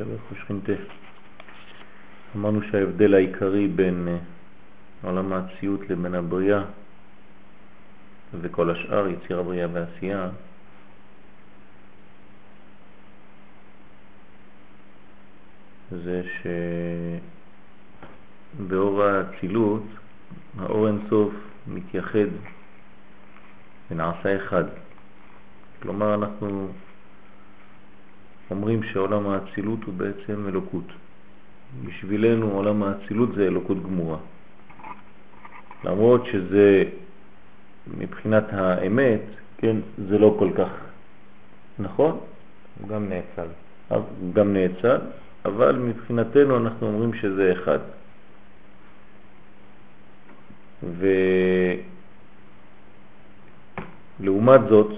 שבח ושכינתה. אמרנו שההבדל העיקרי בין אה, עולם האציות לבין הבריאה וכל השאר, יציר הבריאה ועשייה, זה שבאור האצילות האור אינסוף מתייחד ונעשה אחד. כלומר, אנחנו אומרים שעולם האצילות הוא בעצם אלוקות. בשבילנו עולם האצילות זה אלוקות גמורה. למרות שזה מבחינת האמת, כן, זה לא כל כך נכון. הוא גם נאצל. הוא גם נאצל, אבל מבחינתנו אנחנו אומרים שזה אחד. ולעומת זאת,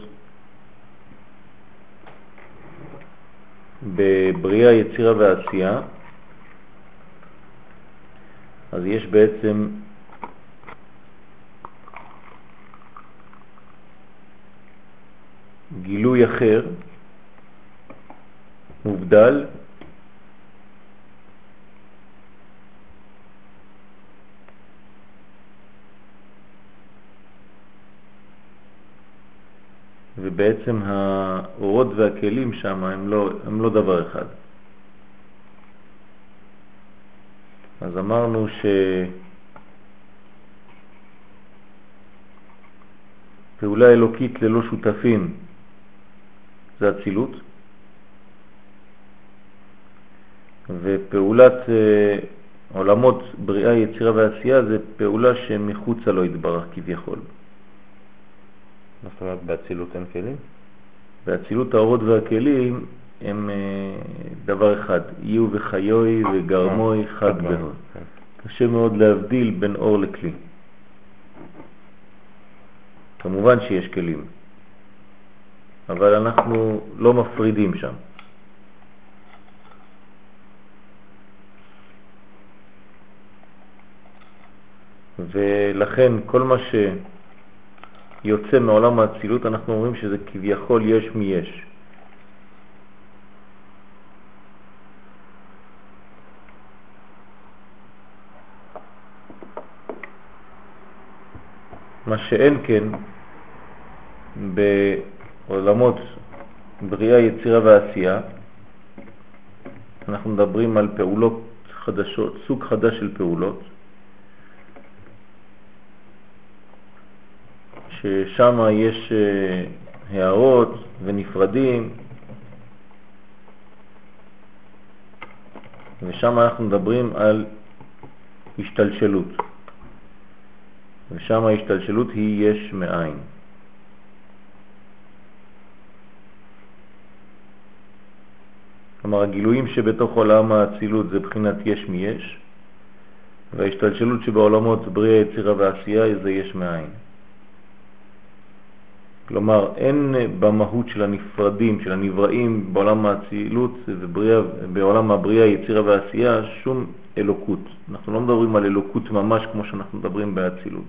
בבריאה, יצירה ועשייה, אז יש בעצם גילוי אחר, מובדל, ובעצם האורות והכלים שם הם לא, הם לא דבר אחד. אז אמרנו שפעולה אלוקית ללא שותפים זה אצילות, ופעולת אה, עולמות בריאה, יצירה ועשייה זה פעולה שמחוצה לו יתברך כביכול. מה זאת אומרת באצילות אין כלים? באצילות האורות והכלים הם אה, דבר אחד, יהיו וחיוי וגרמוי חד בהוד. כן. קשה מאוד להבדיל בין אור לכלי. כמובן שיש כלים, אבל אנחנו לא מפרידים שם. ולכן כל מה ש... יוצא מעולם האצילות, אנחנו אומרים שזה כביכול יש מי יש. מה שאין כן בעולמות בריאה, יצירה ועשייה, אנחנו מדברים על פעולות חדשות, סוג חדש של פעולות, ששם יש אה, הערות ונפרדים, ושם אנחנו מדברים על השתלשלות. ושם ההשתלשלות היא יש מאין. כלומר, הגילויים שבתוך עולם האצילות זה בחינת יש מיש, וההשתלשלות שבעולמות בריאה, יצירה ועשייה זה יש מאין. כלומר, אין במהות של הנפרדים, של הנבראים בעולם האצילות ובעולם הבריאה, יצירה ועשייה, שום אלוקות. אנחנו לא מדברים על אלוקות ממש כמו שאנחנו מדברים באצילות.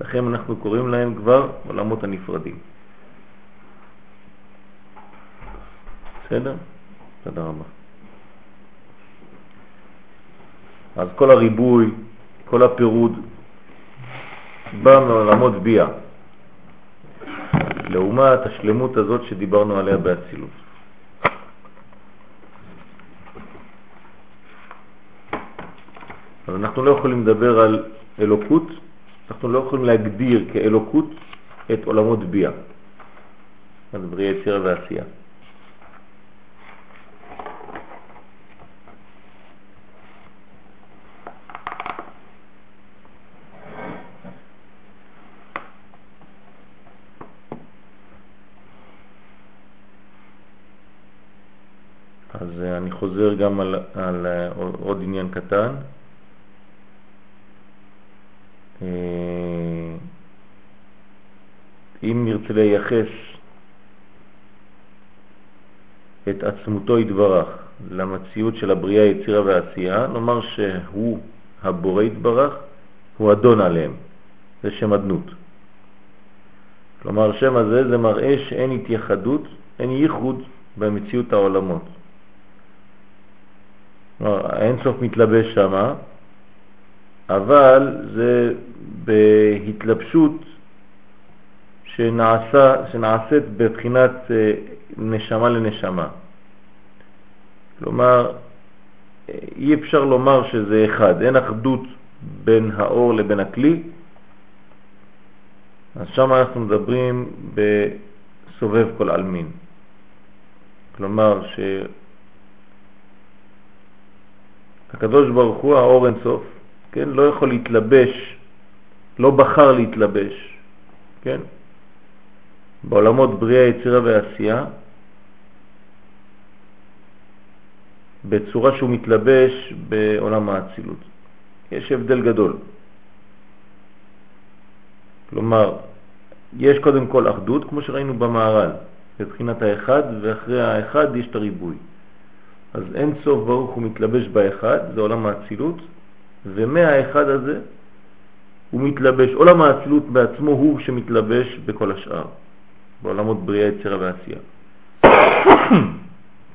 לכן אנחנו קוראים להם כבר עולמות הנפרדים. בסדר? תודה רבה. אז כל הריבוי, כל הפירוד, בא מעולמות ביאה. לעומת השלמות הזאת שדיברנו עליה באצילות. אז אנחנו לא יכולים לדבר על אלוקות, אנחנו לא יכולים להגדיר כאלוקות את עולמות ביאה, אז בריאה יצירה ועשייה. אז אה, אני חוזר גם על, על אה, עוד עניין קטן. אה, אם נרצה לייחס את עצמותו יתברך למציאות של הבריאה, יצירה ועשייה, נאמר שהוא הבורא יתברך, הוא אדון עליהם, זה שם אדנות. כלומר, שם הזה זה מראה שאין התייחדות, אין ייחוד במציאות העולמות. האינסוף מתלבש שמה, אבל זה בהתלבשות שנעשה, שנעשית בבחינת אה, נשמה לנשמה. כלומר, אי אפשר לומר שזה אחד, אין אחדות בין האור לבין הכלי, אז שם אנחנו מדברים בסובב כל אלמין. כלומר שהקדוש ברוך הוא, האור אינסוף, כן, לא יכול להתלבש, לא בחר להתלבש, כן, בעולמות בריאה, יצירה ועשייה, בצורה שהוא מתלבש בעולם האצילות. יש הבדל גדול. כלומר, יש קודם כל אחדות, כמו שראינו במערל, בבחינת האחד, ואחרי האחד יש את הריבוי. אז אין סוף ברוך הוא מתלבש באחד, זה עולם האצילות, ומהאחד הזה הוא מתלבש, עולם האצילות בעצמו הוא שמתלבש בכל השאר, בעולמות בריאה, יצירה ועשייה.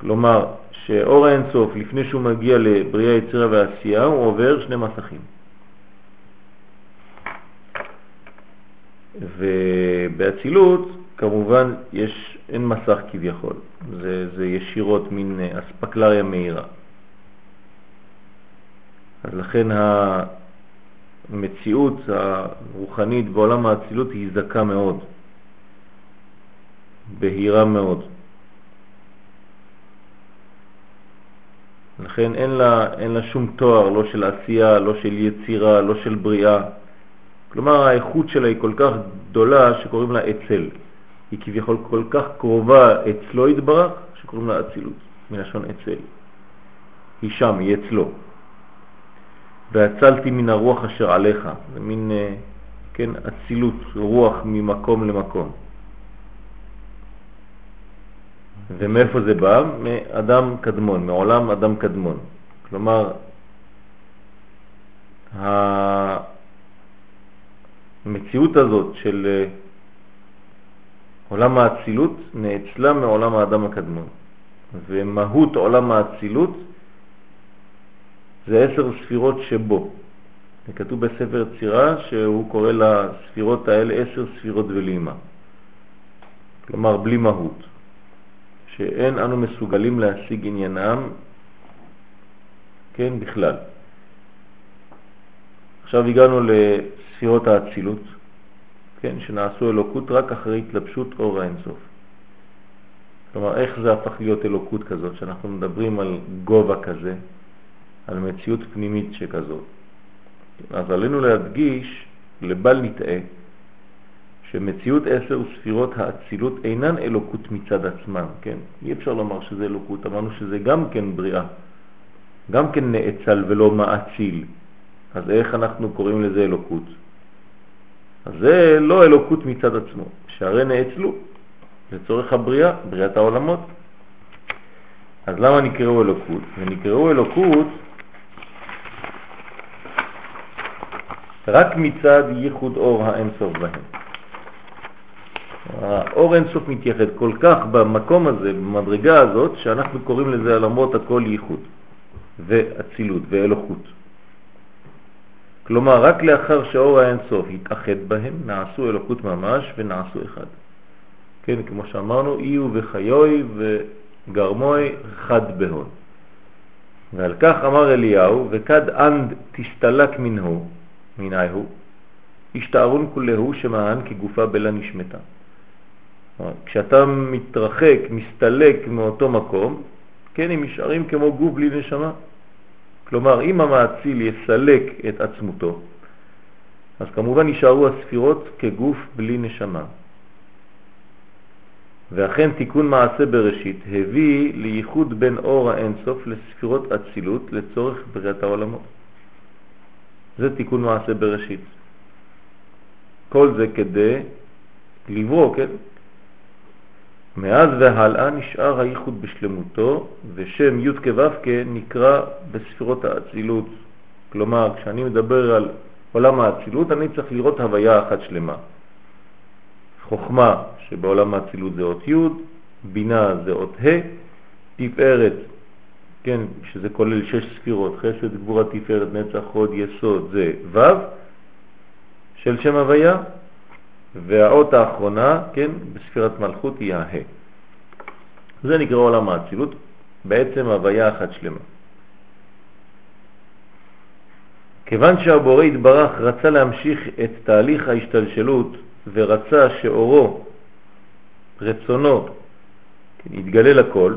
כלומר, שאור האינסוף, לפני שהוא מגיע לבריאה, יצירה ועשייה, הוא עובר שני מסכים. ובאצילות כמובן יש, אין מסך כביכול, זה, זה ישירות מין אספקלריה מהירה. אז לכן המציאות הרוחנית בעולם האצילות היא זדקה מאוד, בהירה מאוד. לכן אין לה, אין לה שום תואר, לא של עשייה, לא של יצירה, לא של בריאה. כלומר, האיכות שלה היא כל כך גדולה שקוראים לה אצל. היא כביכול כל כך קרובה אצלו התברך, שקוראים לה אצילות, מלשון אצל. היא שם, היא אצלו. והצלתי מן הרוח אשר עליך, זה מין, אה, כן, אצילות, רוח ממקום למקום. ומאיפה זה בא? מאדם קדמון, מעולם אדם קדמון. כלומר, המציאות הזאת של אה, עולם האצילות נאצלה מעולם האדם הקדמון. ומהות עולם האצילות זה עשר ספירות שבו. זה כתוב בספר צירה שהוא קורא לספירות האלה עשר ספירות ולימה. כלומר, בלי מהות. שאין אנו מסוגלים להשיג עניינם, כן, בכלל. עכשיו הגענו לספירות האצילות, כן, שנעשו אלוקות רק אחרי התלבשות אור האינסוף. כלומר, איך זה הפך להיות אלוקות כזאת, שאנחנו מדברים על גובה כזה, על מציאות פנימית שכזאת. אז עלינו להדגיש, לבל נטעה, שמציאות עשר ספירות האצילות אינן אלוקות מצד עצמן, כן? אי אפשר לומר שזה אלוקות, אמרנו שזה גם כן בריאה, גם כן נאצל ולא מאציל. אז איך אנחנו קוראים לזה אלוקות? אז זה לא אלוקות מצד עצמו, שהרי נאצלו לצורך הבריאה, בריאת העולמות. אז למה נקראו אלוקות? ונקראו אלוקות רק מצד ייחוד אור האינסוף בהם. האור אינסוף מתייחד כל כך במקום הזה, במדרגה הזאת, שאנחנו קוראים לזה למרות הכל ייחוד ואצילות ואלוקות. כלומר, רק לאחר שהאור האינסוף התאחד בהם, נעשו אלוקות ממש ונעשו אחד. כן, כמו שאמרנו, איו וחיוי וגרמוי חד בהון. ועל כך אמר אליהו, וכד אנת תסתלק מנהון, מנהון, אשתארו כולהו שמהן כגופא בלא נשמתא. כשאתה מתרחק, מסתלק מאותו מקום, כן, הם נשארים כמו גוף בלי נשמה. כלומר, אם המאציל יסלק את עצמותו, אז כמובן נשארו הספירות כגוף בלי נשמה. ואכן תיקון מעשה בראשית הביא לייחוד בין אור האינסוף לספירות אצילות לצורך בריאת העולמות. זה תיקון מעשה בראשית. כל זה כדי לברוא, כן? מאז והלאה נשאר הייחוד בשלמותו, ושם י' כו' נקרא בספירות האצילות. כלומר, כשאני מדבר על עולם האצילות, אני צריך לראות הוויה אחת שלמה. חוכמה שבעולם האצילות זה אות י', בינה זה אות ה', תפארת כן, שזה כולל שש ספירות, חסד, גבורה, תפארת, נצח, חוד, יסוד, זה ו' של שם הוויה, והאות האחרונה, כן, בספירת מלכות היא הה. זה נקרא עולם האצילות, בעצם הוויה אחת שלמה. כיוון שהבורא התברך רצה להמשיך את תהליך ההשתלשלות ורצה שאורו, רצונו, כן, יתגלה לכל,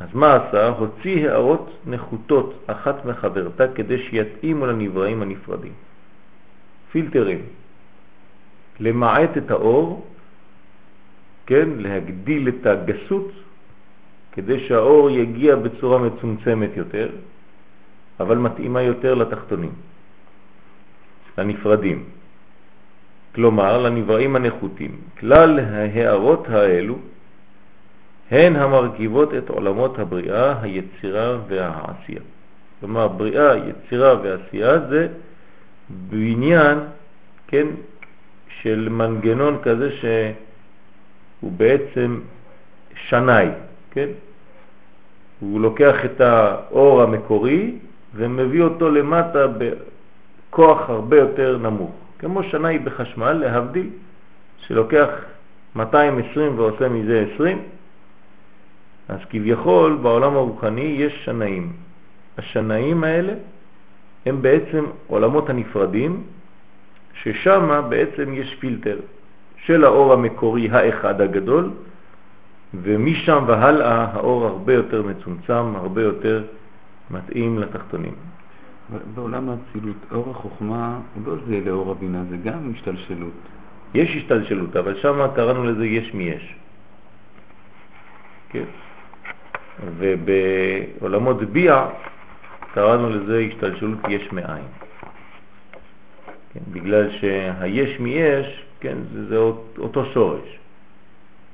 אז מה עשה? הוציא הערות נחותות אחת מחברתה כדי שיתאימו לנבראים הנפרדים. פילטרים. למעט את האור, כן, להגדיל את הגסות, כדי שהאור יגיע בצורה מצומצמת יותר, אבל מתאימה יותר לתחתונים, לנפרדים. כלומר, לנבראים הנחותים. כלל ההערות האלו הן המרכיבות את עולמות הבריאה, היצירה והעשייה. כלומר, בריאה, יצירה ועשייה זה בניין, כן, של מנגנון כזה שהוא בעצם שנאי, כן? הוא לוקח את האור המקורי ומביא אותו למטה בכוח הרבה יותר נמוך. כמו שנאי בחשמל, להבדיל, שלוקח 220 ועושה מזה 20, אז כביכול בעולם הרוחני יש שנאים. השנאים האלה הם בעצם עולמות הנפרדים, ששם בעצם יש פילטר של האור המקורי האחד הגדול, ומשם והלאה האור הרבה יותר מצומצם, הרבה יותר מתאים לתחתונים. בעולם האצילות, אור החוכמה הוא לא זה לאור הבינה, זה גם השתלשלות. יש השתלשלות, אבל שם קראנו לזה יש מי יש. כן. ובעולמות ביע קראנו לזה השתלשלות יש מאין. כן, בגלל שהיש מיש, כן, זה, זה אותו שורש.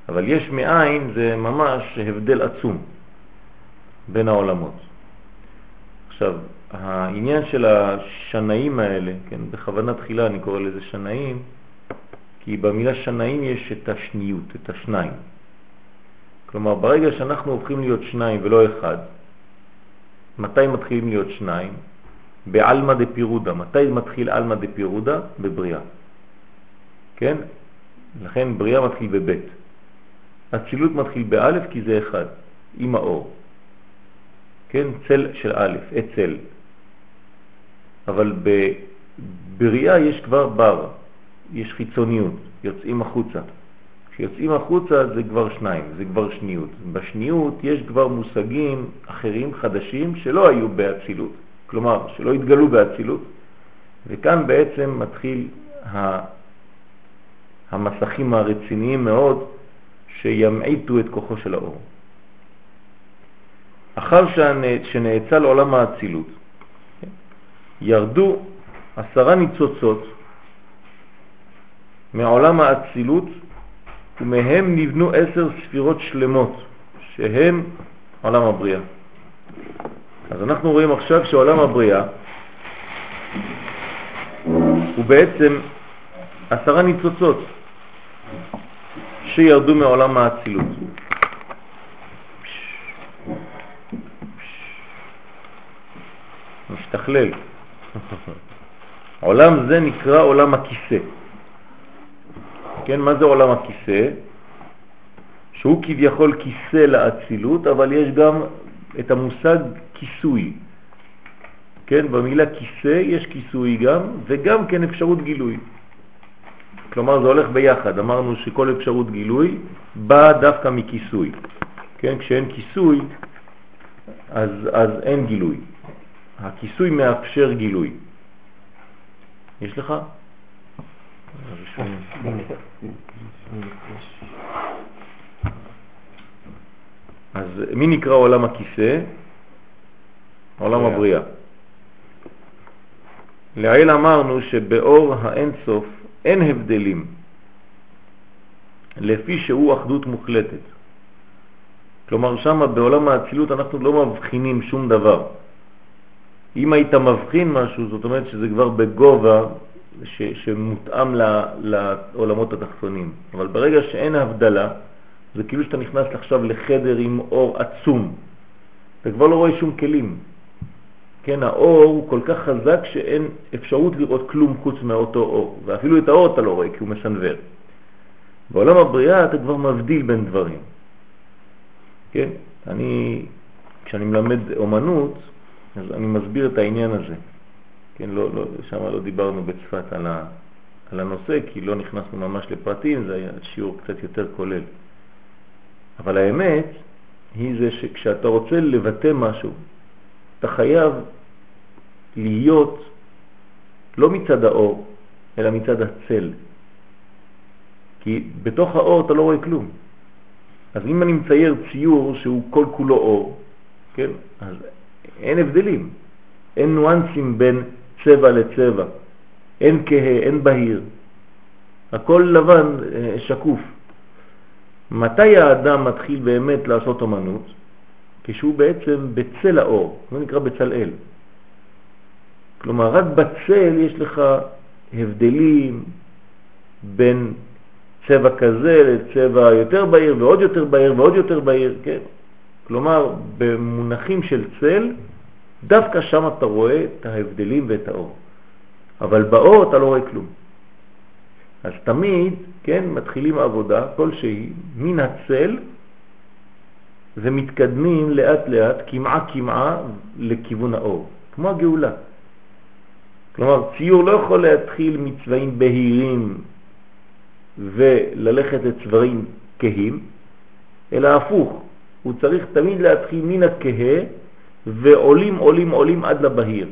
אבל יש מאין זה ממש הבדל עצום בין העולמות. עכשיו, העניין של השנאים האלה, כן, בכוונה תחילה אני קורא לזה שנאים, כי במילה שנאים יש את השניות, את השניים. כלומר, ברגע שאנחנו הופכים להיות שניים ולא אחד, מתי מתחילים להיות שניים? בעלמא דפירודה. מתי מתחיל עלמא דפירודה? בבריאה. כן? לכן בריאה מתחיל בבית. אצילות מתחיל באלף כי זה אחד, עם האור. כן? צל של א', אצל. אבל בבריאה יש כבר בר, יש חיצוניות, יוצאים החוצה. כשיוצאים החוצה זה כבר שניים, זה כבר שניות. בשניות יש כבר מושגים אחרים, חדשים, שלא היו באצילות, כלומר, שלא התגלו באצילות, וכאן בעצם מתחיל המסכים הרציניים מאוד שימעיטו את כוחו של האור. אחר שנאצל עולם האצילות, ירדו עשרה ניצוצות מעולם האצילות ומהם נבנו עשר ספירות שלמות שהן עולם הבריאה. אז אנחנו רואים עכשיו שעולם הבריאה הוא בעצם עשרה ניצוצות שירדו מעולם האצילות. משתכלל. עולם זה נקרא עולם הכיסא. כן, מה זה עולם הכיסא? שהוא כביכול כיסא לאצילות, אבל יש גם את המושג כיסוי. כן, במילה כיסא יש כיסוי גם, וגם כן אפשרות גילוי. כלומר זה הולך ביחד, אמרנו שכל אפשרות גילוי באה דווקא מכיסוי. כן, כשאין כיסוי אז, אז אין גילוי. הכיסוי מאפשר גילוי. יש לך? אז מי נקרא עולם הכיסא? עולם הבריאה. לעיל אמרנו שבאור האינסוף אין הבדלים, לפי שהוא אחדות מוחלטת. כלומר, שם בעולם האצילות אנחנו לא מבחינים שום דבר. אם היית מבחין משהו, זאת אומרת שזה כבר בגובה ש, שמותאם לעולמות התחתונים. אבל ברגע שאין הבדלה, זה כאילו שאתה נכנס עכשיו לחדר עם אור עצום. אתה כבר לא רואה שום כלים. כן, האור הוא כל כך חזק שאין אפשרות לראות כלום חוץ מאותו אור, ואפילו את האור אתה לא רואה כי הוא מסנבר. בעולם הבריאה אתה כבר מבדיל בין דברים. כן, אני, כשאני מלמד אומנות, אז אני מסביר את העניין הזה. כן, לא, לא, שם לא דיברנו בצפת על, ה, על הנושא, כי לא נכנסנו ממש לפרטים, זה היה שיעור קצת יותר כולל. אבל האמת היא זה שכשאתה רוצה לבטא משהו, אתה חייב להיות לא מצד האור, אלא מצד הצל. כי בתוך האור אתה לא רואה כלום. אז אם אני מצייר ציור שהוא כל כולו אור, כן, אז אין הבדלים, אין נואנסים בין צבע לצבע, אין כהה, אין בהיר, הכל לבן, אה, שקוף. מתי האדם מתחיל באמת לעשות אומנות? כשהוא בעצם בצל האור, זה נקרא בצלאל. כלומר, רק בצל יש לך הבדלים בין צבע כזה לצבע יותר בהיר ועוד יותר בהיר ועוד יותר בהיר, כן? כלומר, במונחים של צל, דווקא שם אתה רואה את ההבדלים ואת האור. אבל באור אתה לא רואה כלום. אז תמיד, כן, מתחילים עבודה כלשהי מן הצל ומתקדמים לאט לאט, כמעה כמעה, לכיוון האור, כמו הגאולה. כלומר, ציור לא יכול להתחיל מצבעים בהירים וללכת לצבעים כהים, אלא הפוך, הוא צריך תמיד להתחיל מן הכהה ועולים עולים עולים עד לבהיר.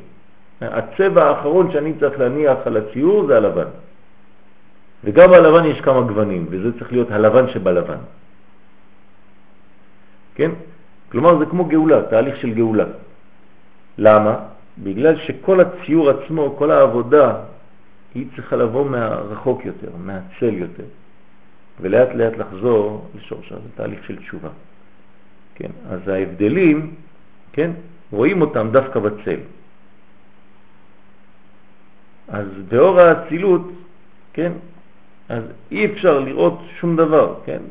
הצבע האחרון שאני צריך להניח על הציור זה הלבן. וגם בלבן יש כמה גוונים, וזה צריך להיות הלבן שבלבן. כן? כלומר זה כמו גאולה, תהליך של גאולה. למה? בגלל שכל הציור עצמו, כל העבודה, היא צריכה לבוא מהרחוק יותר, מהצל יותר, ולאט לאט לחזור לשורשה, זה תהליך של תשובה. כן? אז ההבדלים, כן, רואים אותם דווקא בצל. אז באור האצילות, כן, אז אי אפשר לראות שום דבר, כן,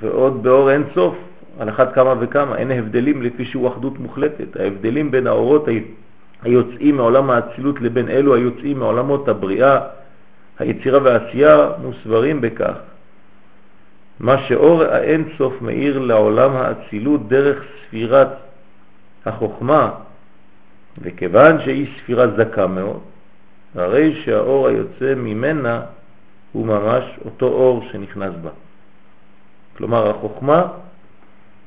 ועוד באור אין סוף, על אחת כמה וכמה, אין הבדלים לפי שהוא אחדות מוחלטת. ההבדלים בין האורות היוצאים מעולם האצילות לבין אלו היוצאים מעולמות הבריאה, היצירה והעשייה מוסברים בכך. מה שאור האין סוף מאיר לעולם האצילות דרך ספירת החוכמה, וכיוון שהיא ספירה זכה מאוד, הרי שהאור היוצא ממנה הוא ממש אותו אור שנכנס בה. כלומר, החוכמה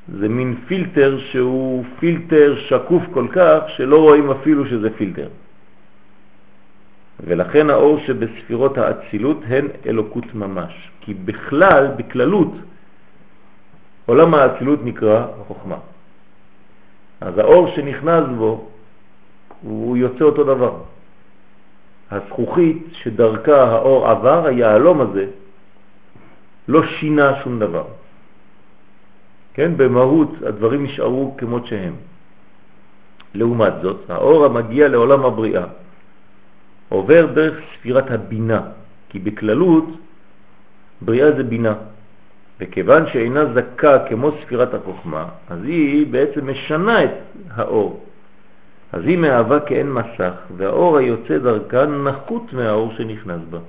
זה מין פילטר שהוא פילטר שקוף כל כך שלא רואים אפילו שזה פילטר. ולכן האור שבספירות האצילות הן אלוקות ממש. כי בכלל, בכללות, עולם האצילות נקרא חוכמה. אז האור שנכנס בו, הוא יוצא אותו דבר. הזכוכית שדרכה האור עבר, היעלום הזה, לא שינה שום דבר. כן, במהות הדברים נשארו כמות שהם. לעומת זאת, האור המגיע לעולם הבריאה עובר דרך ספירת הבינה, כי בכללות בריאה זה בינה, וכיוון שאינה זכה כמו ספירת החוכמה, אז היא בעצם משנה את האור. אז היא מהווה כאין מסך, והאור היוצא דרכה נחות מהאור שנכנס בה.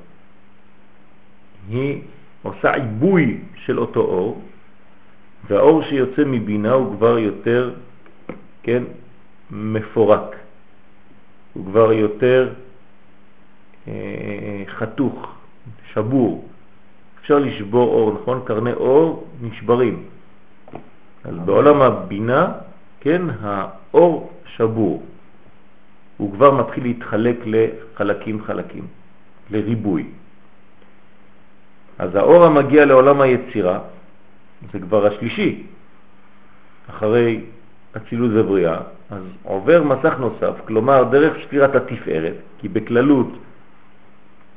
היא עושה עיבוי של אותו אור, והאור שיוצא מבינה הוא כבר יותר, כן, מפורק. הוא כבר יותר אה, חתוך, שבור. אפשר לשבור אור, נכון? קרני אור נשברים. אז בעולם הבינה, כן, האור שבור. הוא כבר מתחיל להתחלק לחלקים חלקים, לריבוי. אז האור המגיע לעולם היצירה, זה כבר השלישי, אחרי אצילות ובריאה, אז עובר מסך נוסף, כלומר דרך ספירת התפארת, כי בכללות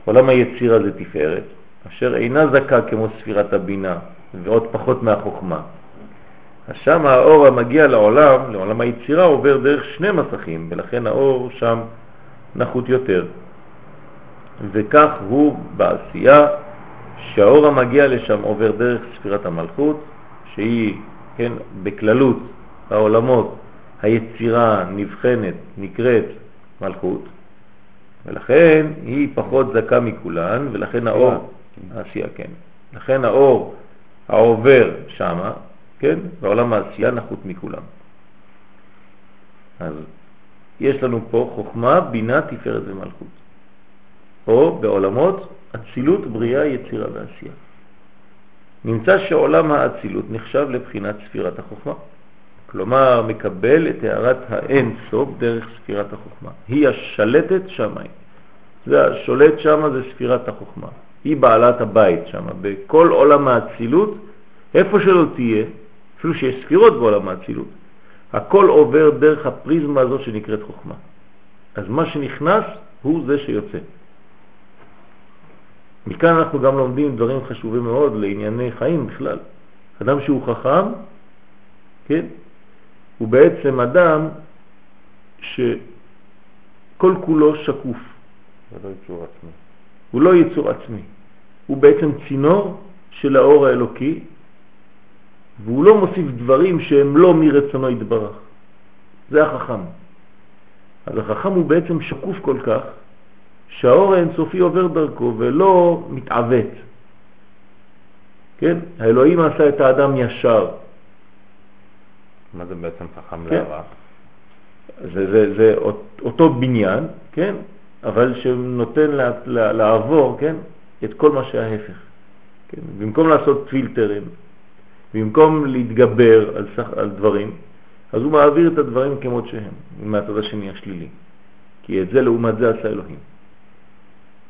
עולם היצירה זה תפארת, אשר אינה זכה כמו ספירת הבינה ועוד פחות מהחוכמה. אז שם האור המגיע לעולם, לעולם היצירה, עובר דרך שני מסכים, ולכן האור שם נחות יותר. וכך הוא בעשייה שהאור המגיע לשם עובר דרך ספירת המלכות, שהיא, כן, בכללות העולמות היצירה נבחנת, נקראת מלכות, ולכן היא פחות זכה מכולן, ולכן האור, העשייה, כן. לכן האור העובר שמה, כן, בעולם העשייה נחות מכולם. אז יש לנו פה חוכמה, בינה, תפארת ומלכות. או בעולמות אצילות, בריאה, יצירה ועשייה. נמצא שעולם האצילות נחשב לבחינת ספירת החוכמה. כלומר, מקבל את הערת האין סוף דרך ספירת החוכמה. היא השלטת שמיים. זה השולט שם זה ספירת החוכמה. היא בעלת הבית שם. בכל עולם האצילות, איפה שלא תהיה, אפילו שיש ספירות בעולם האצילות, הכל עובר דרך הפריזמה הזאת שנקראת חוכמה. אז מה שנכנס הוא זה שיוצא. מכאן אנחנו גם לומדים דברים חשובים מאוד לענייני חיים בכלל. אדם שהוא חכם, כן, הוא בעצם אדם שכל כולו שקוף. זה לא יצור עצמי. הוא לא יצור עצמי. הוא בעצם צינור של האור האלוקי, והוא לא מוסיף דברים שהם לא מרצונו יתברך. זה החכם. אז החכם הוא בעצם שקוף כל כך, שהאור האינסופי עובר דרכו ולא מתעוות. כן? האלוהים עשה את האדם ישר. מה זה בעצם חכם כן. להרע? זה, זה, זה אותו בניין, כן? אבל שנותן לה, לה, לעבור, כן? את כל מה שההפך. כן? במקום לעשות פילטרים, במקום להתגבר על, סך, על דברים, אז הוא מעביר את הדברים כמות שהם, מהצד השני השלילי. כי את זה לעומת זה עשה אלוהים.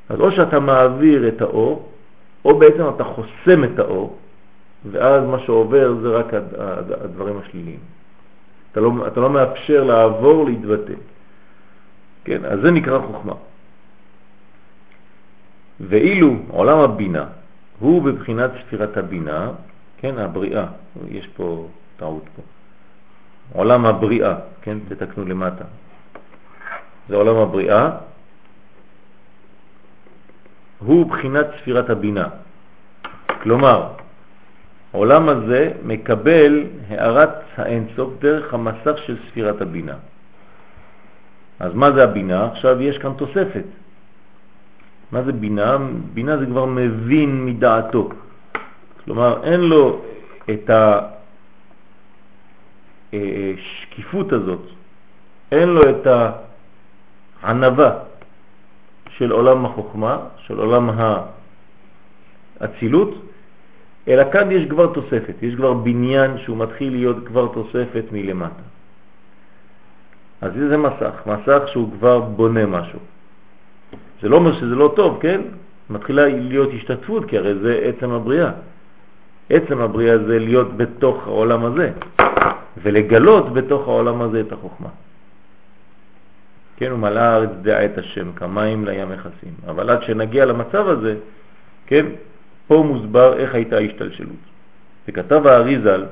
אז או שאתה מעביר את האור, או בעצם אתה חוסם את האור, ואז מה שעובר זה רק הדברים השליליים. אתה לא, אתה לא מאפשר לעבור להתבטא. כן, אז זה נקרא חוכמה. ואילו עולם הבינה הוא בבחינת ספירת הבינה, כן, הבריאה, יש פה טעות פה. עולם הבריאה, כן, תתקנו למטה. זה עולם הבריאה, הוא בחינת ספירת הבינה. כלומר, העולם הזה מקבל הערת האינסוף דרך המסך של ספירת הבינה. אז מה זה הבינה? עכשיו יש כאן תוספת. מה זה בינה? בינה זה כבר מבין מדעתו. כלומר, אין לו את השקיפות הזאת, אין לו את הענבה של עולם החוכמה, של עולם האצילות, אלא כאן יש כבר תוספת, יש כבר בניין שהוא מתחיל להיות כבר תוספת מלמטה. אז זה מסך, מסך שהוא כבר בונה משהו. זה לא אומר שזה לא טוב, כן? מתחילה להיות השתתפות, כי הרי זה עצם הבריאה. עצם הבריאה זה להיות בתוך העולם הזה, ולגלות בתוך העולם הזה את החוכמה. כן, ומלאה הארץ דעה את השם, כמים לים יחסים. אבל עד שנגיע למצב הזה, כן, פה מוסבר איך הייתה ההשתלשלות. וכתב האריזל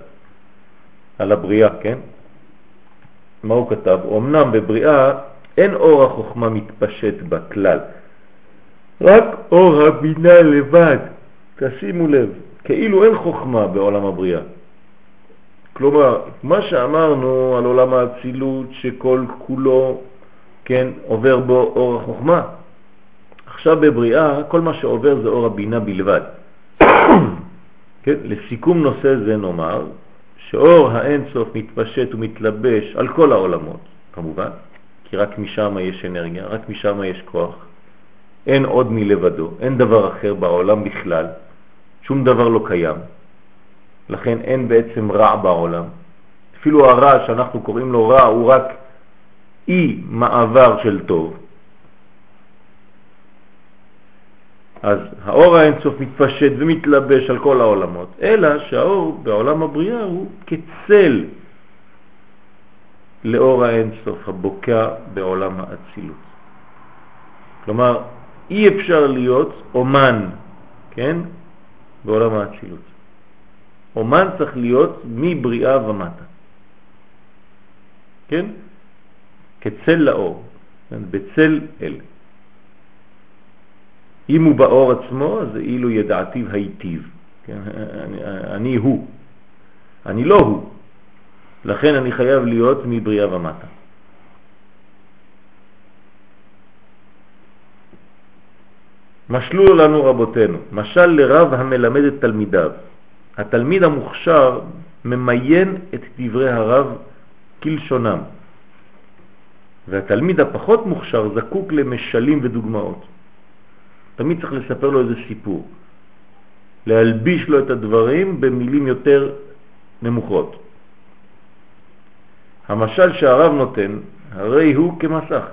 על הבריאה, כן? מה הוא כתב? אמנם בבריאה אין אור החוכמה מתפשט בכלל, רק אור הבינה לבד. תשימו לב, כאילו אין חוכמה בעולם הבריאה. כלומר, מה שאמרנו על עולם האצילות שכל כולו, כן, עובר בו אור החוכמה, עכשיו בבריאה כל מה שעובר זה אור הבינה בלבד. כן, לסיכום נושא זה נאמר שאור האין סוף מתפשט ומתלבש על כל העולמות, כמובן, כי רק משם יש אנרגיה, רק משם יש כוח, אין עוד מלבדו, אין דבר אחר בעולם בכלל, שום דבר לא קיים, לכן אין בעצם רע בעולם. אפילו הרע שאנחנו קוראים לו רע הוא רק אי מעבר של טוב. אז האור האינסוף מתפשט ומתלבש על כל העולמות, אלא שהאור בעולם הבריאה הוא כצל לאור האינסוף הבוקע בעולם האצילות. כלומר, אי אפשר להיות אומן, כן, בעולם האצילות. אומן צריך להיות מבריאה ומטה. כן? כצל לאור, כן? בצל אל. אם הוא באור עצמו, אז אילו ידעתיו היטיב. כן? אני, אני הוא, אני לא הוא. לכן אני חייב להיות מבריאה ומטה. משלו לנו רבותינו, משל לרב המלמד את תלמידיו. התלמיד המוכשר ממיין את דברי הרב כלשונם, והתלמיד הפחות מוכשר זקוק למשלים ודוגמאות. תמיד צריך לספר לו איזה סיפור, להלביש לו את הדברים במילים יותר נמוכות. המשל שהרב נותן, הרי הוא כמסך,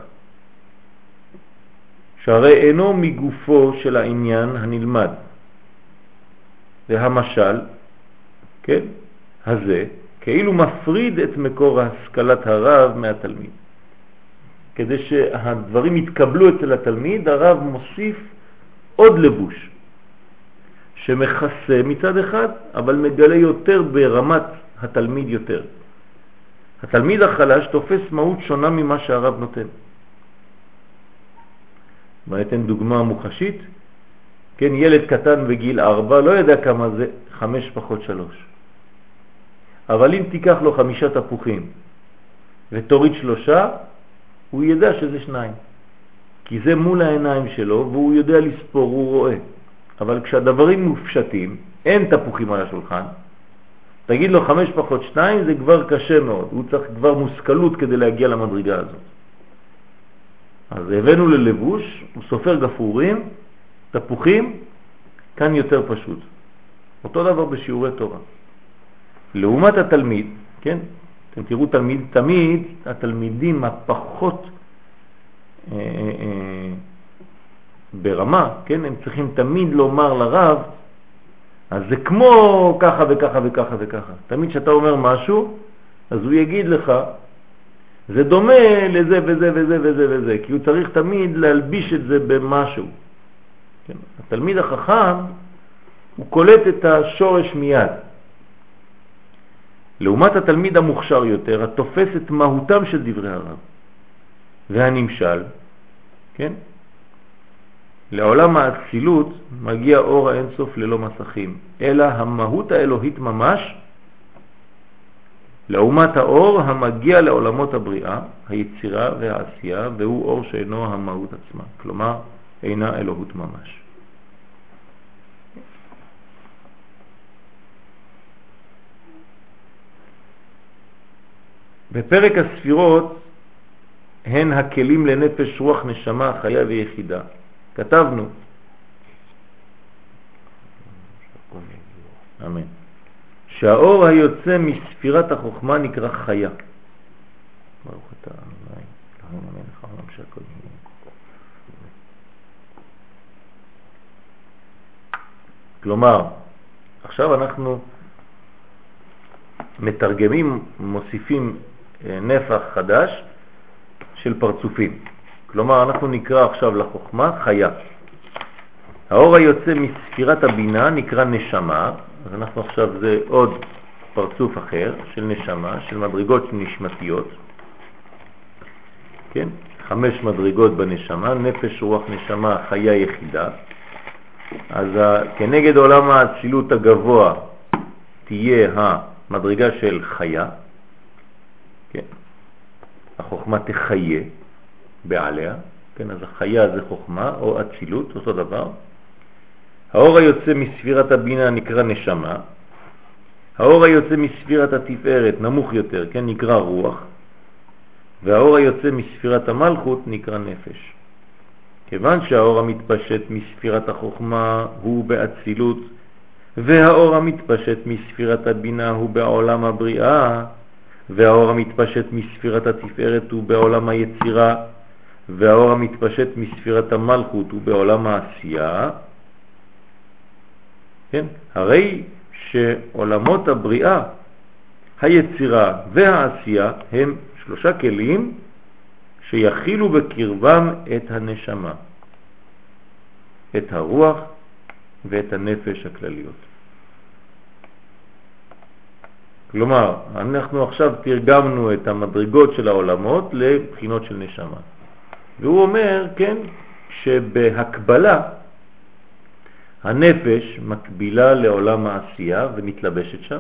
שהרי אינו מגופו של העניין הנלמד. והמשל, כן, הזה, כאילו מפריד את מקור השכלת הרב מהתלמיד. כדי שהדברים יתקבלו אצל התלמיד, הרב מוסיף עוד לבוש, שמכסה מצד אחד, אבל מגלה יותר ברמת התלמיד יותר. התלמיד החלש תופס מהות שונה ממה שהרב נותן. מה אתן דוגמה מוחשית? כן, ילד קטן בגיל ארבע לא יודע כמה זה חמש פחות שלוש. אבל אם תיקח לו חמישה תפוחים ותוריד שלושה, הוא ידע שזה שניים. כי זה מול העיניים שלו והוא יודע לספור, הוא רואה. אבל כשהדברים מופשטים, אין תפוחים על השולחן, תגיד לו חמש פחות שתיים זה כבר קשה מאוד, הוא צריך כבר מושכלות כדי להגיע למדרגה הזאת. אז הבאנו ללבוש, הוא סופר גפורים, תפוחים, כאן יותר פשוט. אותו דבר בשיעורי תורה. לעומת התלמיד, כן, אתם תראו תלמיד, תמיד התלמידים הפחות אה, אה, אה, ברמה, כן, הם צריכים תמיד לומר לרב, אז זה כמו ככה וככה וככה וככה. תמיד כשאתה אומר משהו, אז הוא יגיד לך, זה דומה לזה וזה וזה וזה וזה, כי הוא צריך תמיד להלביש את זה במשהו. כן? התלמיד החכם, הוא קולט את השורש מיד. לעומת התלמיד המוכשר יותר, התופס את מהותם של דברי הרב. והנמשל, כן? לעולם האצילות מגיע אור האינסוף ללא מסכים, אלא המהות האלוהית ממש, לעומת האור המגיע לעולמות הבריאה, היצירה והעשייה, והוא אור שאינו המהות עצמה, כלומר אינה אלוהות ממש. בפרק הספירות הן הכלים לנפש רוח נשמה חיה ויחידה. כתבנו, אמן, שהאור היוצא מספירת החוכמה נקרא חיה. ברוך אתה אמן, אמן, אמן, שהכל כלומר, עכשיו אנחנו מתרגמים, מוסיפים אה, נפח חדש של פרצופים. כלומר, אנחנו נקרא עכשיו לחוכמה חיה. האור היוצא מספירת הבינה נקרא נשמה, אז אנחנו עכשיו, זה עוד פרצוף אחר של נשמה, של מדרגות נשמתיות. כן? חמש מדרגות בנשמה, נפש, רוח, נשמה, חיה יחידה. אז כנגד עולם האצילות הגבוה תהיה המדרגה של חיה, כן? החוכמה תחיה בעליה, כן? אז החיה זה חוכמה או אצילות, אותו דבר. האור היוצא מספירת הבינה נקרא נשמה, האור היוצא מספירת התפארת נמוך יותר, כן, נקרא רוח, והאור היוצא מספירת המלכות נקרא נפש. כיוון שהאור המתפשט מספירת החוכמה הוא באצילות, והאור המתפשט מספירת הבינה הוא בעולם הבריאה, והאור המתפשט מספירת התפארת הוא בעולם היצירה, והאור המתפשט מספירת המלכות הוא בעולם העשייה, כן? הרי שעולמות הבריאה, היצירה והעשייה הם שלושה כלים שיכילו בקרבם את הנשמה, את הרוח ואת הנפש הכלליות. כלומר, אנחנו עכשיו תרגמנו את המדרגות של העולמות לבחינות של נשמה. והוא אומר, כן, שבהקבלה הנפש מקבילה לעולם העשייה ומתלבשת שם,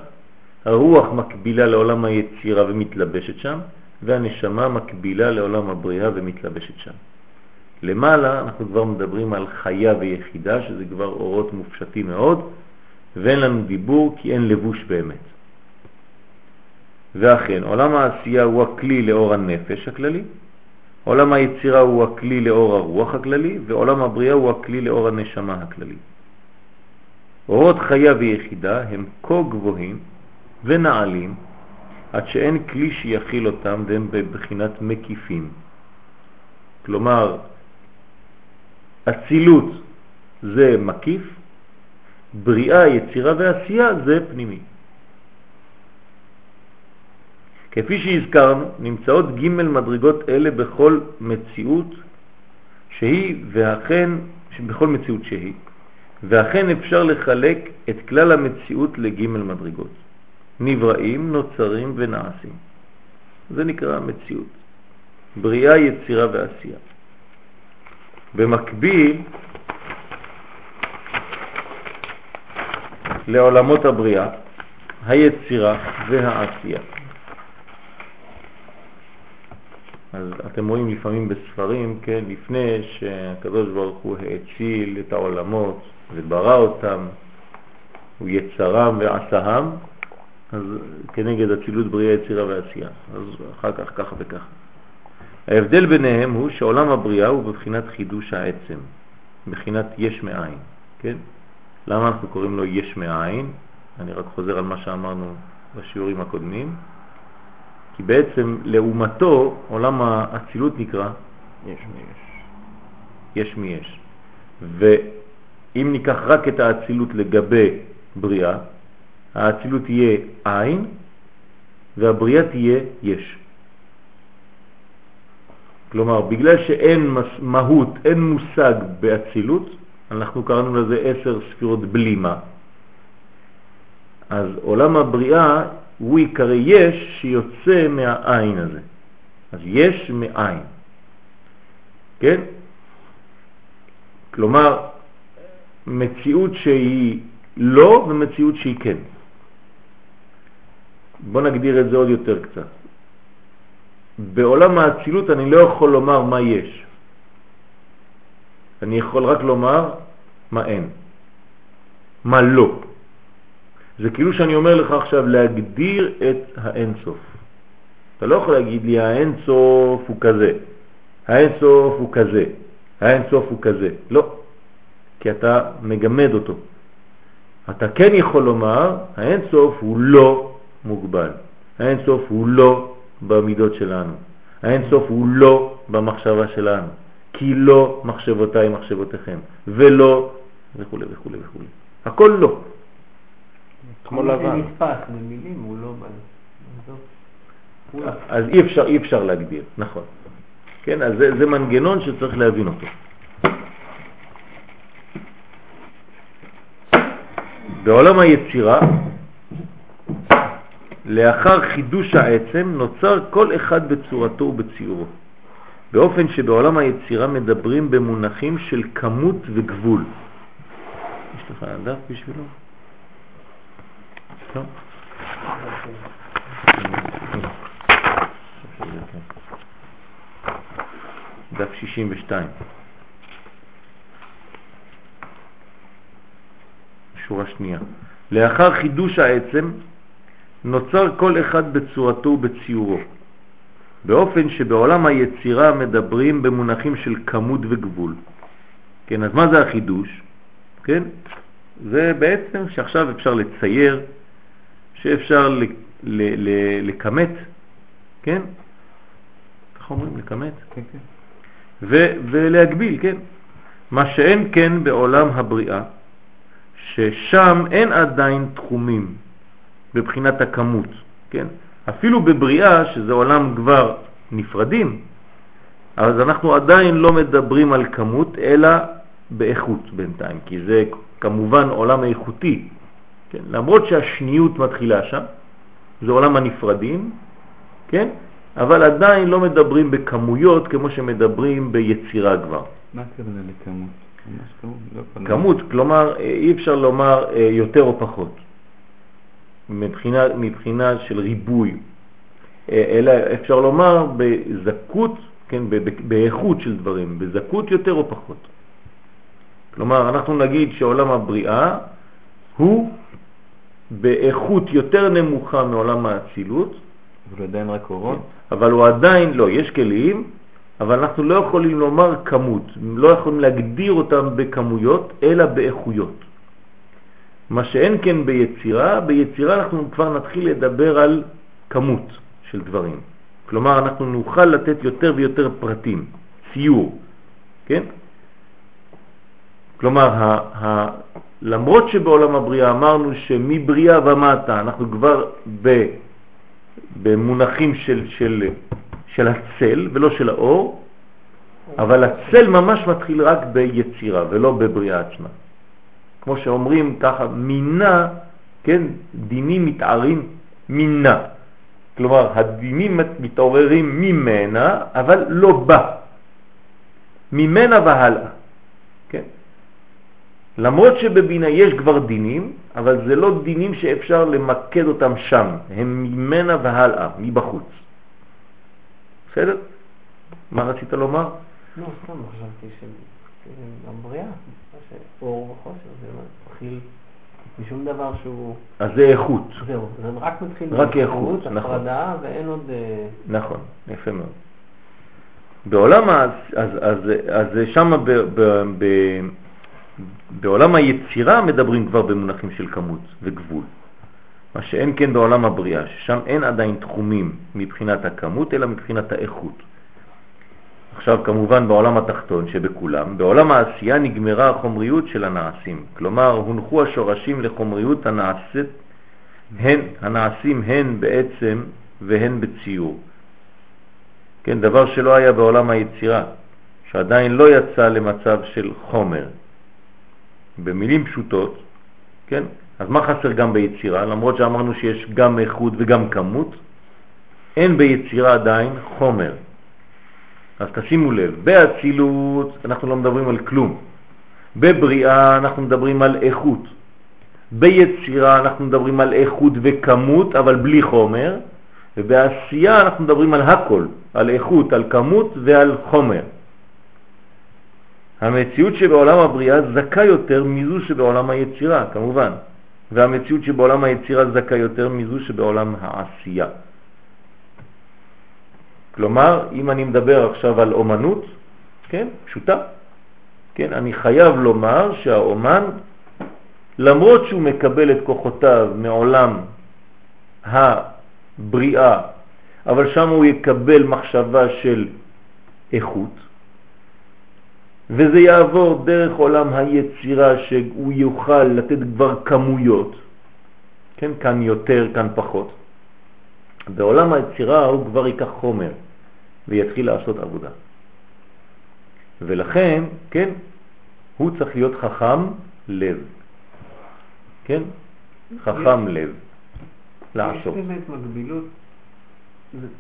הרוח מקבילה לעולם היצירה ומתלבשת שם, והנשמה מקבילה לעולם הבריאה ומתלבשת שם. למעלה אנחנו כבר מדברים על חיה ויחידה, שזה כבר אורות מופשטים מאוד, ואין לנו דיבור כי אין לבוש באמת. ואכן, עולם העשייה הוא הכלי לאור הנפש הכללי, עולם היצירה הוא הכלי לאור הרוח הכללי, ועולם הבריאה הוא הכלי לאור הנשמה הכללי. אורות חיה ויחידה הם כה גבוהים ונעלים עד שאין כלי שיכיל אותם והם בבחינת מקיפים. כלומר, אצילות זה מקיף, בריאה, יצירה ועשייה זה פנימי. כפי שהזכרנו, נמצאות ג' מדרגות אלה בכל מציאות שהיא, ואכן, בכל מציאות שהיא, ואכן אפשר לחלק את כלל המציאות לג' מדרגות. נבראים, נוצרים ונעשים. זה נקרא מציאות. בריאה, יצירה ועשייה. במקביל לעולמות הבריאה, היצירה והעשייה. אז אתם רואים לפעמים בספרים, כן, לפני שהקדוש ברוך הוא האציל את העולמות וברא אותם, הוא יצרם ועשהם, אז כנגד אצילות בריאה, יצירה ועשייה. אז אחר כך ככה וככה. ההבדל ביניהם הוא שעולם הבריאה הוא בבחינת חידוש העצם, בבחינת יש מאין, כן? למה אנחנו קוראים לו יש מאין? אני רק חוזר על מה שאמרנו בשיעורים הקודמים. כי בעצם לעומתו עולם האצילות נקרא יש מיש. יש מיש. ואם ניקח רק את האצילות לגבי בריאה, האצילות תהיה עין והבריאה תהיה יש. כלומר, בגלל שאין מהות, אין מושג באצילות, אנחנו קראנו לזה עשר ספירות בלימה, אז עולם הבריאה הוא עיקרי יש שיוצא מהעין הזה. אז יש מעין. כן? כלומר, מציאות שהיא לא ומציאות שהיא כן. בוא נגדיר את זה עוד יותר קצת. בעולם האצילות אני לא יכול לומר מה יש. אני יכול רק לומר מה אין, מה לא. זה כאילו שאני אומר לך עכשיו להגדיר את האינסוף. אתה לא יכול להגיד לי האינסוף הוא כזה, האינסוף הוא כזה, האינסוף הוא כזה. לא, כי אתה מגמד אותו. אתה כן יכול לומר, האינסוף הוא לא מוגבל. האינסוף הוא לא במידות שלנו. האינסוף הוא לא במחשבה שלנו. כי לא מחשבותיי מחשבותיכם, ולא וכו' וכו' וכו'. הכל לא. כמו לבן. נתפס במילים, הוא לא... אז אי אפשר, אי אפשר להגדיר, נכון. כן, אז זה, זה מנגנון שצריך להבין אותו. בעולם היצירה, לאחר חידוש העצם, נוצר כל אחד בצורתו ובציורו, באופן שבעולם היצירה מדברים במונחים של כמות וגבול. יש לך דף בשבילו? לא? דף 62. שורה שנייה. לאחר חידוש העצם נוצר כל אחד בצורתו ובציורו, באופן שבעולם היצירה מדברים במונחים של כמות וגבול. כן, אז מה זה החידוש? כן, זה בעצם שעכשיו אפשר לצייר, שאפשר לכמת, כן? איך אומרים? לכמת? כן, כן. ולהגביל, כן? מה שאין כן בעולם הבריאה, ששם אין עדיין תחומים בבחינת הכמות, כן? אפילו בבריאה, שזה עולם כבר נפרדים, אז אנחנו עדיין לא מדברים על כמות, אלא באיכות בינתיים, כי זה כמובן עולם איכותי, כן? למרות שהשניות מתחילה שם, זה עולם הנפרדים, כן? אבל עדיין לא מדברים בכמויות כמו שמדברים ביצירה כבר. מה הכוונה לכמות? לא כמות, כלומר אי אפשר לומר אה, יותר או פחות. מבחינה, מבחינה של ריבוי, אה, אלא אפשר לומר בזכות, כן, באיכות של דברים, בזכות יותר או פחות. כלומר, אנחנו נגיד שעולם הבריאה הוא באיכות יותר נמוכה מעולם האצילות. אבל עדיין רק אורות? כן, אבל הוא עדיין, לא, יש כלים, אבל אנחנו לא יכולים לומר כמות, לא יכולים להגדיר אותם בכמויות, אלא באיכויות. מה שאין כן ביצירה, ביצירה אנחנו כבר נתחיל לדבר על כמות של דברים. כלומר, אנחנו נוכל לתת יותר ויותר פרטים, ציור, כן? כלומר, ה, ה, למרות שבעולם הבריאה אמרנו שמבריאה ומטה אנחנו כבר ב, במונחים של, של, של הצל ולא של האור, אבל הצל ממש מתחיל רק ביצירה ולא בבריאה עצמה. כמו שאומרים ככה, מינה, כן, דינים מתערים מינה. כלומר, הדינים מתעוררים ממנה, אבל לא בה. ממנה והלאה. כן? למרות שבבינה יש כבר דינים, אבל זה לא דינים שאפשר למקד אותם שם, הם ממנה והלאה, מבחוץ. בסדר? מה רצית לומר? לא, סתם חשבתי שגם בריאה, אור וחושך, זה מתחיל משום דבר שהוא... אז זה איכות. זהו, זה רק מתחיל רק איכות, נכון. הפרדה, ואין עוד... אה, נכון, יפה מאוד. בעולם, אז, אז, אז, אז שם ב, ב, ב, בעולם היצירה מדברים כבר במונחים של כמות וגבול. מה שאין כן בעולם הבריאה, ששם אין עדיין תחומים מבחינת הכמות, אלא מבחינת האיכות. עכשיו כמובן בעולם התחתון שבכולם, בעולם העשייה נגמרה החומריות של הנעשים, כלומר הונחו השורשים לחומריות הנעשית, הן, הנעשים הן בעצם והן בציור. כן, דבר שלא היה בעולם היצירה, שעדיין לא יצא למצב של חומר. במילים פשוטות, כן, אז מה חסר גם ביצירה? למרות שאמרנו שיש גם איכות וגם כמות, אין ביצירה עדיין חומר. אז תשימו לב, באצילות אנחנו לא מדברים על כלום. בבריאה אנחנו מדברים על איכות. ביצירה אנחנו מדברים על איכות וכמות, אבל בלי חומר, ובעשייה אנחנו מדברים על הכל, על איכות, על כמות ועל חומר. המציאות שבעולם הבריאה זכה יותר מזו שבעולם היצירה, כמובן, והמציאות שבעולם היצירה זכה יותר מזו שבעולם העשייה. כלומר, אם אני מדבר עכשיו על אומנות, כן, פשוטה, כן, אני חייב לומר שהאומן, למרות שהוא מקבל את כוחותיו מעולם הבריאה, אבל שם הוא יקבל מחשבה של איכות, וזה יעבור דרך עולם היצירה שהוא יוכל לתת כבר כמויות, כן, כאן יותר, כאן פחות. בעולם היצירה הוא כבר ייקח חומר. ויתחיל לעשות עבודה. ולכן, כן, הוא צריך להיות חכם לב. כן? חכם לב. לעשות. יש באמת מקבילות,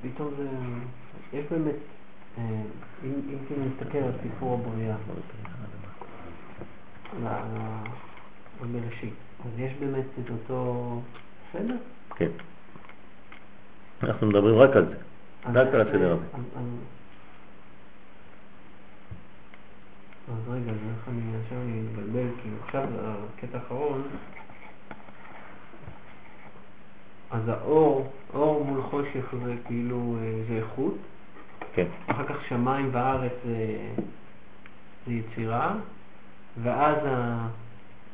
פתאום זה, יש באמת, אה, אם אם נסתכל על סיפור הבריאה, בראשית, אז יש באמת את אותו סדר? כן. אנחנו מדברים רק על זה. רק על הסדר הזה. אז רגע, אז איך אני עכשיו מתבלבל, כאילו עכשיו הקטע האחרון, אז האור, אור מול חושך זה כאילו, אה, זה איכות, כן. אחר כך שמיים וארץ זה, זה יצירה, ואז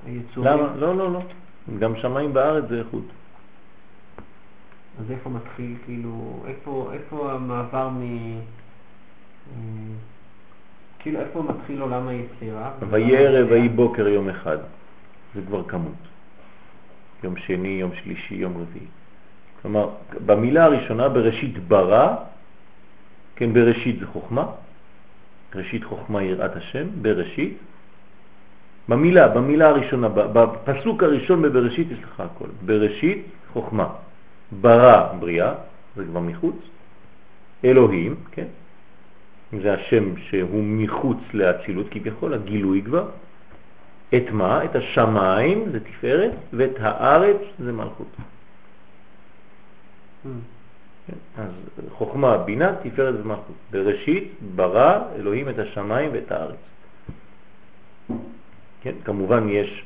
היצורים... למה? לא, לא, לא. גם שמיים וארץ זה איכות. אז איפה מתחיל, כאילו, איפה, איפה המעבר מ... כאילו, איפה מתחיל עולם היצירה? ויהי ערב ויהי בוקר יום אחד. זה כבר כמות. יום שני, יום שלישי, יום רביעי. כלומר, במילה הראשונה, בראשית ברא, כן, בראשית זה חוכמה, ראשית חוכמה יראת השם, בראשית. במילה, במילה הראשונה, בפסוק הראשון בבראשית יש לך הכל. בראשית חוכמה. ברא בריאה, זה כבר מחוץ, אלוהים, כן? זה השם שהוא מחוץ לאצילות כביכול, הגילוי כבר. את מה? את השמיים, זה תפארת, ואת הארץ, זה מלכות. אז חוכמה, בינה, תפארת ומלכות. בראשית ברא אלוהים את השמיים ואת הארץ. כן, כמובן יש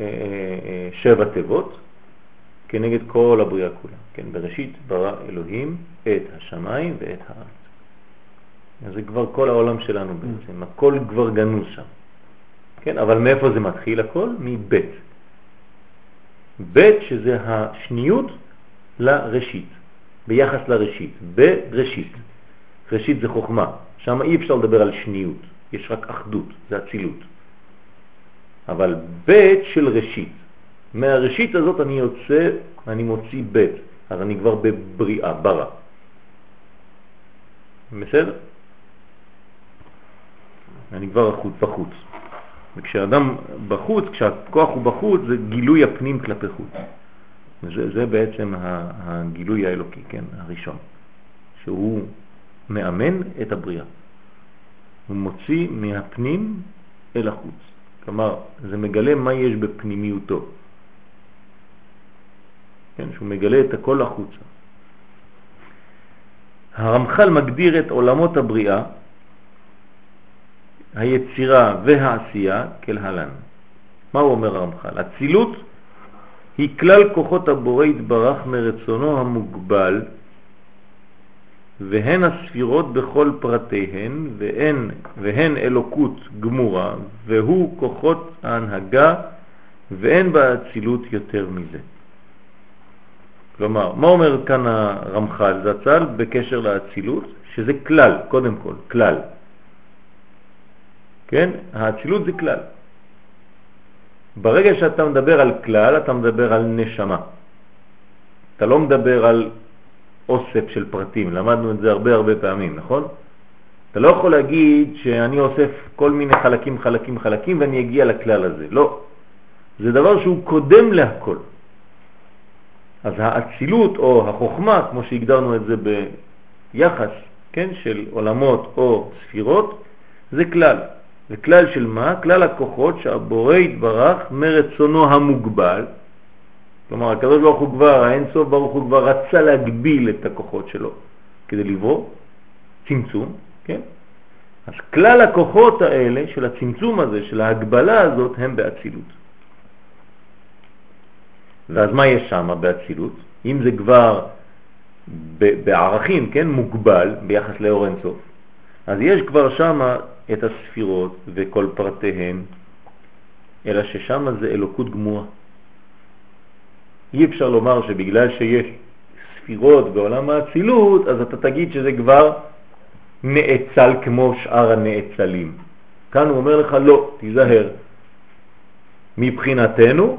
אה, אה, אה, שבע תיבות כנגד כל הבריאה כולה. כן, בראשית ברא אלוהים את השמיים ואת הארץ. אז זה כבר כל העולם שלנו בעצם, הכל כבר גנוז שם. כן, אבל מאיפה זה מתחיל הכל? מבית. בית שזה השניות לראשית, ביחס לראשית, בראשית. ראשית זה חוכמה, שם אי אפשר לדבר על שניות, יש רק אחדות, זה אצילות. אבל בית של ראשית, מהראשית הזאת אני יוצא, אני מוציא בית, אז אני כבר בבריאה, ברא. בסדר? אני כבר החוץ בחוץ. וכשאדם בחוץ, כשהכוח הוא בחוץ, זה גילוי הפנים כלפי חוץ. זה, זה בעצם הגילוי האלוקי, כן, הראשון, שהוא מאמן את הבריאה. הוא מוציא מהפנים אל החוץ. כלומר, זה מגלה מה יש בפנימיותו. כן, שהוא מגלה את הכל החוצה. הרמח"ל מגדיר את עולמות הבריאה היצירה והעשייה כלהלן. מה הוא אומר הרמח"ל? הצילות היא כלל כוחות הבורא יתברך מרצונו המוגבל והן הספירות בכל פרטיהן והן, והן אלוקות גמורה והוא כוחות ההנהגה ואין באצילות יותר מזה. כלומר, מה אומר כאן הרמח"ל זצ"ל בקשר לאצילות? שזה כלל, קודם כל, כלל. כן? האצילות זה כלל. ברגע שאתה מדבר על כלל, אתה מדבר על נשמה. אתה לא מדבר על אוסף של פרטים, למדנו את זה הרבה הרבה פעמים, נכון? אתה לא יכול להגיד שאני אוסף כל מיני חלקים, חלקים, חלקים ואני אגיע לכלל הזה. לא. זה דבר שהוא קודם להכל. אז האצילות או החוכמה, כמו שהגדרנו את זה ביחס, כן, של עולמות או ספירות, זה כלל. זה כלל של מה? כלל הכוחות שהבורא יתברך מרצונו המוגבל. כלומר, הקדוש ברוך הוא כבר, האין סוף ברוך הוא כבר רצה להגביל את הכוחות שלו כדי לברוא, צמצום, כן? אז כלל הכוחות האלה של הצמצום הזה, של ההגבלה הזאת, הם באצילות. ואז מה יש שם באצילות? אם זה כבר בערכים, כן, מוגבל ביחס לאור אינסוף, אז יש כבר שם את הספירות וכל פרטיהן, אלא ששם זה אלוקות גמורה. אי אפשר לומר שבגלל שיש ספירות בעולם האצילות, אז אתה תגיד שזה כבר נאצל כמו שאר הנאצלים. כאן הוא אומר לך לא, תיזהר. מבחינתנו,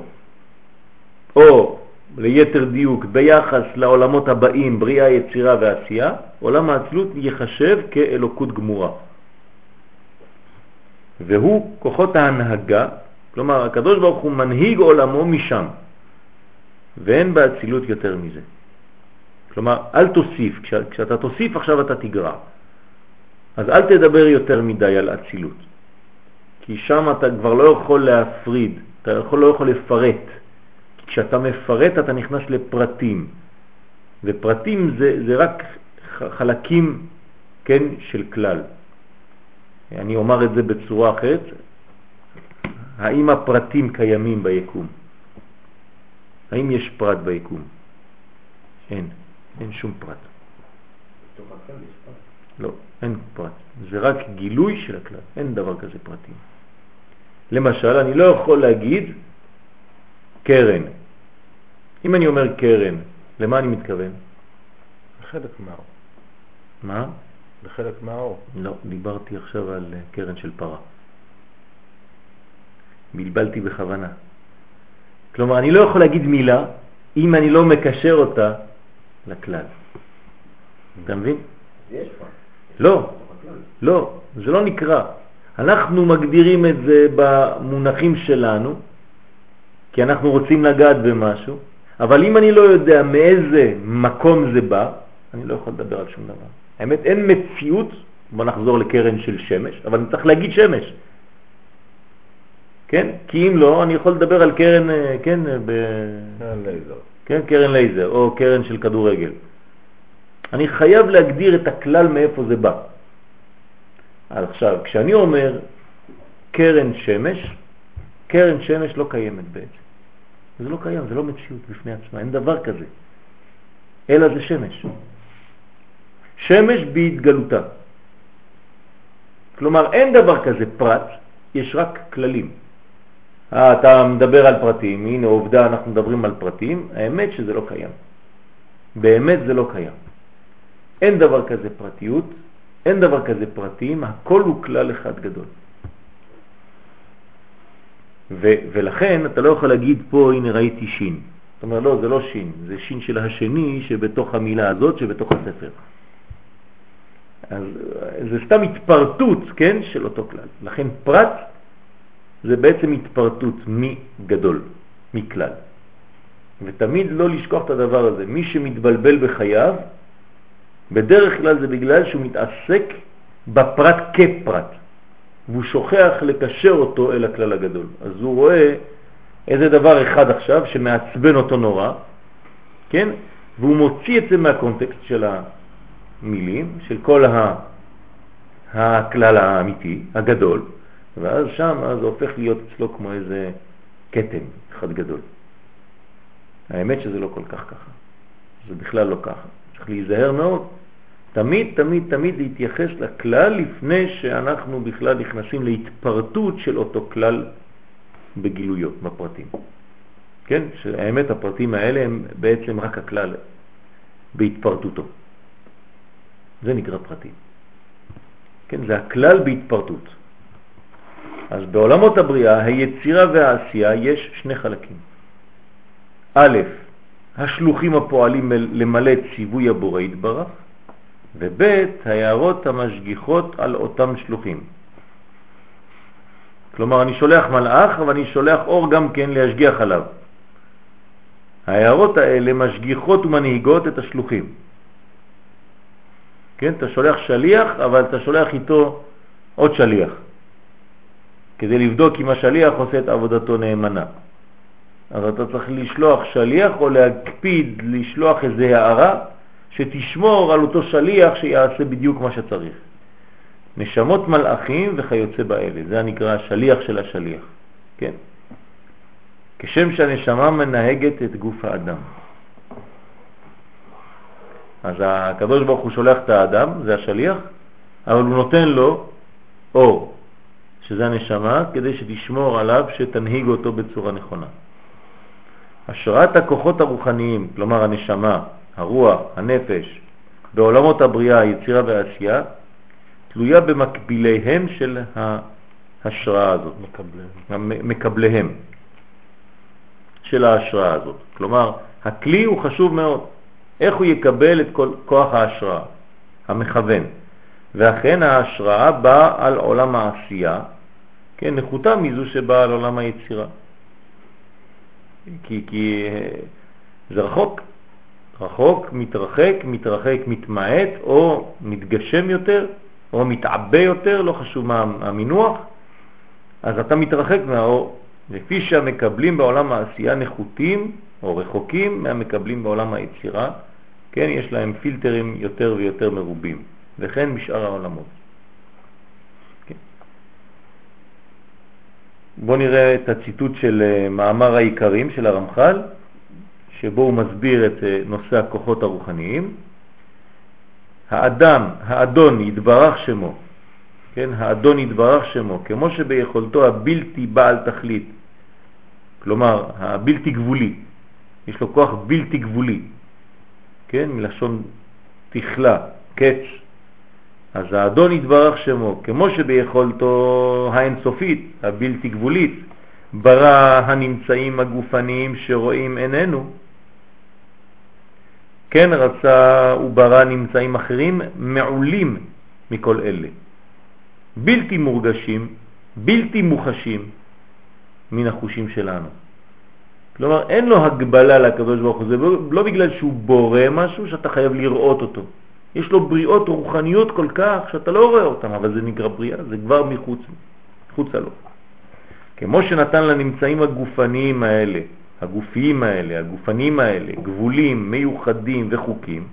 או ליתר דיוק ביחס לעולמות הבאים, בריאה, יצירה ועשייה, עולם האצילות יחשב כאלוקות גמורה. והוא כוחות ההנהגה, כלומר הקדוש ברוך הוא מנהיג עולמו משם, ואין באצילות יותר מזה. כלומר, אל תוסיף, כש, כשאתה תוסיף עכשיו אתה תגרע. אז אל תדבר יותר מדי על אצילות, כי שם אתה כבר לא יכול להפריד, אתה לא יכול לפרט. כשאתה מפרט אתה נכנס לפרטים, ופרטים זה, זה רק חלקים כן, של כלל. אני אומר את זה בצורה אחרת, האם הפרטים קיימים ביקום? האם יש פרט ביקום? אין, אין שום פרט. לא, אין פרט. זה רק גילוי של הכלל, אין דבר כזה פרטים. למשל, אני לא יכול להגיד קרן. אם אני אומר קרן, למה אני מתכוון? חלק מהאור. מה? בחלק מהאור. לא, דיברתי עכשיו על אה, קרן של פרה. בלבלתי בכוונה. כלומר, אני לא יכול להגיד מילה אם אני לא מקשר אותה לכלל. אתה מבין? יש. לא, לא, זה לא נקרא. אנחנו מגדירים את זה במונחים שלנו, כי אנחנו רוצים לגעת במשהו, אבל אם אני לא יודע מאיזה מקום זה בא, אני לא יכול לדבר על שום דבר. האמת, אין מציאות, בוא נחזור לקרן של שמש, אבל אני צריך להגיד שמש. כן? כי אם לא, אני יכול לדבר על קרן, אה, כן, ב... כן, קרן לייזר או קרן של כדורגל. אני חייב להגדיר את הכלל מאיפה זה בא. אז עכשיו, כשאני אומר קרן שמש, קרן שמש לא קיימת בעצם. זה לא קיים, זה לא מציאות בפני עצמה, אין דבר כזה. אלא זה שמש. שמש בהתגלותה. כלומר, אין דבר כזה פרט, יש רק כללים. אה, אתה מדבר על פרטים, הנה עובדה, אנחנו מדברים על פרטים, האמת שזה לא קיים. באמת זה לא קיים. אין דבר כזה פרטיות, אין דבר כזה פרטים, הכל הוא כלל אחד גדול. ו- ולכן אתה לא יכול להגיד פה, הנה ראיתי שין. זאת אומרת, לא, זה לא שין, זה שין של השני שבתוך המילה הזאת, שבתוך הספר. אז זה סתם התפרטות, כן, של אותו כלל. לכן פרט זה בעצם התפרטות מגדול, מכלל. ותמיד לא לשכוח את הדבר הזה. מי שמתבלבל בחייו, בדרך כלל זה בגלל שהוא מתעסק בפרט כפרט, והוא שוכח לקשר אותו אל הכלל הגדול. אז הוא רואה איזה דבר אחד עכשיו שמעצבן אותו נורא, כן? והוא מוציא את זה מהקונטקסט של המילים, של כל ה... הכלל האמיתי, הגדול, ואז שם זה הופך להיות אצלו כמו איזה קטן אחד גדול. האמת שזה לא כל כך ככה, זה בכלל לא ככה. צריך להיזהר מאוד. תמיד, תמיד, תמיד להתייחס לכלל לפני שאנחנו בכלל נכנסים להתפרטות של אותו כלל בגילויות, בפרטים. כן? שהאמת הפרטים האלה הם בעצם רק הכלל בהתפרטותו. זה נקרא פרטים. כן? זה הכלל בהתפרטות. אז בעולמות הבריאה, היצירה והעשייה, יש שני חלקים. א', השלוחים הפועלים למלא ציווי הבורא יתברך, וב', ההערות המשגיחות על אותם שלוחים. כלומר, אני שולח מלאך, ואני שולח אור גם כן להשגיח עליו. ההערות האלה משגיחות ומנהיגות את השלוחים. כן, אתה שולח שליח, אבל אתה שולח איתו עוד שליח. כדי לבדוק אם השליח עושה את עבודתו נאמנה. אז אתה צריך לשלוח שליח או להקפיד לשלוח איזה הערה שתשמור על אותו שליח שיעשה בדיוק מה שצריך. נשמות מלאכים וכיוצא באלה, זה נקרא השליח של השליח, כן? כשם שהנשמה מנהגת את גוף האדם. אז הקדוש ברוך הוא שולח את האדם, זה השליח, אבל הוא נותן לו אור, שזה הנשמה, כדי שתשמור עליו, שתנהיג אותו בצורה נכונה. השראת הכוחות הרוחניים, כלומר הנשמה, הרוח, הנפש, בעולמות הבריאה, היצירה והעשייה, תלויה במקביליהם של ההשראה הזאת, מקבליהם. מקבליהם של ההשראה הזאת. כלומר, הכלי הוא חשוב מאוד. איך הוא יקבל את כל כוח ההשראה, המכוון. ואכן ההשראה באה על עולם העשייה, כן, נחותה מזו שבאה על עולם היצירה. כי, כי זה רחוק, רחוק, מתרחק, מתרחק, מתמעט, או מתגשם יותר, או מתעבה יותר, לא חשוב מה המינוח, אז אתה מתרחק מהאור. לפי שהמקבלים בעולם העשייה נחותים או רחוקים מהמקבלים בעולם היצירה, כן, יש להם פילטרים יותר ויותר מרובים, וכן משאר העולמות. כן. בואו נראה את הציטוט של אה, מאמר העיקרים של הרמח"ל, שבו הוא מסביר את אה, נושא הכוחות הרוחניים. האדם, האדון יתברך שמו, כן, האדון יתברך שמו, כמו שביכולתו הבלתי בעל תכלית, כלומר הבלתי גבולי, יש לו כוח בלתי גבולי, כן, מלשון תכלה, קץ. אז האדון יתברך שמו, כמו שביכולתו האינסופית, הבלתי גבולית, ברא הנמצאים הגופניים שרואים עינינו, כן רצה וברא נמצאים אחרים מעולים מכל אלה, בלתי מורגשים, בלתי מוחשים מן החושים שלנו. כלומר, אין לו הגבלה לקדוש ברוך הוא, זה לא, לא בגלל שהוא בורא משהו שאתה חייב לראות אותו. יש לו בריאות רוחניות כל כך שאתה לא רואה אותן, אבל זה נקרא בריאה, זה כבר מחוץ, מחוץ לו. כמו שנתן לנמצאים הגופניים האלה, הגופיים האלה, הגופנים האלה, גבולים, מיוחדים וחוקים,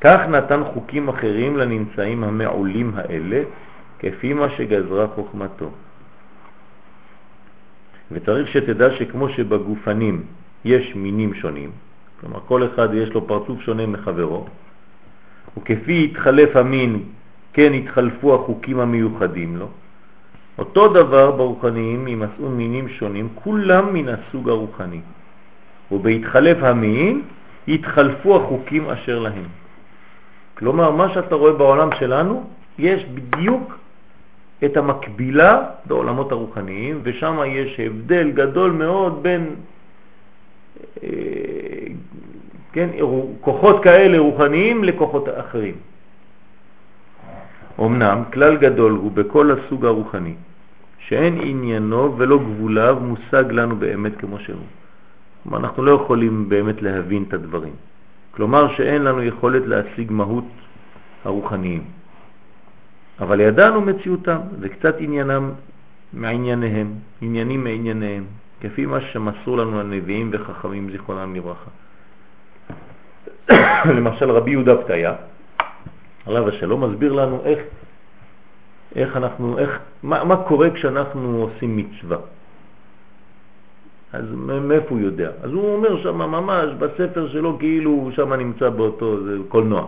כך נתן חוקים אחרים לנמצאים המעולים האלה, כפי מה שגזרה חוכמתו. וצריך שתדע שכמו שבגופנים יש מינים שונים, כלומר כל אחד יש לו פרצוף שונה מחברו, וכפי התחלף המין, כן התחלפו החוקים המיוחדים לו. אותו דבר ברוחניים ימצאו מינים שונים, כולם מן הסוג הרוחני. ובהתחלף המין התחלפו החוקים אשר להם. כלומר, מה שאתה רואה בעולם שלנו, יש בדיוק את המקבילה בעולמות הרוחניים, ושם יש הבדל גדול מאוד בין אה, כן, כוחות כאלה רוחניים לכוחות אחרים. אמנם כלל גדול הוא בכל הסוג הרוחני, שאין עניינו ולא גבוליו מושג לנו באמת כמו שהוא. כלומר, אנחנו לא יכולים באמת להבין את הדברים. כלומר שאין לנו יכולת להשיג מהות הרוחניים. אבל ידענו מציאותם, וקצת עניינם מענייניהם, עניינים מענייניהם, כפי מה שמסרו לנו הנביאים וחכמים זיכרונם לברכה. למשל רבי יהודה פתיה, עליו השלום, מסביר לנו איך, איך אנחנו, איך, מה, מה קורה כשאנחנו עושים מצווה. אז מאיפה הוא יודע? אז הוא אומר שם ממש בספר שלו כאילו שם נמצא באותו, זה קולנוע.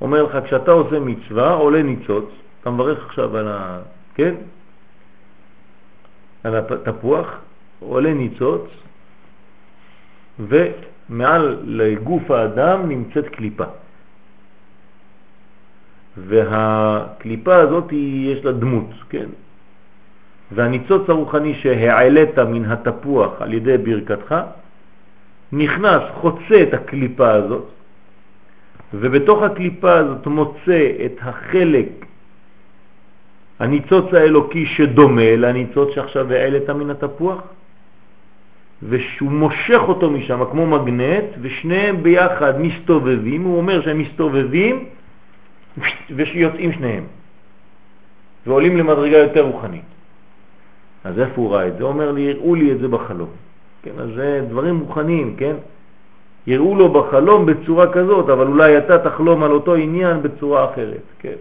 אומר לך, כשאתה עושה מצווה, עולה ניצוץ, אתה מברך עכשיו על ה... כן? על התפוח, עולה ניצוץ, ומעל לגוף האדם נמצאת קליפה. והקליפה הזאת יש לה דמות, כן? והניצוץ הרוחני שהעלית מן התפוח על ידי ברכתך, נכנס, חוצה את הקליפה הזאת, ובתוך הקליפה הזאת מוצא את החלק, הניצוץ האלוקי שדומה לניצוץ שעכשיו העלית מן התפוח, ושהוא מושך אותו משם כמו מגנט, ושניהם ביחד מסתובבים, הוא אומר שהם מסתובבים ויוצאים שניהם, ועולים למדרגה יותר רוחנית. אז איפה הוא ראה את זה? אומר לי, הראו לי את זה בחלום. כן, אז זה דברים רוחניים, כן? יראו לו בחלום בצורה כזאת, אבל אולי אתה תחלום על אותו עניין בצורה אחרת, כן?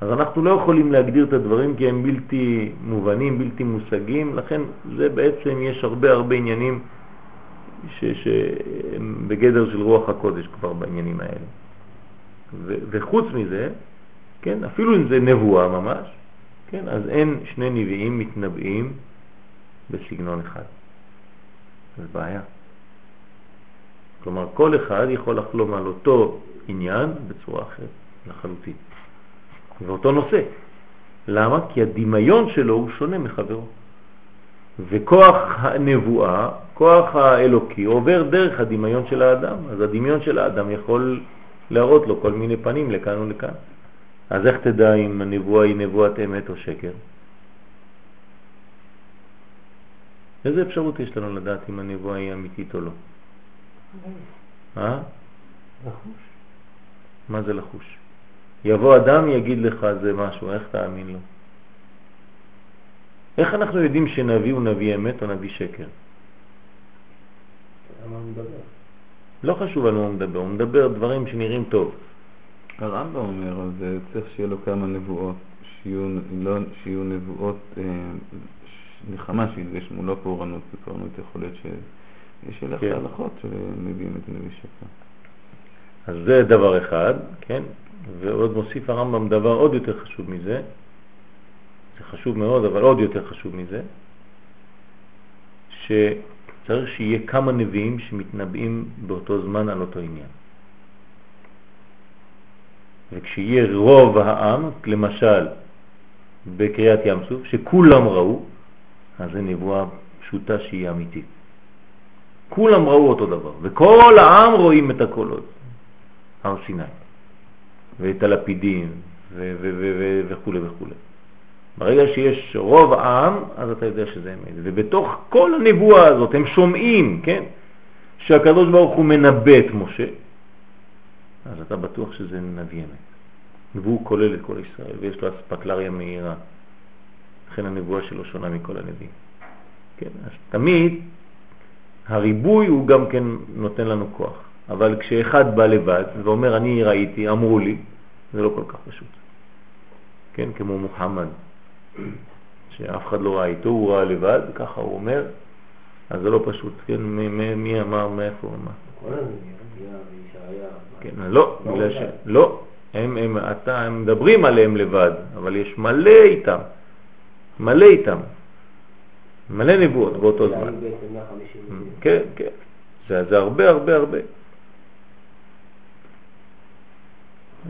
אז אנחנו לא יכולים להגדיר את הדברים כי הם בלתי מובנים, בלתי מושגים, לכן זה בעצם יש הרבה הרבה עניינים שהם בגדר של רוח הקודש כבר בעניינים האלה. וחוץ מזה, כן, אפילו אם זה נבואה ממש, כן, אז אין שני נביאים מתנבאים בסגנון אחד. זה בעיה. כלומר, כל אחד יכול לחלום על אותו עניין בצורה אחרת לחלוטין. ואותו נושא. למה? כי הדמיון שלו הוא שונה מחברו. וכוח הנבואה, כוח האלוקי, עובר דרך הדמיון של האדם. אז הדמיון של האדם יכול להראות לו כל מיני פנים לכאן ולכאן. אז איך תדע אם הנבואה היא נבואת אמת או שקר? איזה אפשרות יש לנו לדעת אם הנבואה היא אמיתית או לא? אה? לחוש. מה זה לחוש? יבוא אדם יגיד לך זה משהו, איך תאמין לו? איך אנחנו יודעים שנביא הוא נביא אמת או נביא שקר? לא חשוב על מה הוא מדבר, הוא מדבר דברים שנראים טוב. הרמב"ם אומר, אז צריך שיהיה לו כמה נבואות, שיהיו, לא, שיהיו נבואות, אה, נחמה שילבש מולו פורענות, ופורענות יכול להיות שיש אלך כן. להלכות שמביאים את נביא שקר. אז זה דבר אחד, כן? ועוד מוסיף הרמב"ם דבר עוד יותר חשוב מזה, זה חשוב מאוד, אבל עוד יותר חשוב מזה, שצריך שיהיה כמה נביאים שמתנבאים באותו זמן על אותו עניין. וכשיהיה רוב העם, למשל בקריאת ים סוף, שכולם ראו, אז זה נבואה פשוטה שהיא אמיתית. כולם ראו אותו דבר, וכל העם רואים את הקולות, הר סיני. ואת הלפידים וכו' וכו'. ברגע שיש רוב העם, אז אתה יודע שזה אמת. ובתוך כל הנבואה הזאת הם שומעים, כן, שהקדוש ברוך הוא מנבא את משה, אז אתה בטוח שזה נביא אמת. והוא כולל את כל ישראל, ויש לו אספקלריה מהירה. לכן הנבואה שלו שונה מכל הנביאים. כן, אז תמיד הריבוי הוא גם כן נותן לנו כוח. אבל כשאחד בא לבד ואומר אני ראיתי, אמרו לי, זה לא כל כך פשוט. כן, כמו מוחמד, שאף אחד לא ראה איתו, הוא ראה לבד, ככה הוא אומר, אז זה לא פשוט, כן, מי, אמר, מאיפה, מה? כן, לא, בגלל ש... לא, הם, הם, אתה, הם מדברים עליהם לבד, אבל יש מלא איתם, מלא איתם, מלא נבואות באותו זמן. כן, כן, זה, זה הרבה הרבה הרבה.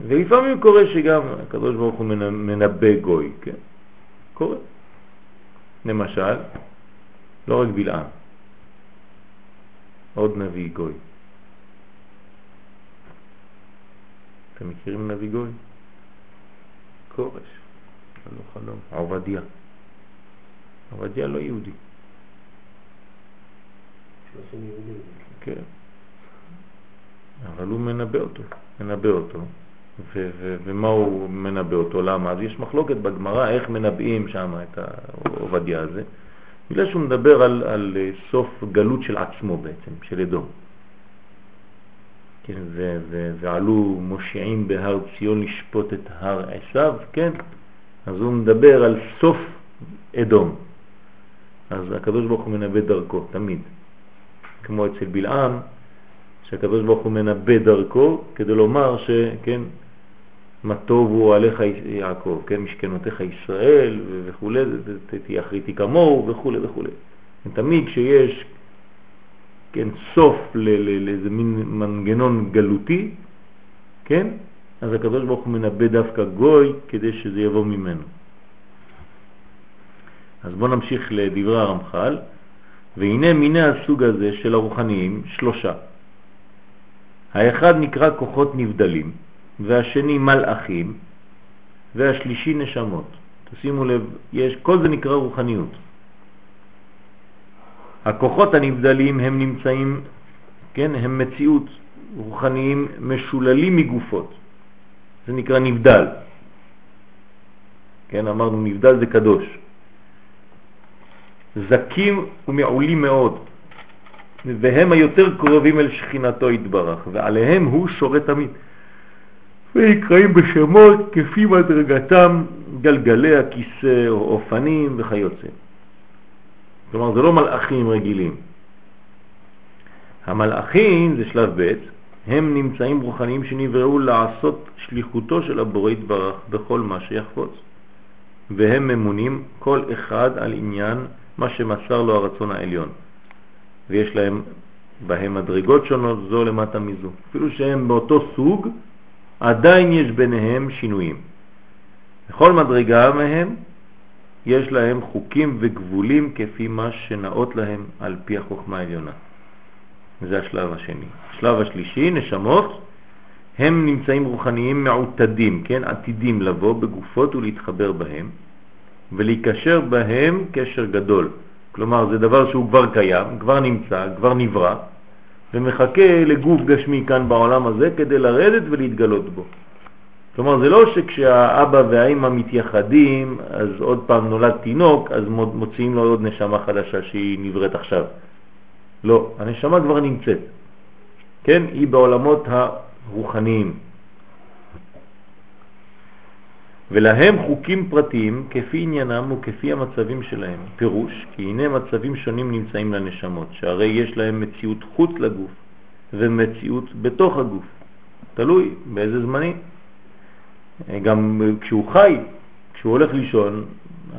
ולפעמים קורה שגם הקדוש ברוך הוא מנבא גוי, כן? קורה. למשל, לא רק בלעם, עוד נביא גוי. אתם מכירים נביא גוי? כורש. לא חלום. עובדיה. עובדיה לא יהודי. כן. אבל הוא מנבא אותו, מנבא אותו. ומה הוא מנבא אותו? למה? אז יש מחלוקת בגמרא איך מנבאים שם את העובדיה הזה. בגלל שהוא מדבר על, על סוף גלות של עצמו בעצם, של אדום. כן, ו, ו, ועלו מושיעים בהר ציון לשפוט את הר עשיו, כן? אז הוא מדבר על סוף אדום. אז הקדוש ברוך הוא מנבא דרכו, תמיד. כמו אצל בלעם, שהקדוש ברוך הוא מנבא דרכו כדי לומר שכן, מה טוב הוא עליך יעקב, כן, משכנותיך ישראל וכו', תהיה אחריתי כמוהו וכו' וכו'. תמיד כשיש כן, סוף לאיזה מין מנגנון גלותי, כן, אז הקדוש ברוך הוא מנבא דווקא גוי כדי שזה יבוא ממנו. אז בואו נמשיך לדברי הרמח"ל, והנה מיני הסוג הזה של הרוחניים שלושה. האחד נקרא כוחות נבדלים, והשני מלאכים, והשלישי נשמות. תשימו לב, יש, כל זה נקרא רוחניות. הכוחות הנבדלים הם נמצאים, כן, הם מציאות רוחניים משוללים מגופות. זה נקרא נבדל. כן, אמרנו נבדל זה קדוש. זקים ומעולים מאוד, והם היותר קרובים אל שכינתו יתברך, ועליהם הוא שורת תמיד. ונקראים בשמות כפי מדרגתם גלגלי הכיסא או אופנים וכיוצא. כלומר זה לא מלאכים רגילים. המלאכים זה שלב ב', הם נמצאים רוחניים שנבראו לעשות שליחותו של הבורא יתברך בכל מה שיחפוץ. והם ממונים כל אחד על עניין מה שמסר לו הרצון העליון. ויש להם בהם מדרגות שונות זו למטה מזו. אפילו שהם באותו סוג, עדיין יש ביניהם שינויים. בכל מדרגה מהם יש להם חוקים וגבולים כפי מה שנאות להם על פי החוכמה העליונה. זה השלב השני. השלב השלישי, נשמות, הם נמצאים רוחניים מעוטדים, כן, עתידים לבוא בגופות ולהתחבר בהם ולהיקשר בהם קשר גדול. כלומר, זה דבר שהוא כבר קיים, כבר נמצא, כבר נברא, ומחכה לגוף גשמי כאן בעולם הזה כדי לרדת ולהתגלות בו. כלומר, זה לא שכשהאבא והאימא מתייחדים, אז עוד פעם נולד תינוק, אז מוציאים לו עוד נשמה חדשה שהיא נבראת עכשיו. לא, הנשמה כבר נמצאת. כן, היא בעולמות הרוחניים. ולהם חוקים פרטיים כפי עניינם וכפי המצבים שלהם. פירוש, כי הנה מצבים שונים נמצאים לנשמות, שהרי יש להם מציאות חוץ לגוף ומציאות בתוך הגוף. תלוי באיזה זמנים. גם כשהוא חי, כשהוא הולך לישון,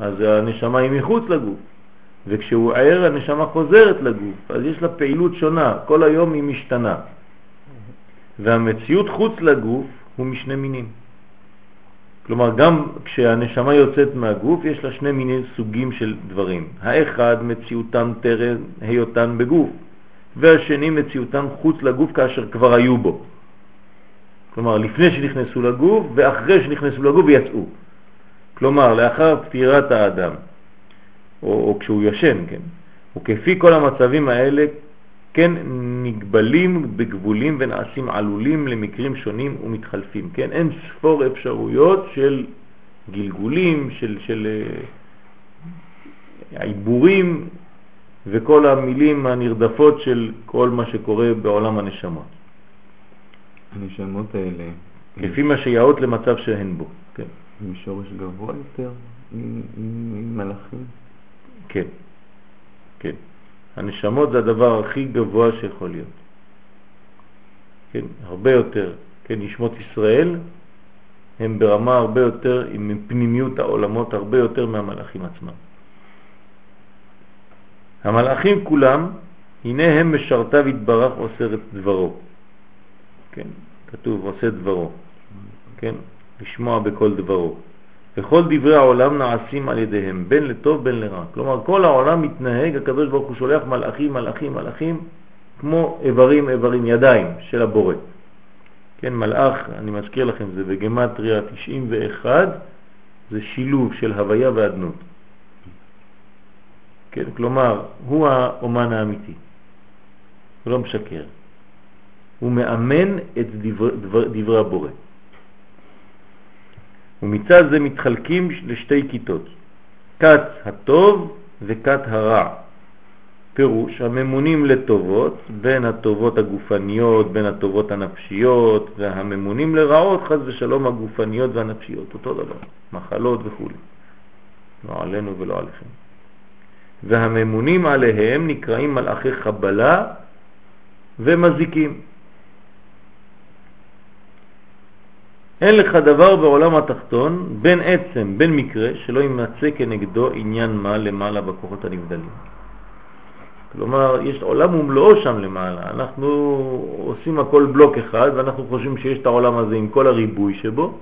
אז הנשמה היא מחוץ לגוף. וכשהוא ער הנשמה חוזרת לגוף, אז יש לה פעילות שונה, כל היום היא משתנה. והמציאות חוץ לגוף הוא משני מינים. כלומר, גם כשהנשמה יוצאת מהגוף, יש לה שני מיני סוגים של דברים. האחד, מציאותן טרם היותן בגוף, והשני, מציאותן חוץ לגוף כאשר כבר היו בו. כלומר, לפני שנכנסו לגוף ואחרי שנכנסו לגוף ויצאו. כלומר, לאחר פטירת האדם, או, או כשהוא ישן, כן, וכפי כל המצבים האלה, כן נגבלים בגבולים ונעשים עלולים למקרים שונים ומתחלפים, כן? אין ספור אפשרויות של גלגולים, של, של uh, עיבורים, וכל המילים הנרדפות של כל מה שקורה בעולם הנשמות. הנשמות האלה... לפי מה שיעוד למצב שהן בו, כן. עם שורש גבוה יותר ממלאכים? כן, כן. הנשמות זה הדבר הכי גבוה שיכול להיות. כן, הרבה יותר. כן, נשמות ישראל הם ברמה הרבה יותר, עם פנימיות העולמות הרבה יותר מהמלאכים עצמם. המלאכים כולם, הנה הם משרתיו יתברך עושה את דברו. כן, כתוב עושה דברו. כן, לשמוע בכל דברו. וכל דברי העולם נעשים על ידיהם, בין לטוב בין לרע. כלומר, כל העולם מתנהג, הקדוש ברוך הוא שולח מלאכים, מלאכים, מלאכים, כמו איברים, איברים, ידיים של הבורא. כן, מלאך, אני מזכיר לכם, זה בגמטריה 91, זה שילוב של הוויה ואדנות. כן, כלומר, הוא האומן האמיתי, הוא לא משקר. הוא מאמן את דבר, דבר, דברי הבורא. ומצד זה מתחלקים לשתי כיתות, כת הטוב וכת הרע. פירוש, הממונים לטובות, בין הטובות הגופניות, בין הטובות הנפשיות, והממונים לרעות, חז ושלום, הגופניות והנפשיות, אותו דבר, מחלות וכו'. לא עלינו ולא עליכם. והממונים עליהם נקראים מלאכי חבלה ומזיקים. אין לך דבר בעולם התחתון, בין עצם, בין מקרה, שלא יימצא כנגדו עניין מה למעלה בכוחות הנבדלים. כלומר, יש עולם ומלואו שם למעלה. אנחנו עושים הכל בלוק אחד, ואנחנו חושבים שיש את העולם הזה עם כל הריבוי שבו,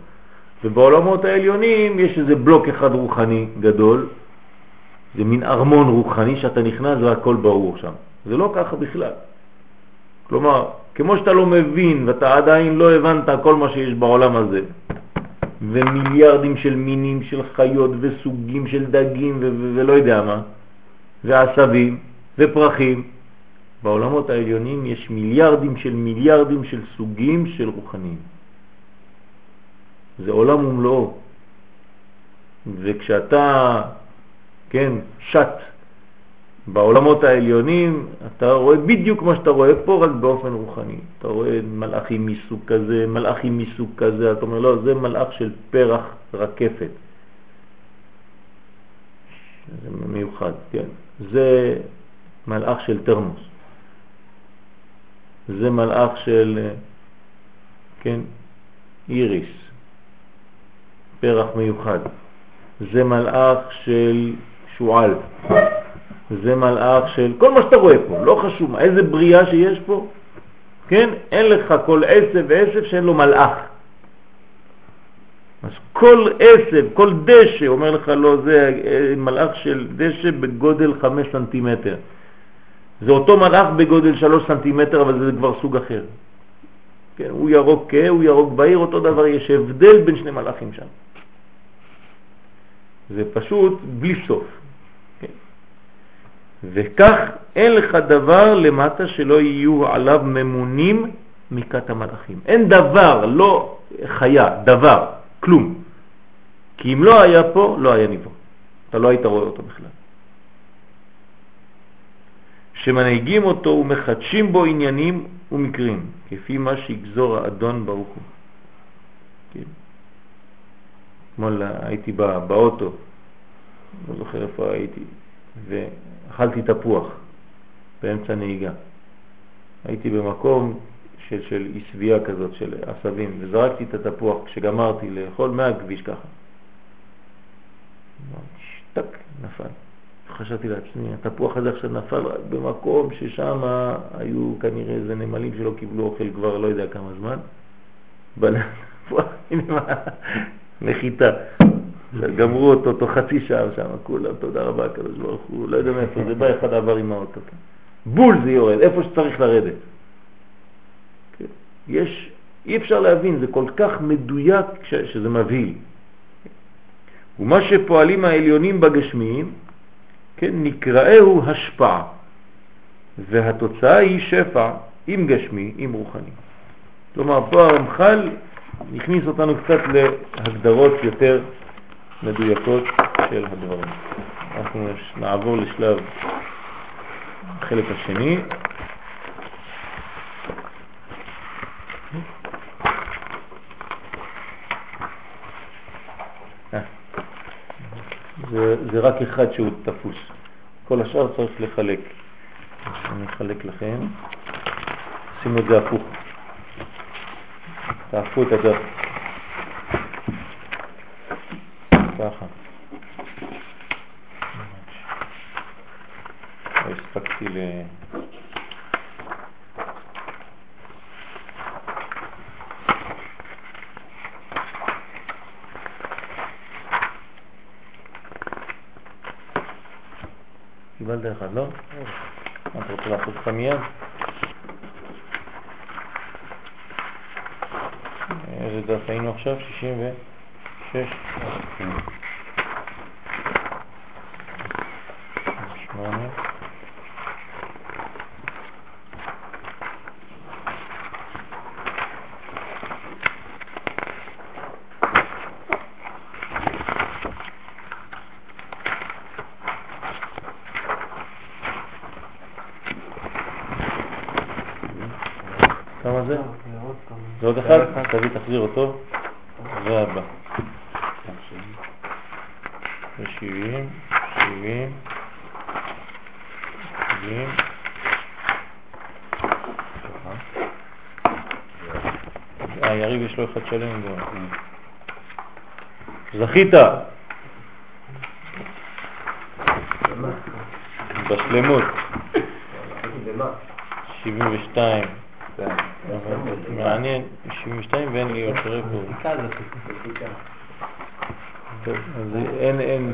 ובעולמות העליונים יש איזה בלוק אחד רוחני גדול, זה מין ארמון רוחני שאתה נכנס והכל ברור שם. זה לא ככה בכלל. כלומר, כמו שאתה לא מבין ואתה עדיין לא הבנת כל מה שיש בעולם הזה, ומיליארדים של מינים של חיות וסוגים של דגים ולא יודע מה, ועשבים ופרחים, בעולמות העליונים יש מיליארדים של מיליארדים של סוגים של רוחניים. זה עולם ומלואו. וכשאתה, כן, שט בעולמות העליונים אתה רואה בדיוק מה שאתה רואה פה, רק באופן רוחני. אתה רואה מלאכים מסוג כזה, מלאכים מסוג כזה, אתה אומר, לא, זה מלאך של פרח רקפת. זה מיוחד, כן. זה מלאך של תרמוס. זה מלאך של, כן, איריס, פרח מיוחד. זה מלאך של שועל. זה מלאך של כל מה שאתה רואה פה, לא חשוב מה, איזה בריאה שיש פה, כן? אין לך כל עשב ועשב שאין לו מלאך. אז כל עשב, כל דשא, אומר לך לא, זה אה, מלאך של דשא בגודל 5 סנטימטר. זה אותו מלאך בגודל 3 סנטימטר, אבל זה כבר סוג אחר. כן, הוא ירוק כהה, הוא ירוק בהיר, אותו דבר, יש הבדל בין שני מלאכים שם. זה פשוט בלי סוף. וכך אין לך דבר למטה שלא יהיו עליו ממונים מכת המלאכים. אין דבר, לא חיה, דבר, כלום. כי אם לא היה פה, לא היה נברא. אתה לא היית רואה אותו בכלל. שמנהיגים אותו ומחדשים בו עניינים ומקרים, כפי מה שיגזור האדון ברוך הוא. כן. אתמול הייתי בא, באוטו, לא זוכר איפה הייתי, ואכלתי תפוח באמצע נהיגה. הייתי במקום של, של עשבייה כזאת, של עשבים, וזרקתי את התפוח כשגמרתי לאכול מהכביש ככה. שטק, נפל. חשבתי לעצמי, התפוח הזה עכשיו נפל רק במקום ששם היו כנראה איזה נמלים שלא קיבלו אוכל כבר לא יודע כמה זמן. בנפוח, נחיתה. גמרו אותו תוך חצי שעה שם, כולם, תודה רבה, הקדוש ברוך הוא, לא יודע מאיפה זה בא, אחד עבר עם האוטו. בול זה יורד, איפה שצריך לרדת. כן? יש, אי אפשר להבין, זה כל כך מדויק שזה מבהיל. ומה שפועלים העליונים בגשמיים, כן, נקראהו השפעה, והתוצאה היא שפע עם גשמי, עם רוחני. כלומר, פה הרמח"ל הכניס אותנו קצת להגדרות יותר מדויקות של הדברים. אנחנו נעבור לשלב החלק השני. אה, זה, זה רק אחד שהוא תפוס, כל השאר צריך לחלק. אני אחלק לכם, שימו את זה הפוך, תהפכו את הדף. ככה. לא הספקתי ל... קיבלת אחד, לא? מה אתה רוצה לעשות לך מיד? איזה דף היינו עכשיו? 66? שמונה. כמה זה? אוקיי, כמה. זה עוד אחד? תביא, תחזיר אותו. זה הבא. זה 70, 70, 70. אה, יריב יש לו אחד שלם. זכית! בשלמות. 72. מעניין, 72 ואין לי יותר רקורד. טוב, אז אין, אין,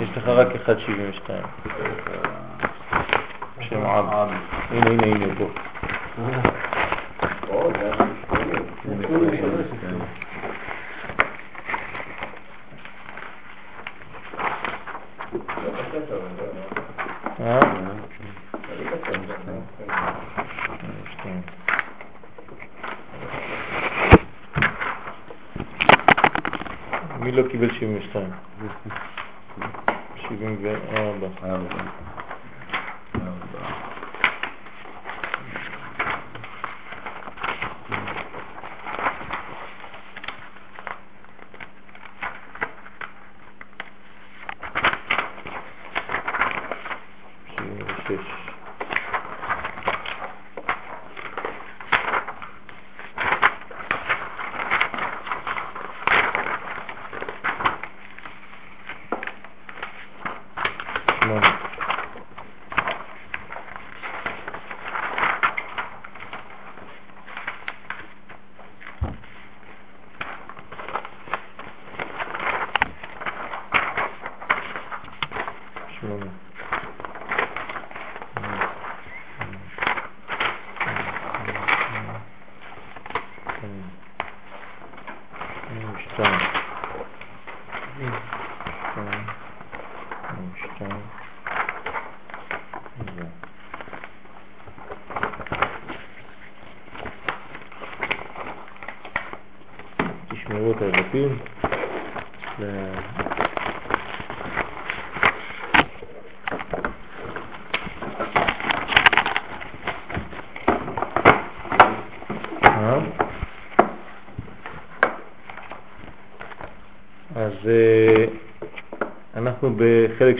יש לך רק 1.72. שם עב. הנה, הנה, הנה, פה.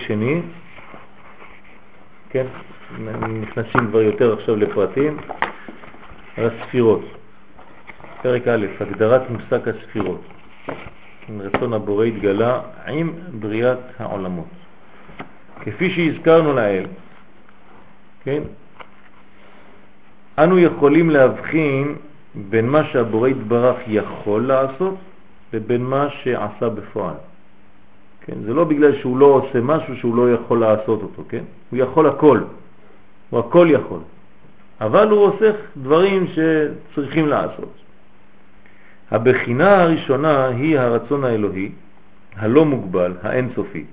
בחלק שני, כן, נכנסים כבר יותר עכשיו לפרטים, על הספירות. פרק א', הגדרת מושג הספירות. רצון הבורא התגלה עם בריאת העולמות. כפי שהזכרנו לעיל, כן, אנו יכולים להבחין בין מה שהבורא יתברך יכול לעשות לבין מה שעשה בפועל. כן, זה לא בגלל שהוא לא עושה משהו שהוא לא יכול לעשות אותו, כן? הוא יכול הכל, הוא הכל יכול, אבל הוא עושה דברים שצריכים לעשות. הבחינה הראשונה היא הרצון האלוהי, הלא מוגבל, האינסופי.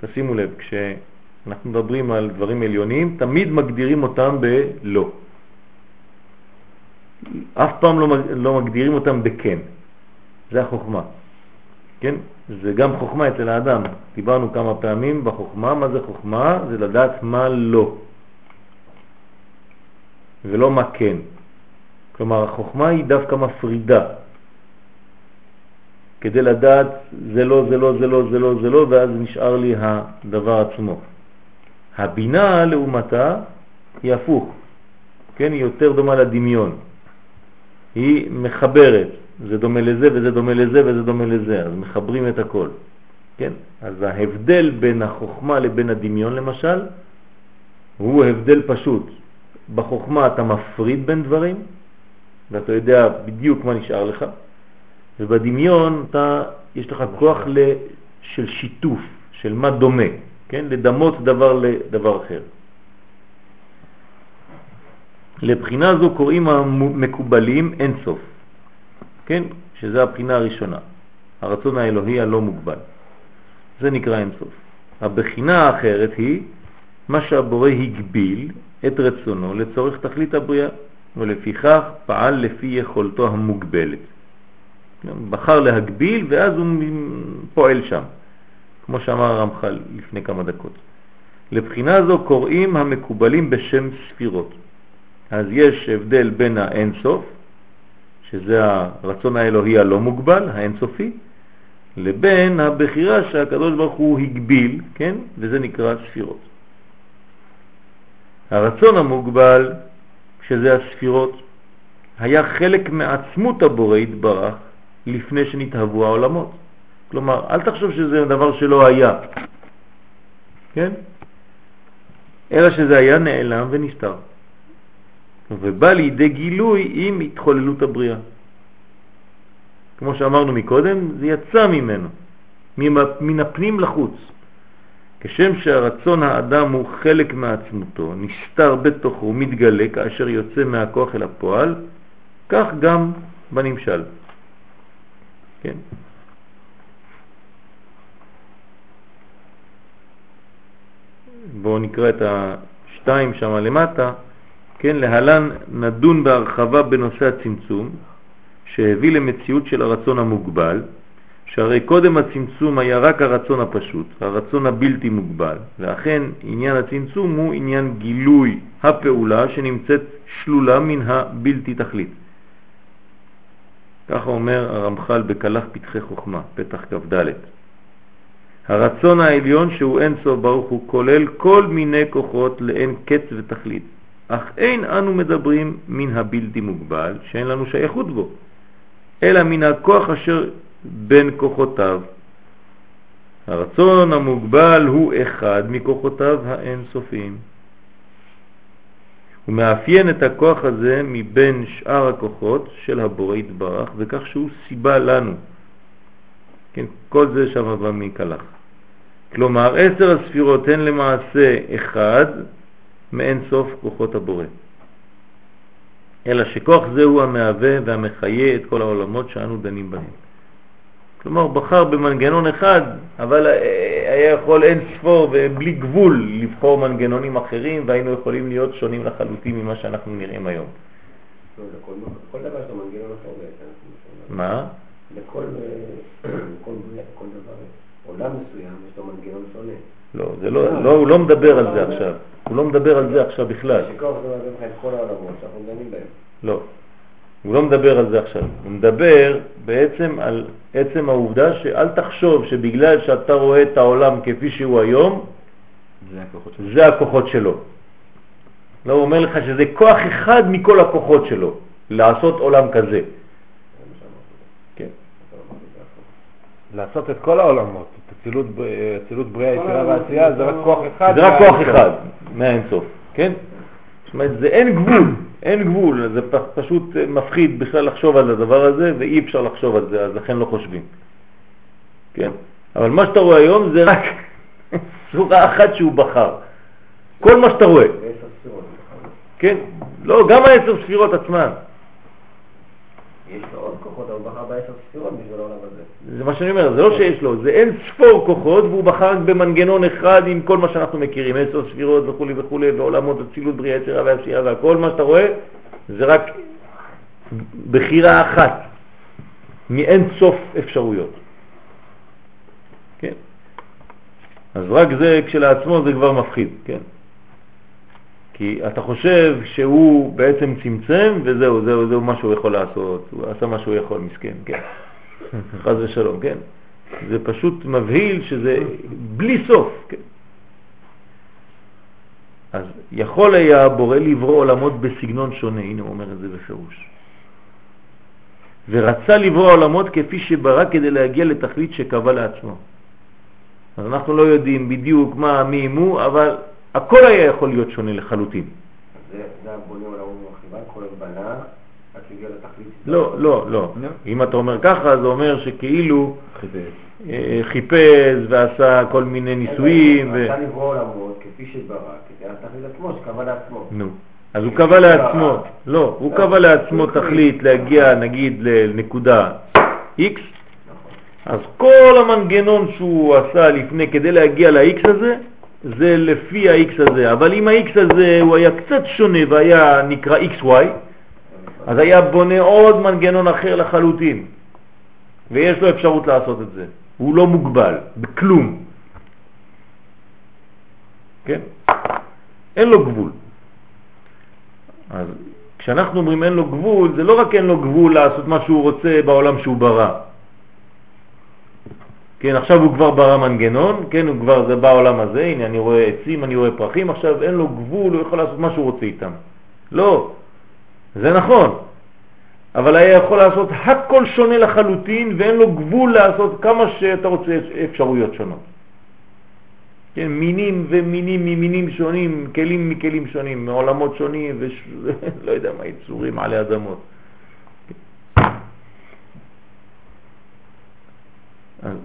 תשימו לב, כשאנחנו מדברים על דברים עליונים, תמיד מגדירים אותם בלא. אף פעם לא, לא מגדירים אותם בכן. זה החוכמה. כן? זה גם חוכמה אצל האדם. דיברנו כמה פעמים בחוכמה, מה זה חוכמה? זה לדעת מה לא. ולא מה כן. כלומר, החוכמה היא דווקא מפרידה, כדי לדעת זה לא, זה לא, זה לא, זה לא, זה לא, ואז נשאר לי הדבר עצמו. הבינה לעומתה היא הפוך, כן? היא יותר דומה לדמיון. היא מחברת, זה דומה לזה וזה דומה לזה וזה דומה לזה, אז מחברים את הכל. כן? אז ההבדל בין החוכמה לבין הדמיון למשל, הוא הבדל פשוט. בחוכמה אתה מפריד בין דברים, ואתה יודע בדיוק מה נשאר לך, ובדמיון אתה, יש לך כוח ל, של שיתוף, של מה דומה, כן? לדמות דבר לדבר אחר. לבחינה זו קוראים המקובלים אין סוף, כן? שזה הבחינה הראשונה, הרצון האלוהי הלא מוגבל. זה נקרא אין סוף. הבחינה האחרת היא מה שהבורא הגביל את רצונו לצורך תכלית הבריאה, ולפיכך פעל לפי יכולתו המוגבלת. בחר להגביל ואז הוא פועל שם, כמו שאמר הרמח"ל לפני כמה דקות. לבחינה זו קוראים המקובלים בשם ספירות. אז יש הבדל בין האינסוף, שזה הרצון האלוהי הלא מוגבל, האינסופי, לבין הבחירה שהקדוש ברוך הוא הגביל, כן? וזה נקרא ספירות. הרצון המוגבל, שזה הספירות, היה חלק מעצמות הבורא התברך לפני שנתהוו העולמות. כלומר, אל תחשוב שזה דבר שלא היה, כן? אלא שזה היה נעלם ונסתר. ובא לידי גילוי עם התחוללות הבריאה. כמו שאמרנו מקודם, זה יצא ממנו, מן הפנים לחוץ. כשם שהרצון האדם הוא חלק מעצמותו, נסתר בתוכו, מתגלה כאשר יוצא מהכוח אל הפועל, כך גם בנמשל. כן. בואו נקרא את השתיים שם למטה. כן, להלן נדון בהרחבה בנושא הצמצום, שהביא למציאות של הרצון המוגבל, שהרי קודם הצמצום היה רק הרצון הפשוט, הרצון הבלתי מוגבל, ואכן עניין הצמצום הוא עניין גילוי הפעולה שנמצאת שלולה מן הבלתי תכלית. ככה אומר הרמח"ל בקלח פתחי חוכמה, פתח כ"ד. הרצון העליון שהוא אין סוף ברוך הוא כולל כל מיני כוחות לאין קץ ותכלית, אך אין אנו מדברים מן הבלתי מוגבל שאין לנו שייכות בו, אלא מן הכוח אשר בין כוחותיו. הרצון המוגבל הוא אחד מכוחותיו האינסופיים. הוא מאפיין את הכוח הזה מבין שאר הכוחות של הבורא יתברך, וכך שהוא סיבה לנו. כן, כל זה שם בא מקלח. כלומר, עשר הספירות הן למעשה אחד מאין סוף כוחות הבורא. אלא שכוח זה הוא המהווה והמחיה את כל העולמות שאנו דנים בהם. כלומר, בחר במנגנון אחד, אבל היה יכול אין ספור ובלי גבול לבחור מנגנונים אחרים, והיינו יכולים להיות שונים לחלוטין ממה שאנחנו נראים היום. כל דבר לו מנגנון אחר בעצם. מה? לכל דבר, עולם מסוים יש לו מנגנון שונה. לא, לא, לא, הוא לא מדבר על זה עכשיו. הוא לא מדבר על זה עכשיו בכלל. לא. הוא לא מדבר על זה עכשיו, הוא מדבר בעצם על עצם העובדה שאל תחשוב שבגלל שאתה רואה את העולם כפי שהוא היום, זה הכוחות שלו. זה הכוחות שלו. לא, הוא אומר לך שזה כוח אחד מכל הכוחות שלו, לעשות עולם כזה. כן. לעשות את כל העולמות, אצילות בריאה, יצירה ועשייה, זה רק כוח אחד. זה רק כוח אחד מהאינסוף, כן? זאת אומרת, זה אין גבול, אין גבול, זה פשוט מפחיד בכלל לחשוב על הדבר הזה, ואי אפשר לחשוב על זה, אז לכן לא חושבים. כן? אבל מה שאתה רואה היום זה רק סורה אחת שהוא בחר. כל מה שאתה רואה. כן? לא, גם העשר ספירות עצמן. זה מה שאני אומר, זה לא שיש לו, זה אין ספור כוחות והוא בחר במנגנון אחד עם כל מה שאנחנו מכירים, עשר ספירות וכו' וכו', ועולמות אצילות בריאה יצירה והפשיעה והכל מה שאתה רואה זה רק בחירה אחת מאין סוף אפשרויות. כן? אז רק זה כשלעצמו זה כבר מפחיד, כן? כי אתה חושב שהוא בעצם צמצם וזהו, זהו, זהו מה שהוא יכול לעשות, הוא עשה מה שהוא יכול, מסכן, כן. חז ושלום, כן. זה פשוט מבהיל שזה בלי סוף, כן. אז יכול היה בורא לברוא עולמות בסגנון שונה, הנה הוא אומר את זה בפירוש. ורצה לברוא עולמות כפי שברא כדי להגיע לתכלית שקבע לעצמו. אז אנחנו לא יודעים בדיוק מה, מי, מו, אבל הכל היה יכול להיות שונה לחלוטין. לתכלית? לא, לא, לא. אם אתה אומר ככה, זה אומר שכאילו אה, חיפש ועשה כל מיני ניסויים. רצה לברוא עולמות כפי שברא, כדי התכלית עצמו, שקבע לעצמו. נו. אז הוא קבע לעצמו, לא, הוא קבע לעצמו תכלית להגיע נגיד לנקודה X, אז כל המנגנון שהוא עשה לפני כדי להגיע ל-X הזה, זה לפי ה-X הזה, אבל אם ה-X הזה הוא היה קצת שונה והיה נקרא XY, אז היה בונה עוד מנגנון אחר לחלוטין, ויש לו אפשרות לעשות את זה. הוא לא מוגבל, בכלום. כן? אין לו גבול. אז כשאנחנו אומרים אין לו גבול, זה לא רק אין לו גבול לעשות מה שהוא רוצה בעולם שהוא ברא. כן, עכשיו הוא כבר ברא מנגנון, כן, הוא כבר זה בעולם הזה, הנה אני רואה עצים, אני רואה פרחים, עכשיו אין לו גבול, הוא יכול לעשות מה שהוא רוצה איתם. לא, זה נכון, אבל היה יכול לעשות הכל שונה לחלוטין ואין לו גבול לעשות כמה שאתה רוצה אפשרויות שונות. כן, מינים ומינים ממינים שונים, כלים מכלים שונים, מעולמות שונים, ולא יודע מה, יצורים עלי אדמות.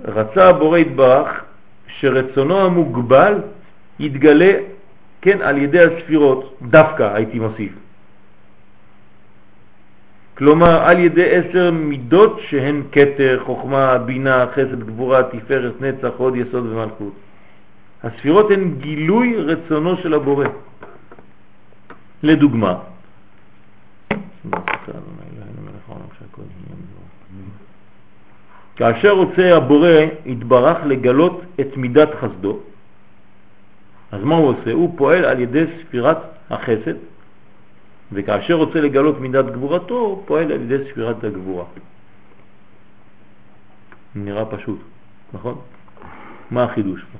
רצה הבורא יתברך שרצונו המוגבל יתגלה, כן, על ידי הספירות, דווקא הייתי מוסיף. כלומר על ידי עשר מידות שהן קטר, חוכמה, בינה, חסד, גבורה, תפארת, נצח, עוד יסוד ומלכות. הספירות הן גילוי רצונו של הבורא. לדוגמה, כאשר רוצה הבורא יתברך לגלות את מידת חסדו, אז מה הוא עושה? הוא פועל על ידי ספירת החסד, וכאשר רוצה לגלות מידת גבורתו, הוא פועל על ידי ספירת הגבורה. נראה פשוט, נכון? מה החידוש פה?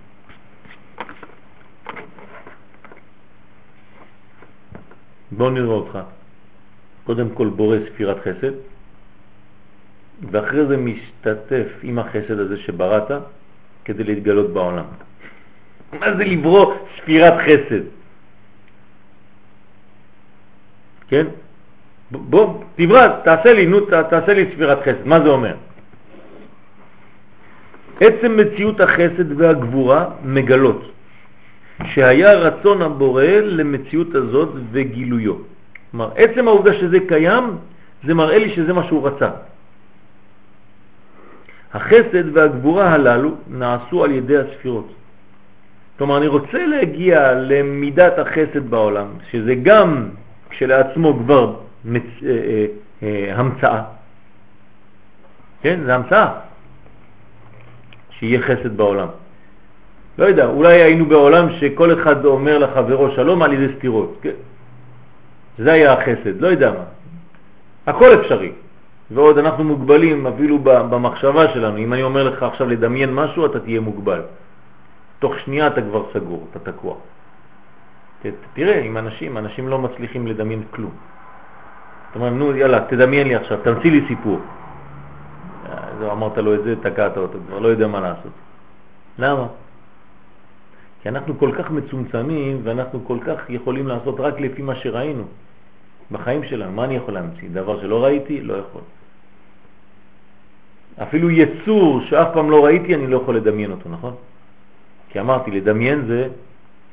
בואו נראה אותך. קודם כל בורא ספירת חסד, ואחרי זה משתתף עם החסד הזה שבראת כדי להתגלות בעולם. מה זה לברוא ספירת חסד? כן? בוא, תברא, תעשה לי, נו, תעשה לי ספירת חסד. מה זה אומר? עצם מציאות החסד והגבורה מגלות שהיה רצון הבורא למציאות הזאת וגילויו. כלומר, עצם העובדה שזה קיים, זה מראה לי שזה מה שהוא רצה. החסד והגבורה הללו נעשו על ידי הספירות. כלומר, אני רוצה להגיע למידת החסד בעולם, שזה גם כשלעצמו כבר מצ... אה, אה, אה, המצאה. כן, זה המצאה, שיהיה חסד בעולם. לא יודע, אולי היינו בעולם שכל אחד אומר לחברו שלום על ידי סתירות. כן? זה היה החסד, לא יודע מה. הכל אפשרי. ועוד אנחנו מוגבלים אפילו במחשבה שלנו. אם אני אומר לך עכשיו לדמיין משהו, אתה תהיה מוגבל. תוך שנייה אתה כבר סגור, אתה תקוע. תראה, עם אנשים, אנשים לא מצליחים לדמיין כלום. אתה אומר, נו, יאללה, תדמיין לי עכשיו, תמציא לי סיפור. אז אמרת לו את זה, תקעת אותו, כבר לא יודע מה לעשות. למה? כי אנחנו כל כך מצומצמים ואנחנו כל כך יכולים לעשות רק לפי מה שראינו בחיים שלנו. מה אני יכול להמציא? דבר שלא ראיתי? לא יכול. אפילו יצור שאף פעם לא ראיתי, אני לא יכול לדמיין אותו, נכון? כי אמרתי, לדמיין זה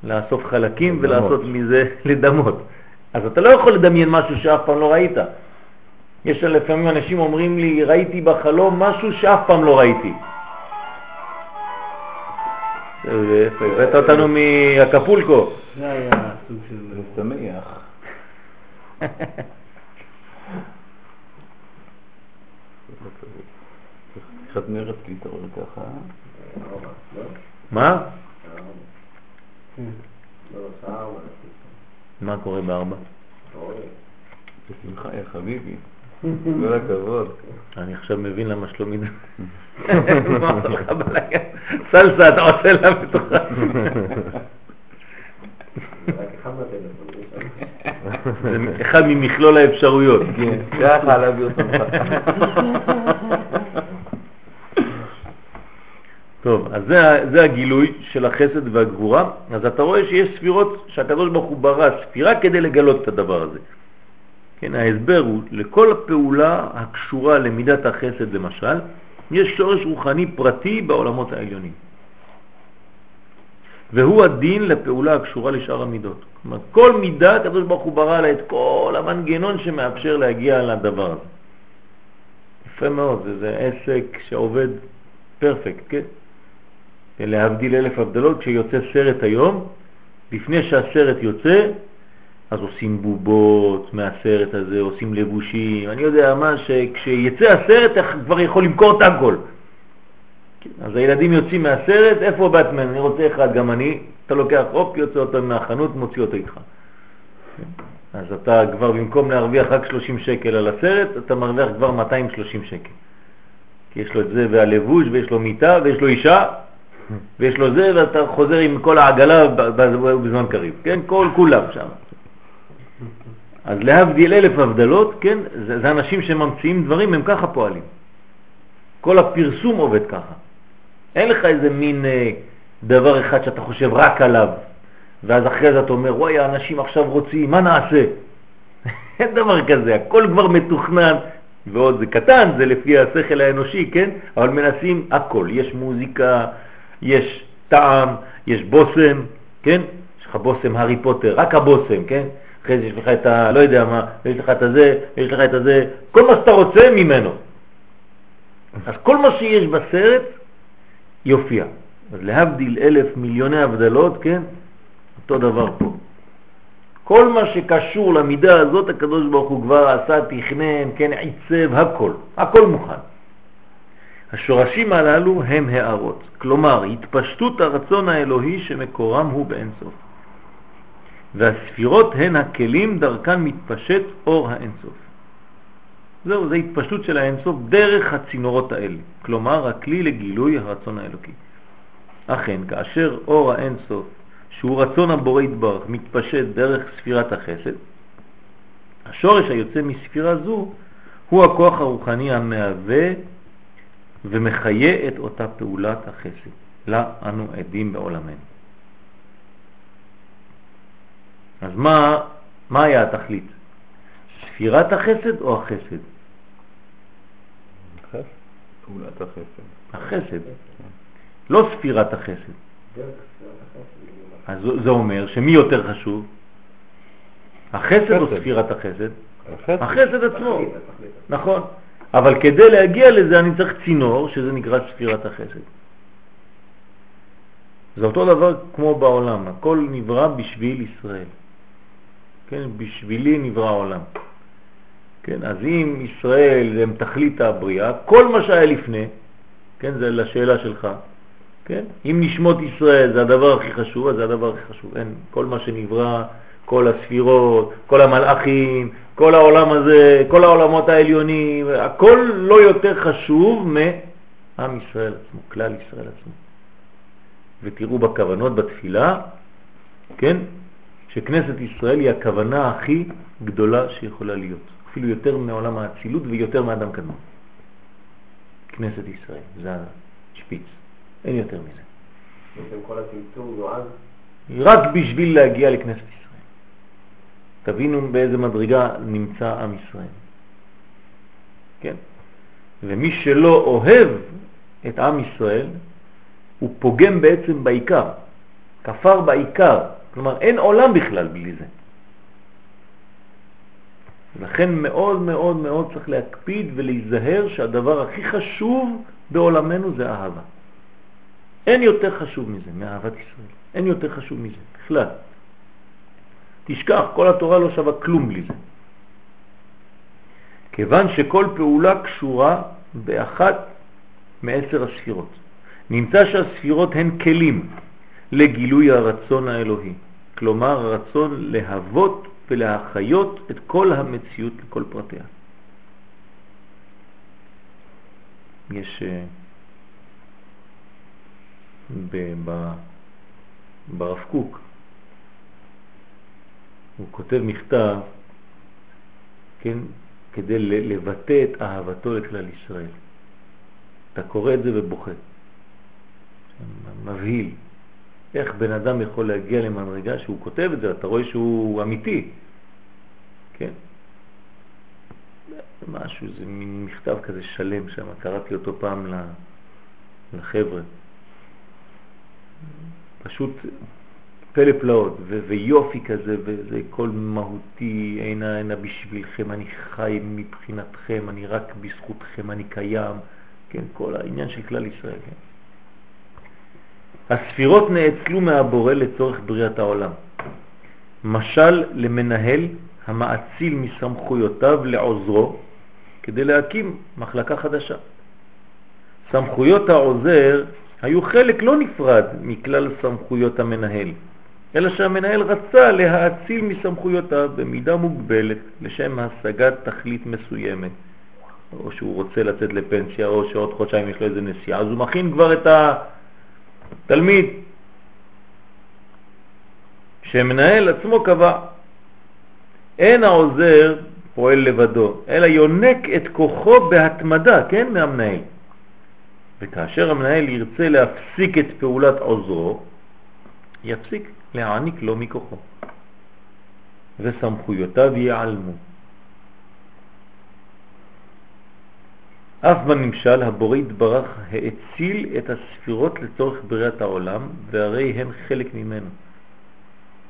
לאסוף חלקים לדמות. ולעשות מזה לדמות. אז אתה לא יכול לדמיין משהו שאף פעם לא ראית. יש לפעמים אנשים אומרים לי, ראיתי בחלום משהו שאף פעם לא ראיתי. הבאת אותנו מאקפולקו. זה היה סוג של שמח. קצת מרץ להתעורר ככה. מה? מה קורה בארבע? בשמחה, יא חביבי. כל הכבוד. אני עכשיו מבין למה שלומי... מה עושה לך בלגן? סלסה אתה עושה לה בתוכה. זה אחד ממכלול האפשרויות. כן, ככה להביא אותך. טוב, אז זה, זה הגילוי של החסד והגבורה. אז אתה רואה שיש ספירות שהקדוש ברוך הוא ברא ספירה כדי לגלות את הדבר הזה. כן, ההסבר הוא, לכל פעולה הקשורה למידת החסד למשל, יש שורש רוחני פרטי בעולמות העליונים. והוא הדין לפעולה הקשורה לשאר המידות. כלומר, כל מידה, הקדוש ברוך הוא ברא לה את כל המנגנון שמאפשר להגיע לדבר הזה. יפה מאוד, זה, זה עסק שעובד פרפקט, כן? להבדיל אלף הבדלות, כשיוצא סרט היום, לפני שהסרט יוצא, אז עושים בובות מהסרט הזה, עושים לבושים, אני יודע מה, שכשיצא הסרט כבר יכול למכור את הכל. אז הילדים יוצאים מהסרט, איפה באטמן? אני רוצה אחד, גם אני. אתה לוקח הופ, יוצא אותו מהחנות, מוציא אותו איתך. אז אתה כבר במקום להרוויח רק 30 שקל על הסרט, אתה מרוויח כבר 230 שקל. כי יש לו את זה והלבוש, ויש לו מיטה, ויש לו אישה, ויש לו זה, ואתה חוזר עם כל העגלה בזמן קריב, כן? כל כולם שם. אז להבדיל אלף הבדלות, כן? זה, זה אנשים שממציאים דברים, הם ככה פועלים. כל הפרסום עובד ככה. אין לך איזה מין אה, דבר אחד שאתה חושב רק עליו, ואז אחרי זה אתה אומר, וואי, האנשים עכשיו רוצים, מה נעשה? אין דבר כזה, הכל כבר מתוכנן, ועוד זה קטן, זה לפי השכל האנושי, כן? אבל מנסים הכל, יש מוזיקה, יש טעם, יש בוסם, כן? יש לך בוסם הארי פוטר, רק הבוסם, כן? אחרי זה יש לך את ה... לא יודע מה, יש לך את הזה, יש לך את הזה, כל מה שאתה רוצה ממנו. אז כל מה שיש בסרט יופיע. אז להבדיל אלף מיליוני הבדלות, כן? אותו דבר פה. כל מה שקשור למידה הזאת, הקדוש ברוך הוא כבר עשה, תכנן, כן, עיצב, הכל, הכל מוכן. השורשים הללו הם הערות, כלומר התפשטות הרצון האלוהי שמקורם הוא באינסוף. והספירות הן הכלים דרכן מתפשט אור האינסוף. זהו, זה התפשטות של האינסוף דרך הצינורות האלה, כלומר הכלי לגילוי הרצון האלוקי. אכן, כאשר אור האינסוף, שהוא רצון הבורא יתברך, מתפשט דרך ספירת החסד, השורש היוצא מספירה זו הוא הכוח הרוחני המהווה ומחיה את אותה פעולת החסד, לה אנו עדים בעולמנו. אז מה, מה היה התכלית? ספירת החסד או החסד? פעולת החסד. החסד, לא ספירת החסד. אז זה אומר שמי יותר חשוב? החסד או ספירת החסד? החסד עצמו, נכון. אבל כדי להגיע לזה אני צריך צינור, שזה נקרא ספירת החסד. זה אותו דבר כמו בעולם, הכל נברא בשביל ישראל. כן, בשבילי נברא העולם. כן, אז אם ישראל הם תכלית הבריאה, כל מה שהיה לפני, כן, זה לשאלה שלך, כן, אם נשמות ישראל זה הדבר הכי חשוב, אז זה הדבר הכי חשוב. אין, כל מה שנברא, כל הספירות, כל המלאכים, כל העולם הזה, כל העולמות העליונים, הכל לא יותר חשוב מעם ישראל עצמו, כלל ישראל עצמו. ותראו בכוונות, בתפילה, כן, שכנסת ישראל היא הכוונה הכי גדולה שיכולה להיות, אפילו יותר מעולם האצילות ויותר מאדם קדמון. כנסת ישראל, זה השפיץ, אין יותר מזה. בעצם כל הצמצום נועד? רק בשביל להגיע לכנסת ישראל. תבינו באיזה מדרגה נמצא עם ישראל. כן? ומי שלא אוהב את עם ישראל, הוא פוגם בעצם בעיקר, כפר בעיקר, כלומר, אין עולם בכלל בלי זה. לכן מאוד מאוד מאוד צריך להקפיד ולהיזהר שהדבר הכי חשוב בעולמנו זה אהבה. אין יותר חשוב מזה, מאהבת ישראל. אין יותר חשוב מזה, בכלל. תשכח, כל התורה לא שווה כלום בלי זה. כיוון שכל פעולה קשורה באחת מעשר הספירות. נמצא שהספירות הן כלים לגילוי הרצון האלוהי. כלומר רצון להוות ולהחיות את כל המציאות לכל פרטיה. יש אה, ברב קוק, הוא כותב מכתב, כן, כדי לבטא את אהבתו לכלל ישראל. אתה קורא את זה ובוכה. מבהיל. איך בן אדם יכול להגיע למדרגה שהוא כותב את זה, אתה רואה שהוא אמיתי. כן? משהו, זה מין מכתב כזה שלם שם, קראתי אותו פעם לחבר'ה. פשוט פלא פלאות ויופי כזה, וזה כל מהותי, אינה אינה בשבילכם, אני חי מבחינתכם, אני רק בזכותכם, אני קיים, כן, כל העניין של כלל ישראל. כן. הספירות נאצלו מהבורא לצורך בריאת העולם. משל למנהל המאציל מסמכויותיו לעוזרו כדי להקים מחלקה חדשה. סמכויות העוזר היו חלק לא נפרד מכלל סמכויות המנהל, אלא שהמנהל רצה להאציל מסמכויותיו במידה מוגבלת לשם השגת תכלית מסוימת, או שהוא רוצה לצאת לפנסיה, או שעוד חודשיים יש לו איזה נסיעה, אז הוא מכין כבר את התלמיד שמנהל עצמו קבע. אין העוזר פועל לבדו, אלא יונק את כוחו בהתמדה, כן, מהמנהל. וכאשר המנהל ירצה להפסיק את פעולת עוזרו, יפסיק להעניק לו מכוחו, וסמכויותיו ייעלמו. אף בממשל הבורא יתברך האציל את הספירות לצורך בריאת העולם, והרי הן חלק ממנו.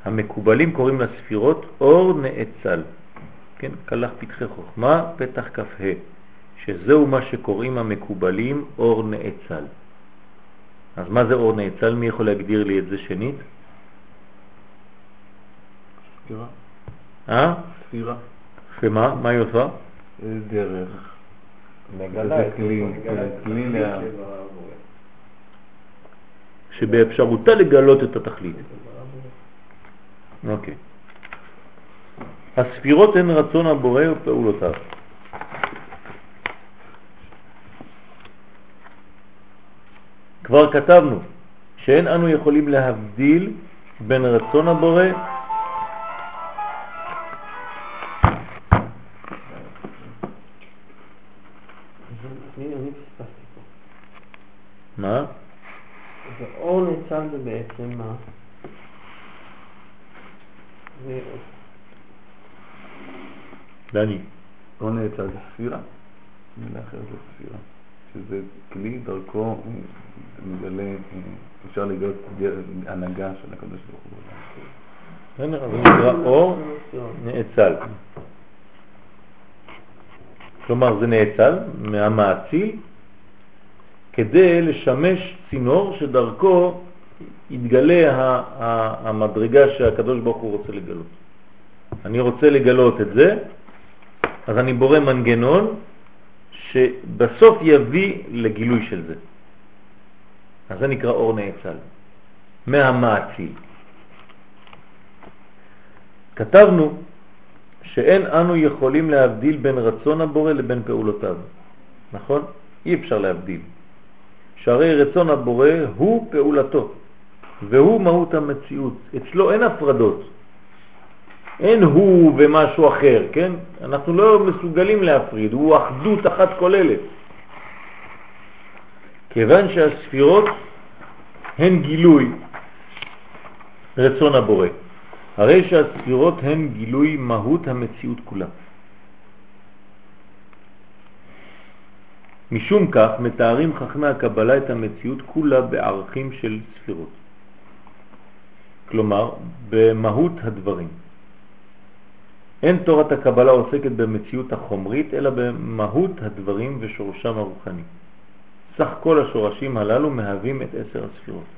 המקובלים קוראים לספירות אור נאצל, כן, כלך פתחי חוכמה, פתח כ"ה, שזהו מה שקוראים המקובלים אור נאצל. אז מה זה אור נאצל? מי יכול להגדיר לי את זה שנית? ספירה. אה? ספירה. שמה? מה היא עושה? דרך. מגלה את כלי, שבאפשרותה לגלות את התכלית. אוקיי. הספירות הן רצון הבורא ופעולותיו. כבר כתבנו שאין אנו יכולים להבדיל בין רצון הבורא מה? ואור נצל זה בעצם מה? דני. אור נצל זה ספירה, מילה אחרת זה ספירה, שזה כלי דרכו מגלה, אפשר לגלות הנהגה של הקדוש ברוך הוא. זה נקרא אור נאצל. כלומר זה נאצל מהמעציל כדי לשמש צינור שדרכו יתגלה המדרגה שהקדוש ברוך הוא רוצה לגלות. אני רוצה לגלות את זה, אז אני בורא מנגנון שבסוף יביא לגילוי של זה. אז זה נקרא אור נאצל, מהמעציל. כתבנו שאין אנו יכולים להבדיל בין רצון הבורא לבין פעולותיו, נכון? אי אפשר להבדיל. שהרי רצון הבורא הוא פעולתו, והוא מהות המציאות. אצלו אין הפרדות. אין הוא ומשהו אחר, כן? אנחנו לא מסוגלים להפריד, הוא אחדות אחת כוללת. כיוון שהספירות הן גילוי רצון הבורא. הרי שהספירות הן גילוי מהות המציאות כולה. משום כך מתארים חכמי הקבלה את המציאות כולה בערכים של ספירות. כלומר, במהות הדברים. אין תורת הקבלה עוסקת במציאות החומרית, אלא במהות הדברים ושורשם הרוחני. סך כל השורשים הללו מהווים את עשר הספירות.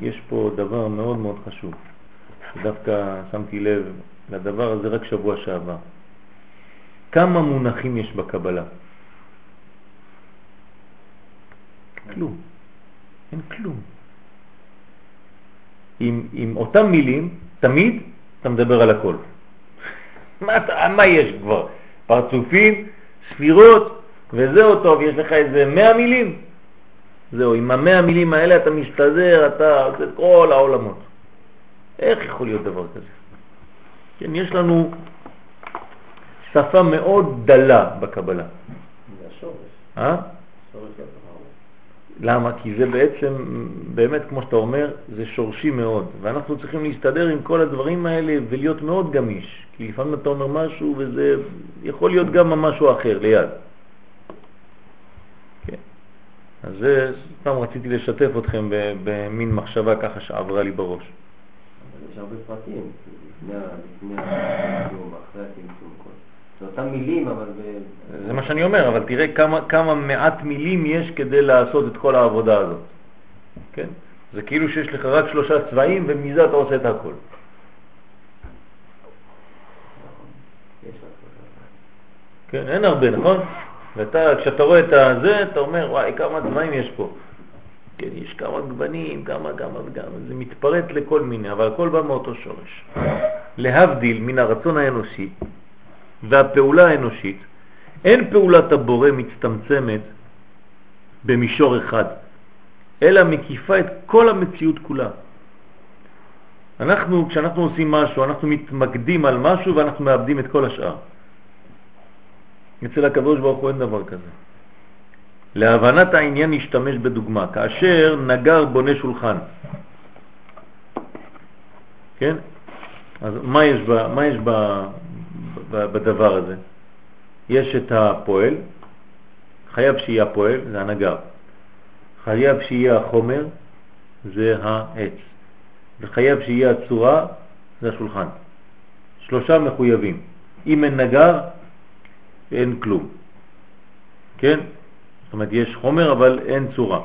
יש פה דבר מאוד מאוד חשוב, שדווקא שמתי לב לדבר הזה רק שבוע שעבר. כמה מונחים יש בקבלה? כלום. אין כלום. עם, עם אותם מילים, תמיד אתה מדבר על הכל. מה, מה יש כבר? פרצופים, ספירות, וזהו טוב, יש לך איזה מאה מילים. זהו, עם המאה מילים האלה אתה מסתדר, אתה עושה את כל העולמות. איך יכול להיות דבר כזה? כן, יש לנו שפה מאוד דלה בקבלה. זה השורש. אה? שורש לתורה. למה? כי זה בעצם, באמת, כמו שאתה אומר, זה שורשי מאוד, ואנחנו צריכים להסתדר עם כל הדברים האלה ולהיות מאוד גמיש, כי לפעמים אתה אומר משהו וזה יכול להיות גם משהו אחר ליד. כן. אז זה, סתם רציתי לשתף אתכם במין מחשבה ככה שעברה לי בראש. אבל יש הרבה פרטים, לפני ה- לפני הצמצום, אחרי הצמצום, כל- זה אותם מילים, אבל. זה מה שאני אומר, אבל תראה כמה, כמה מעט מילים יש כדי לעשות את כל העבודה הזאת. כן? זה כאילו שיש לך רק שלושה צבעים ומזה אתה עושה את הכל. כן, אין הרבה, נכון? ואתה, כשאתה רואה את הזה, אתה אומר, וואי, כמה צבעים יש פה. כן, יש כמה גוונים, כמה, כמה וכמה, זה מתפרט לכל מיני, אבל הכל בא מאותו שורש. להבדיל מן הרצון האנושי והפעולה האנושית, אין פעולת הבורא מצטמצמת במישור אחד, אלא מקיפה את כל המציאות כולה. אנחנו, כשאנחנו עושים משהו, אנחנו מתמקדים על משהו ואנחנו מאבדים את כל השאר. אצל הקדוש ברוך הוא אין דבר כזה. להבנת העניין נשתמש בדוגמה. כאשר נגר בונה שולחן, כן? אז מה יש, ב, מה יש ב, בדבר הזה? יש את הפועל, חייב שיהיה הפועל, זה הנגר. חייב שיהיה החומר, זה העץ. וחייב שיהיה הצורה, זה השולחן. שלושה מחויבים. אם אין נגר, אין כלום. כן? זאת אומרת, יש חומר אבל אין צורה.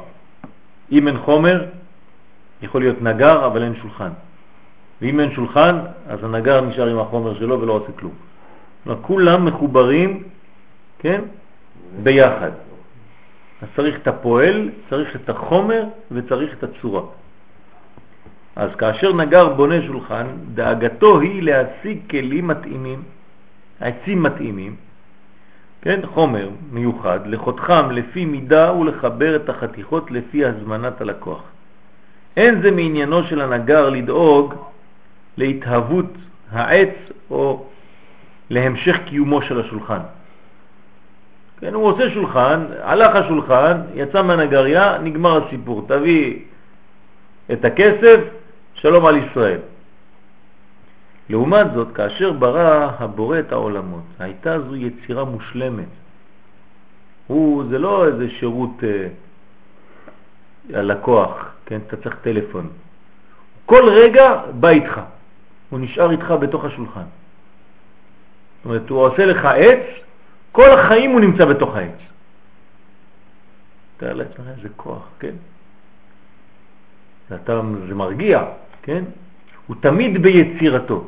אם אין חומר, יכול להיות נגר אבל אין שולחן. ואם אין שולחן, אז הנגר נשאר עם החומר שלו ולא עושה כלום. כולם מחוברים, כן? ביחד. אז צריך את הפועל, צריך את החומר וצריך את הצורה. אז כאשר נגר בונה שולחן, דאגתו היא להשיג כלים מתאימים, עצים מתאימים, כן, חומר מיוחד, לחותכם לפי מידה ולחבר את החתיכות לפי הזמנת הלקוח. אין זה מעניינו של הנגר לדאוג להתהוות העץ או להמשך קיומו של השולחן. כן, הוא עושה שולחן, הלך השולחן, יצא מהנגריה, נגמר הסיפור. תביא את הכסף, שלום על ישראל. לעומת זאת, כאשר ברא הבורא את העולמות, הייתה זו יצירה מושלמת. הוא, זה לא איזה שירות אה, הלקוח, כן, אתה צריך טלפון. כל רגע בא איתך, הוא נשאר איתך בתוך השולחן. זאת אומרת, הוא עושה לך עץ, כל החיים הוא נמצא בתוך העץ. תאר לעצמך איזה כוח, כן? אתה, זה מרגיע, כן? הוא תמיד ביצירתו,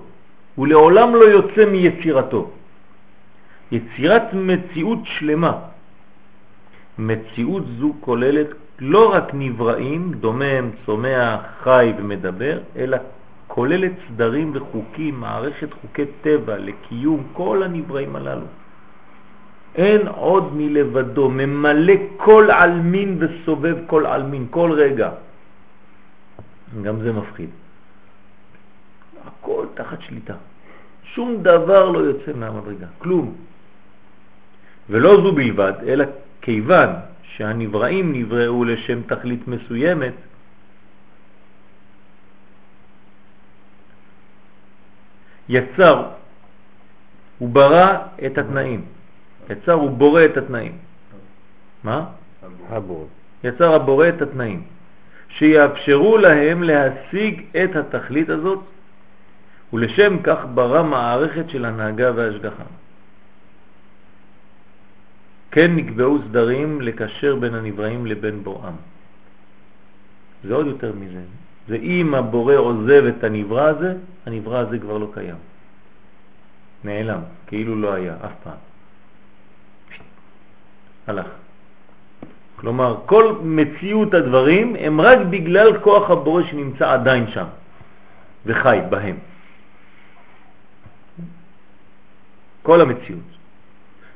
הוא לעולם לא יוצא מיצירתו. יצירת מציאות שלמה. מציאות זו כוללת לא רק נבראים, דומם, צומח, חי ומדבר, אלא כוללת סדרים וחוקים, מערכת חוקי טבע לקיום כל הנבראים הללו. אין עוד מלבדו, ממלא כל אלמין וסובב כל אלמין, כל רגע. גם זה מפחיד. הכל תחת שליטה. שום דבר לא יוצא מהמדרגה, כלום. ולא זו בלבד, אלא כיוון שהנבראים נבראו לשם תכלית מסוימת, יצר, הוא ברא את התנאים. יצר, הוא בורא את התנאים. מה? הבורא. יצר הבורא את התנאים, שיאפשרו להם להשיג את התכלית הזאת, ולשם כך ברא מערכת של הנהגה והשגחה. כן נקבעו סדרים לקשר בין הנבראים לבין בוראם. זה עוד יותר מזה. זה אם הבורא עוזב את הנברא הזה, הנברא הזה כבר לא קיים. נעלם, כאילו לא היה, אף פעם. הלך. כלומר, כל מציאות הדברים הם רק בגלל כוח הבורא שנמצא עדיין שם. וחי בהם. כל המציאות.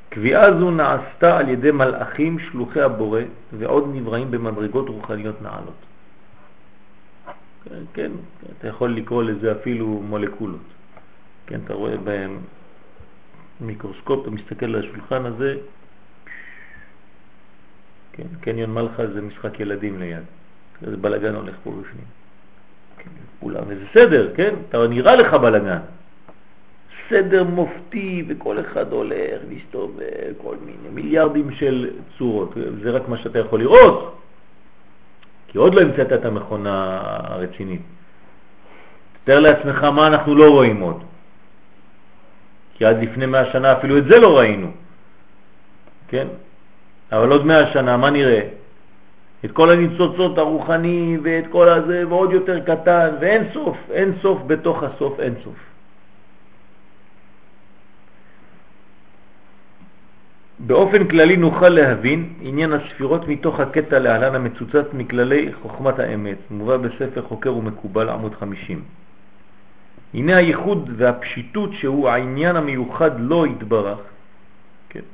קביעה זו נעשתה על ידי מלאכים שלוחי הבורא ועוד נבראים במדרגות רוחניות נעלות. כן, אתה יכול לקרוא לזה אפילו מולקולות. כן, אתה רואה בהם מיקרוסקופ, אתה מסתכל על השולחן הזה, כן, קניון מלכה זה משחק ילדים ליד. איזה בלגן הולך פה בפנים. כולם, וזה סדר, כן? אתה נראה לך בלגן. סדר מופתי וכל אחד הולך, להסתובב, כל מיני מיליארדים של צורות. זה רק מה שאתה יכול לראות, כי עוד לא המצאת את המכונה הרצינית. תתאר לעצמך מה אנחנו לא רואים עוד. כי עד לפני מאה שנה אפילו את זה לא ראינו. כן? אבל עוד מאה שנה, מה נראה? את כל הניצוצות הרוחני ואת כל הזה ועוד יותר קטן ואין סוף, אין סוף בתוך הסוף, אין סוף. באופן כללי נוכל להבין עניין הספירות מתוך הקטע להלן המצוצץ מכללי חוכמת האמת, מובא בספר חוקר ומקובל עמוד 50. הנה הייחוד והפשיטות שהוא העניין המיוחד לא יתברך, כן?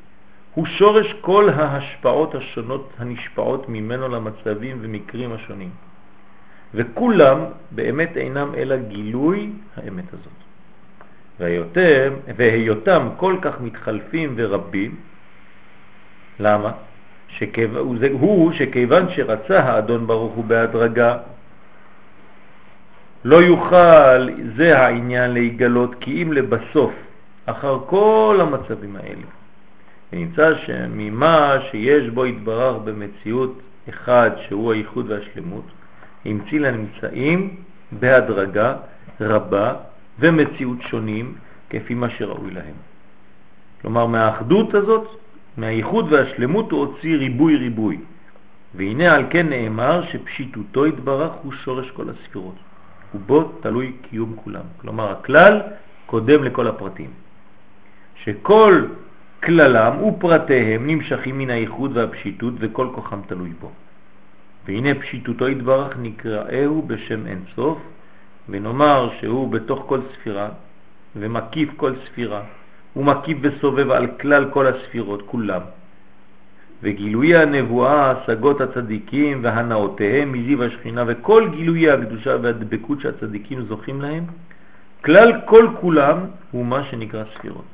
הוא שורש כל ההשפעות השונות הנשפעות ממנו למצבים ומקרים השונים. וכולם באמת אינם אלא גילוי האמת הזאת. והיותם, והיותם כל כך מתחלפים ורבים, למה? שכיו... הוא שכיוון שרצה האדון ברוך הוא בהדרגה, לא יוכל זה העניין להיגלות כי אם לבסוף, אחר כל המצבים האלה. ונמצא שממה שיש בו התברר במציאות אחד שהוא הייחוד והשלמות, המציא לנמצאים בהדרגה רבה ומציאות שונים כפי מה שראוי להם. כלומר, מהאחדות הזאת מהייחוד והשלמות הוא הוציא ריבוי ריבוי. והנה על כן נאמר שפשיטותו התברך הוא שורש כל הספירות, ובו תלוי קיום כולם. כלומר הכלל קודם לכל הפרטים. שכל כללם ופרטיהם נמשכים מן הייחוד והפשיטות וכל כוחם תלוי בו. והנה פשיטותו התברך נקראהו בשם אין סוף, ונאמר שהוא בתוך כל ספירה ומקיף כל ספירה הוא מקיף וסובב על כלל כל הספירות, כולם. וגילויי הנבואה, השגות הצדיקים והנאותיהם מזיו השכינה וכל גילויי הקדושה והדבקות שהצדיקים זוכים להם, כלל כל כולם הוא מה שנקרא ספירות.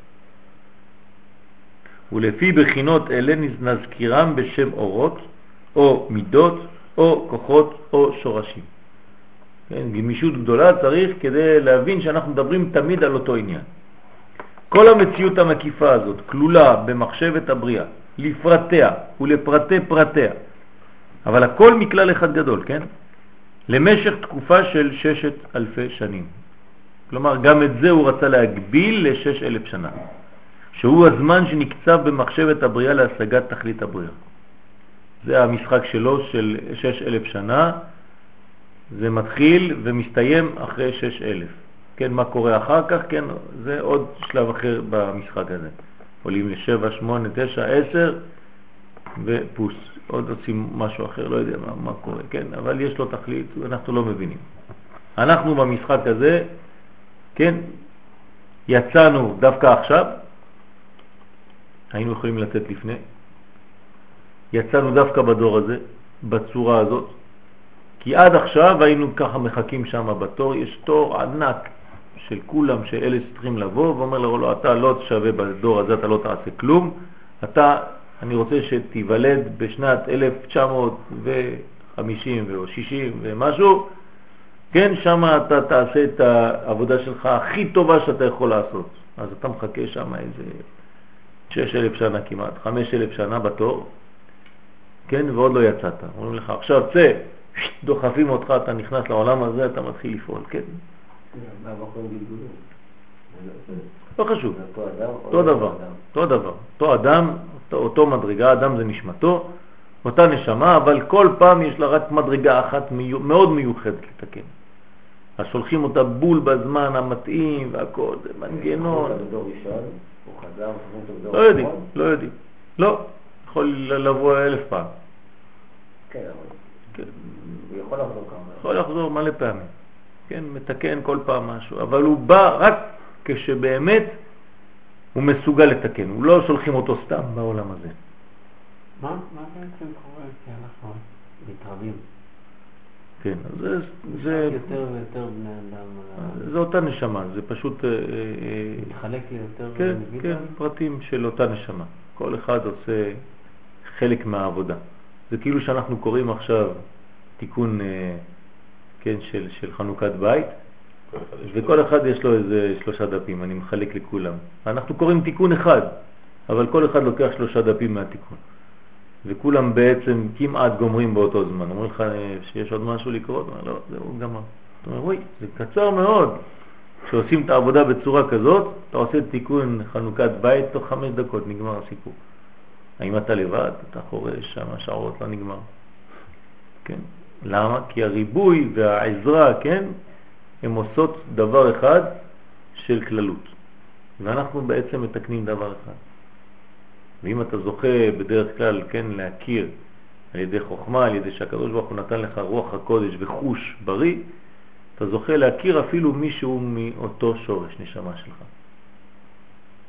ולפי בחינות אלה נזכירם בשם אורות, או מידות, או כוחות, או שורשים. כן, גמישות גדולה צריך כדי להבין שאנחנו מדברים תמיד על אותו עניין. כל המציאות המקיפה הזאת כלולה במחשבת הבריאה, לפרטיה ולפרטי פרטיה, אבל הכל מכלל אחד גדול, כן? למשך תקופה של ששת אלפי שנים. כלומר, גם את זה הוא רצה להגביל לשש אלף שנה, שהוא הזמן שנקצב במחשבת הבריאה להשגת תכלית הבריאה. זה המשחק שלו של שש אלף שנה, זה מתחיל ומסתיים אחרי שש אלף. כן, מה קורה אחר כך, כן, זה עוד שלב אחר במשחק הזה. עולים ל-7, 8, 9, 10 ופוס. עוד עושים משהו אחר, לא יודע מה, מה קורה, כן, אבל יש לו תכלית, אנחנו לא מבינים. אנחנו במשחק הזה, כן, יצאנו דווקא עכשיו, היינו יכולים לתת לפני, יצאנו דווקא בדור הזה, בצורה הזאת, כי עד עכשיו היינו ככה מחכים שם בתור, יש תור ענק, של כולם שאלה צריכים לבוא, ואומר לו, לא, אתה לא שווה בדור הזה, אתה לא תעשה כלום, אתה, אני רוצה שתיוולד בשנת 1950 או 60 ומשהו, כן, שם אתה תעשה את העבודה שלך הכי טובה שאתה יכול לעשות. אז אתה מחכה שם איזה 6,000 שנה כמעט, 5,000 שנה בתור, כן, ועוד לא יצאת. אומרים לך, עכשיו צא, דוחפים אותך, אתה נכנס לעולם הזה, אתה מתחיל לפעול, כן. לא חשוב, אותו דבר, אותו דבר, אותו אדם, אותו מדרגה, אדם זה נשמתו, אותה נשמה, אבל כל פעם יש לה רק מדרגה אחת מאוד מיוחדת לתקן. אז שולחים אותה בול בזמן המתאים והכל, זה מנגנון. לא יודעים, לא יודעים. לא, יכול לבוא אלף פעם. כן, אבל הוא יכול לחזור כמה. יכול לחזור מלא פעמים. כן, מתקן כל פעם משהו, אבל הוא בא רק כשבאמת הוא מסוגל לתקן, הוא לא שולחים אותו סתם בעולם הזה. מה, מה בעצם קורה כי אנחנו מתרבים? כן, אז זה... זה יותר ויותר בני אדם. זה אותה נשמה, זה פשוט... אה, אה, מתחלק ליותר כן? כן, פרטים של אותה נשמה. כל אחד עושה חלק מהעבודה. זה כאילו שאנחנו קוראים עכשיו תיקון אה, כן, של, של חנוכת בית, וכל אחד יש לו איזה שלושה דפים, אני מחלק לכולם. אנחנו קוראים תיקון אחד, אבל כל אחד לוקח שלושה דפים מהתיקון. וכולם בעצם כמעט גומרים באותו זמן. אומרים לך אה, שיש עוד משהו לקרוא? אתה אומר, לא, זהו, גמר. אתה אומר, וואי, זה קצר מאוד. כשעושים את העבודה בצורה כזאת, אתה עושה תיקון חנוכת בית, תוך חמש דקות נגמר הסיפור. האם אתה לבד? אתה חורש שם שעות, לא נגמר. כן? למה? כי הריבוי והעזרה, כן, הם עושות דבר אחד של כללות. ואנחנו בעצם מתקנים דבר אחד. ואם אתה זוכה בדרך כלל, כן, להכיר על ידי חוכמה, על ידי שהקדוש ברוך הוא נתן לך רוח הקודש וחוש בריא, אתה זוכה להכיר אפילו מישהו מאותו שורש נשמה שלך.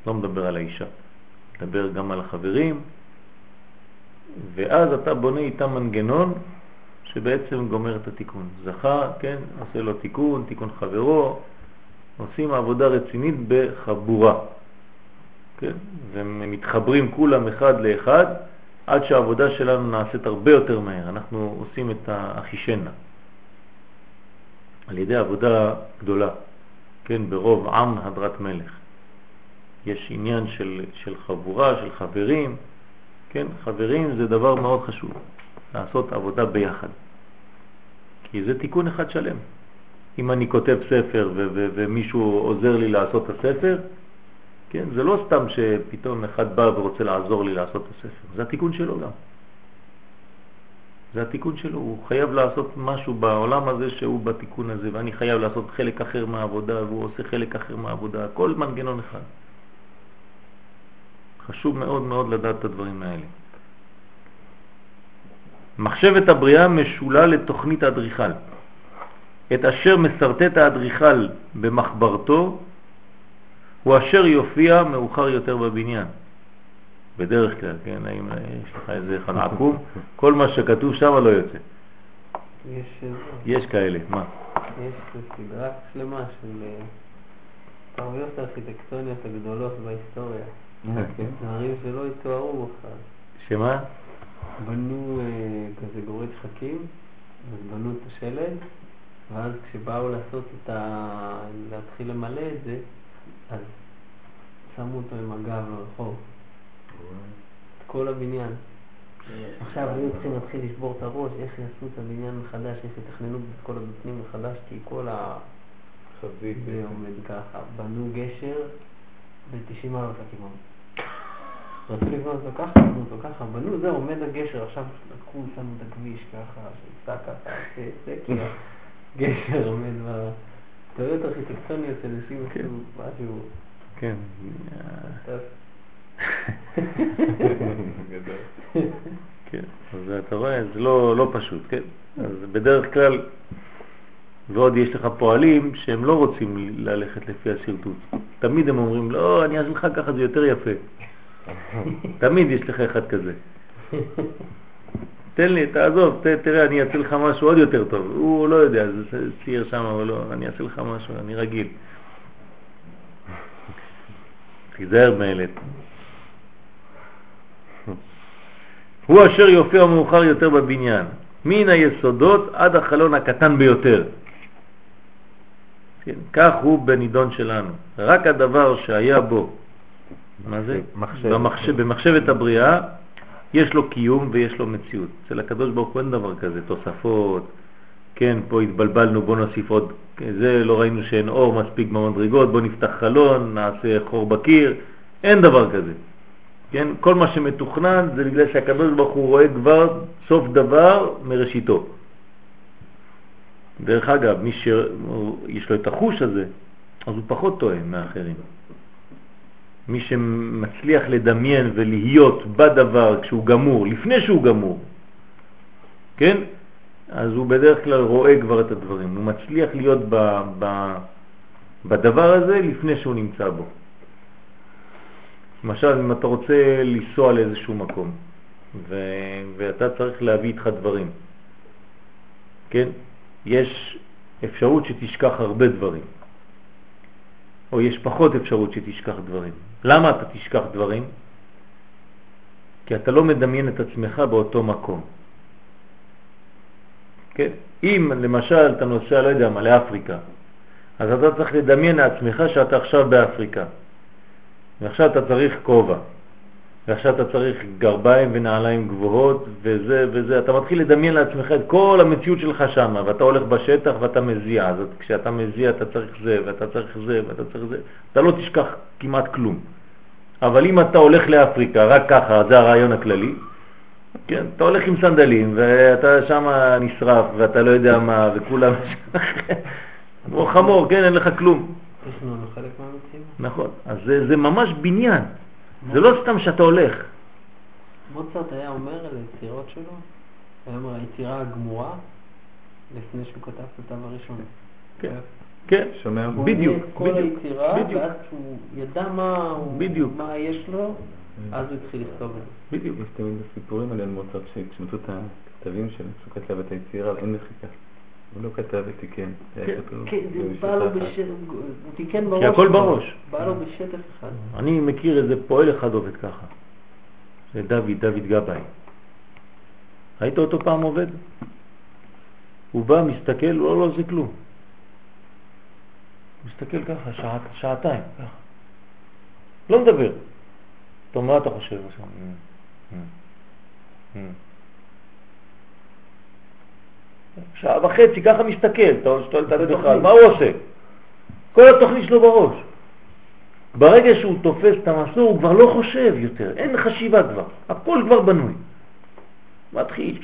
לא מדבר על האישה, מדבר גם על החברים, ואז אתה בונה איתם מנגנון שבעצם גומר את התיקון. זכה, כן, עושה לו תיקון, תיקון חברו, עושים עבודה רצינית בחבורה. כן? והם מתחברים כולם אחד לאחד עד שהעבודה שלנו נעשית הרבה יותר מהר. אנחנו עושים את האחישנה על ידי עבודה גדולה, כן, ברוב עם הדרת מלך. יש עניין של, של חבורה, של חברים, כן, חברים זה דבר מאוד חשוב, לעשות עבודה ביחד. כי זה תיקון אחד שלם. אם אני כותב ספר ומישהו עוזר לי לעשות את הספר, כן? זה לא סתם שפתאום אחד בא ורוצה לעזור לי לעשות את הספר, זה התיקון שלו גם. זה התיקון שלו, הוא חייב לעשות משהו בעולם הזה שהוא בתיקון הזה, ואני חייב לעשות חלק אחר מהעבודה, והוא עושה חלק אחר מהעבודה, כל מנגנון אחד. חשוב מאוד מאוד לדעת את הדברים האלה. מחשבת הבריאה משולה לתוכנית האדריכל. את אשר מסרטט האדריכל במחברתו הוא אשר יופיע מאוחר יותר בבניין. בדרך כלל, כן, האם יש לך איזה אחד עקום? כל מה שכתוב שם לא יוצא. יש, יש כאלה, מה? יש סדרה שלמה של אה, טעויות הארכיטקטוניות הגדולות בהיסטוריה. אה, כן. דברים שלא התוארו בכלל. שמה? בנו אה, כזה גורי שחקים, אז בנו את השלד, ואז כשבאו לעשות את ה... להתחיל למלא את זה, אז שמו אותו עם הגב לרחוב. את כל הבניין. עכשיו היו צריכים להתחיל לשבור את הראש, איך יעשו את הבניין מחדש, איך יתכננו את כל הבפנים מחדש, כי כל ה... חזית. זה עומד ככה. בנו גשר ב-90 מעלות לכיוון. רצו לבנות אותו ככה, בנו אותו ככה, בנו, זהו, עומד הגשר, עכשיו לקחו, שמו את הכביש ככה, שיצא ככה, זה כי הגשר עומד ב... טעויות ארכיטקטוניות של אנשים כן. עשו משהו... כן. גדול. כן, אז אתה רואה, זה לא, לא פשוט, כן? אז בדרך כלל, ועוד יש לך פועלים שהם לא רוצים ללכת לפי השרטוט. תמיד הם אומרים, לא, אני אעשה לך ככה, זה יותר יפה. תמיד יש לך אחד כזה. תן לי, תעזוב, ת, תראה, אני אעשה לך משהו עוד יותר טוב. הוא לא יודע, זה צייר שם או לא, אני אעשה לך משהו, אני רגיל. תיזהר מאלה. הוא אשר יופיע מאוחר יותר בבניין, מן היסודות עד החלון הקטן ביותר. כן, כך הוא בנידון שלנו. רק הדבר שהיה בו, מה זה? מחשב. במחשב, במחשבת הבריאה, יש לו קיום ויש לו מציאות. אצל הקדוש ברוך הוא אין דבר כזה, תוספות, כן, פה התבלבלנו, בוא נוסיף עוד, זה לא ראינו שאין אור מספיק במדרגות, בוא נפתח חלון, נעשה חור בקיר, אין דבר כזה. כן, כל מה שמתוכנן זה בגלל שהקדוש ברוך הוא רואה כבר סוף דבר מראשיתו. דרך אגב, מי שיש לו את החוש הזה, אז הוא פחות טועה מאחרים. מי שמצליח לדמיין ולהיות בדבר כשהוא גמור, לפני שהוא גמור, כן? אז הוא בדרך כלל רואה כבר את הדברים, הוא מצליח להיות ב, ב, בדבר הזה לפני שהוא נמצא בו. למשל, אם אתה רוצה לנסוע לאיזשהו מקום, ו, ואתה צריך להביא איתך דברים, כן? יש אפשרות שתשכח הרבה דברים, או יש פחות אפשרות שתשכח דברים. למה אתה תשכח דברים? כי אתה לא מדמיין את עצמך באותו מקום. כן? אם למשל אתה נוסע, לא יודע מה, לאפריקה, אז אתה צריך לדמיין לעצמך שאתה עכשיו באפריקה, ועכשיו אתה צריך כובע, ועכשיו אתה צריך גרביים ונעליים גבוהות וזה וזה, אתה מתחיל לדמיין לעצמך את כל המציאות שלך שם, ואתה הולך בשטח ואתה מזיע, אז כשאתה מזיע אתה צריך זה ואתה צריך זה ואתה צריך זה, אתה לא תשכח כמעט כלום. אבל אם אתה הולך לאפריקה רק ככה, זה הרעיון הכללי, כן, אתה הולך עם סנדלים ואתה שם נשרף ואתה לא יודע מה וכולם כמו חמור, כן, אין לך כלום. נכון, אז זה, זה ממש בניין, זה לא סתם שאתה הולך. מוצרט היה אומר על היצירות שלו, היה אומר היצירה הגמורה לפני שהוא כתב את התו הראשון. כן, כן, שומע? הוא בדיוק, את כל בדיוק, היצירה, בדיוק. ואז שהוא ידע מה, הוא, בדיוק. מה יש לו, אז הוא התחיל לכתוב את זה. בדיוק. יש תמיד סיפורים על מוצרט שכשמצאו את הכתבים שלו, שהוא כתב את היצירה, אין מחיקה. הוא לא כתב ותיקן. כן, כן. בשטף, הוא תיקן בראש. כי הכל. בראש. בא לו בשטף אחד. אני מכיר איזה פועל אחד עובד ככה, זה דוד, דוד גבאי. ראית אותו פעם עובד? הוא בא, מסתכל, לא, לא, זה כלום. מסתכל ככה, שעה, שעתיים, ככה. לא מדבר. טוב, מה אתה חושב עכשיו? "אה, אה, אה." שעה וחצי, ככה מסתכל, אתה שואל את עצמך, מה הוא עושה? כל התוכנית שלו בראש. ברגע שהוא תופס את המסור, הוא כבר לא חושב יותר, אין חשיבה כבר, הכל כבר בנוי. מתחיל,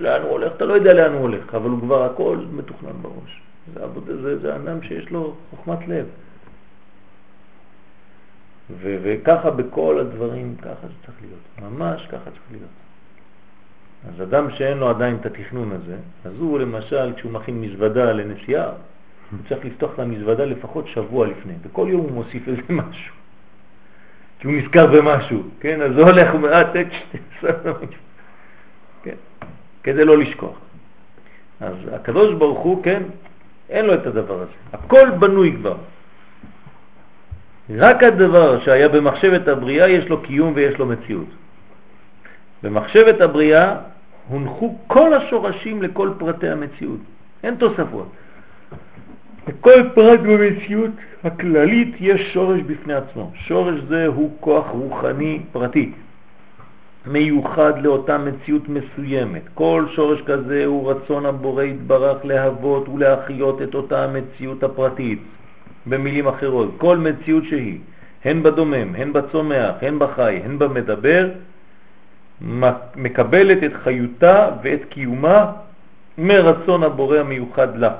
לאן הוא הולך, אתה לא יודע לאן הוא הולך, אבל הוא כבר הכל מתוכנן בראש. זה, עבודה, זה, זה אדם שיש לו חוכמת לב. ו- וככה בכל הדברים, ככה זה צריך להיות, ממש ככה צריך להיות. אז אדם שאין לו עדיין את התכנון הזה, אז הוא למשל, כשהוא מכין מזוודה לנסיעה, הוא צריך לפתוח את המזוודה לפחות שבוע לפני, וכל יום הוא מוסיף איזה משהו. כי הוא נזכר במשהו, כן? אז הוא הולך, אה, תק, כן, כדי לא לשכוח. אז הקדוש ברוך הוא, כן, אין לו את הדבר הזה. הכל בנוי כבר. רק הדבר שהיה במחשבת הבריאה יש לו קיום ויש לו מציאות. במחשבת הבריאה הונחו כל השורשים לכל פרטי המציאות. אין תוספות. לכל פרט במציאות הכללית יש שורש בפני עצמו. שורש זה הוא כוח רוחני פרטי, מיוחד לאותה מציאות מסוימת. כל שורש כזה הוא רצון הבורא יתברך להוות ולהחיות את אותה המציאות הפרטית. במילים אחרות, כל מציאות שהיא, הן בדומם, הן בצומח, הן בחי, הן במדבר, מקבלת את חיותה ואת קיומה מרצון הבורא המיוחד לה.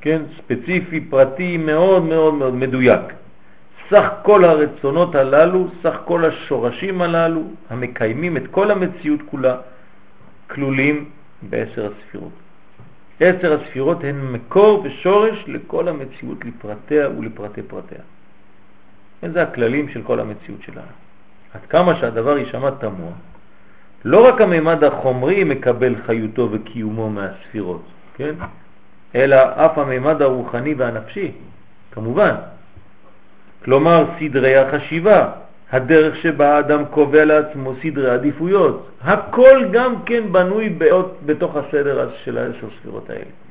כן, ספציפי, פרטי, מאוד מאוד מאוד מדויק. סך כל הרצונות הללו, סך כל השורשים הללו, המקיימים את כל המציאות כולה, כלולים בעשר הספירות. עשר הספירות הן מקור ושורש לכל המציאות לפרטיה ולפרטי פרטיה. זה הכללים של כל המציאות שלנו. עד כמה שהדבר יישמע תמוה, לא רק הממד החומרי מקבל חיותו וקיומו מהספירות, כן? אלא אף הממד הרוחני והנפשי, כמובן. כלומר, סדרי החשיבה, הדרך שבה האדם קובע לעצמו סדרי עדיפויות, הכל גם כן בנוי בתוך הסדר של העשר ספירות האלה.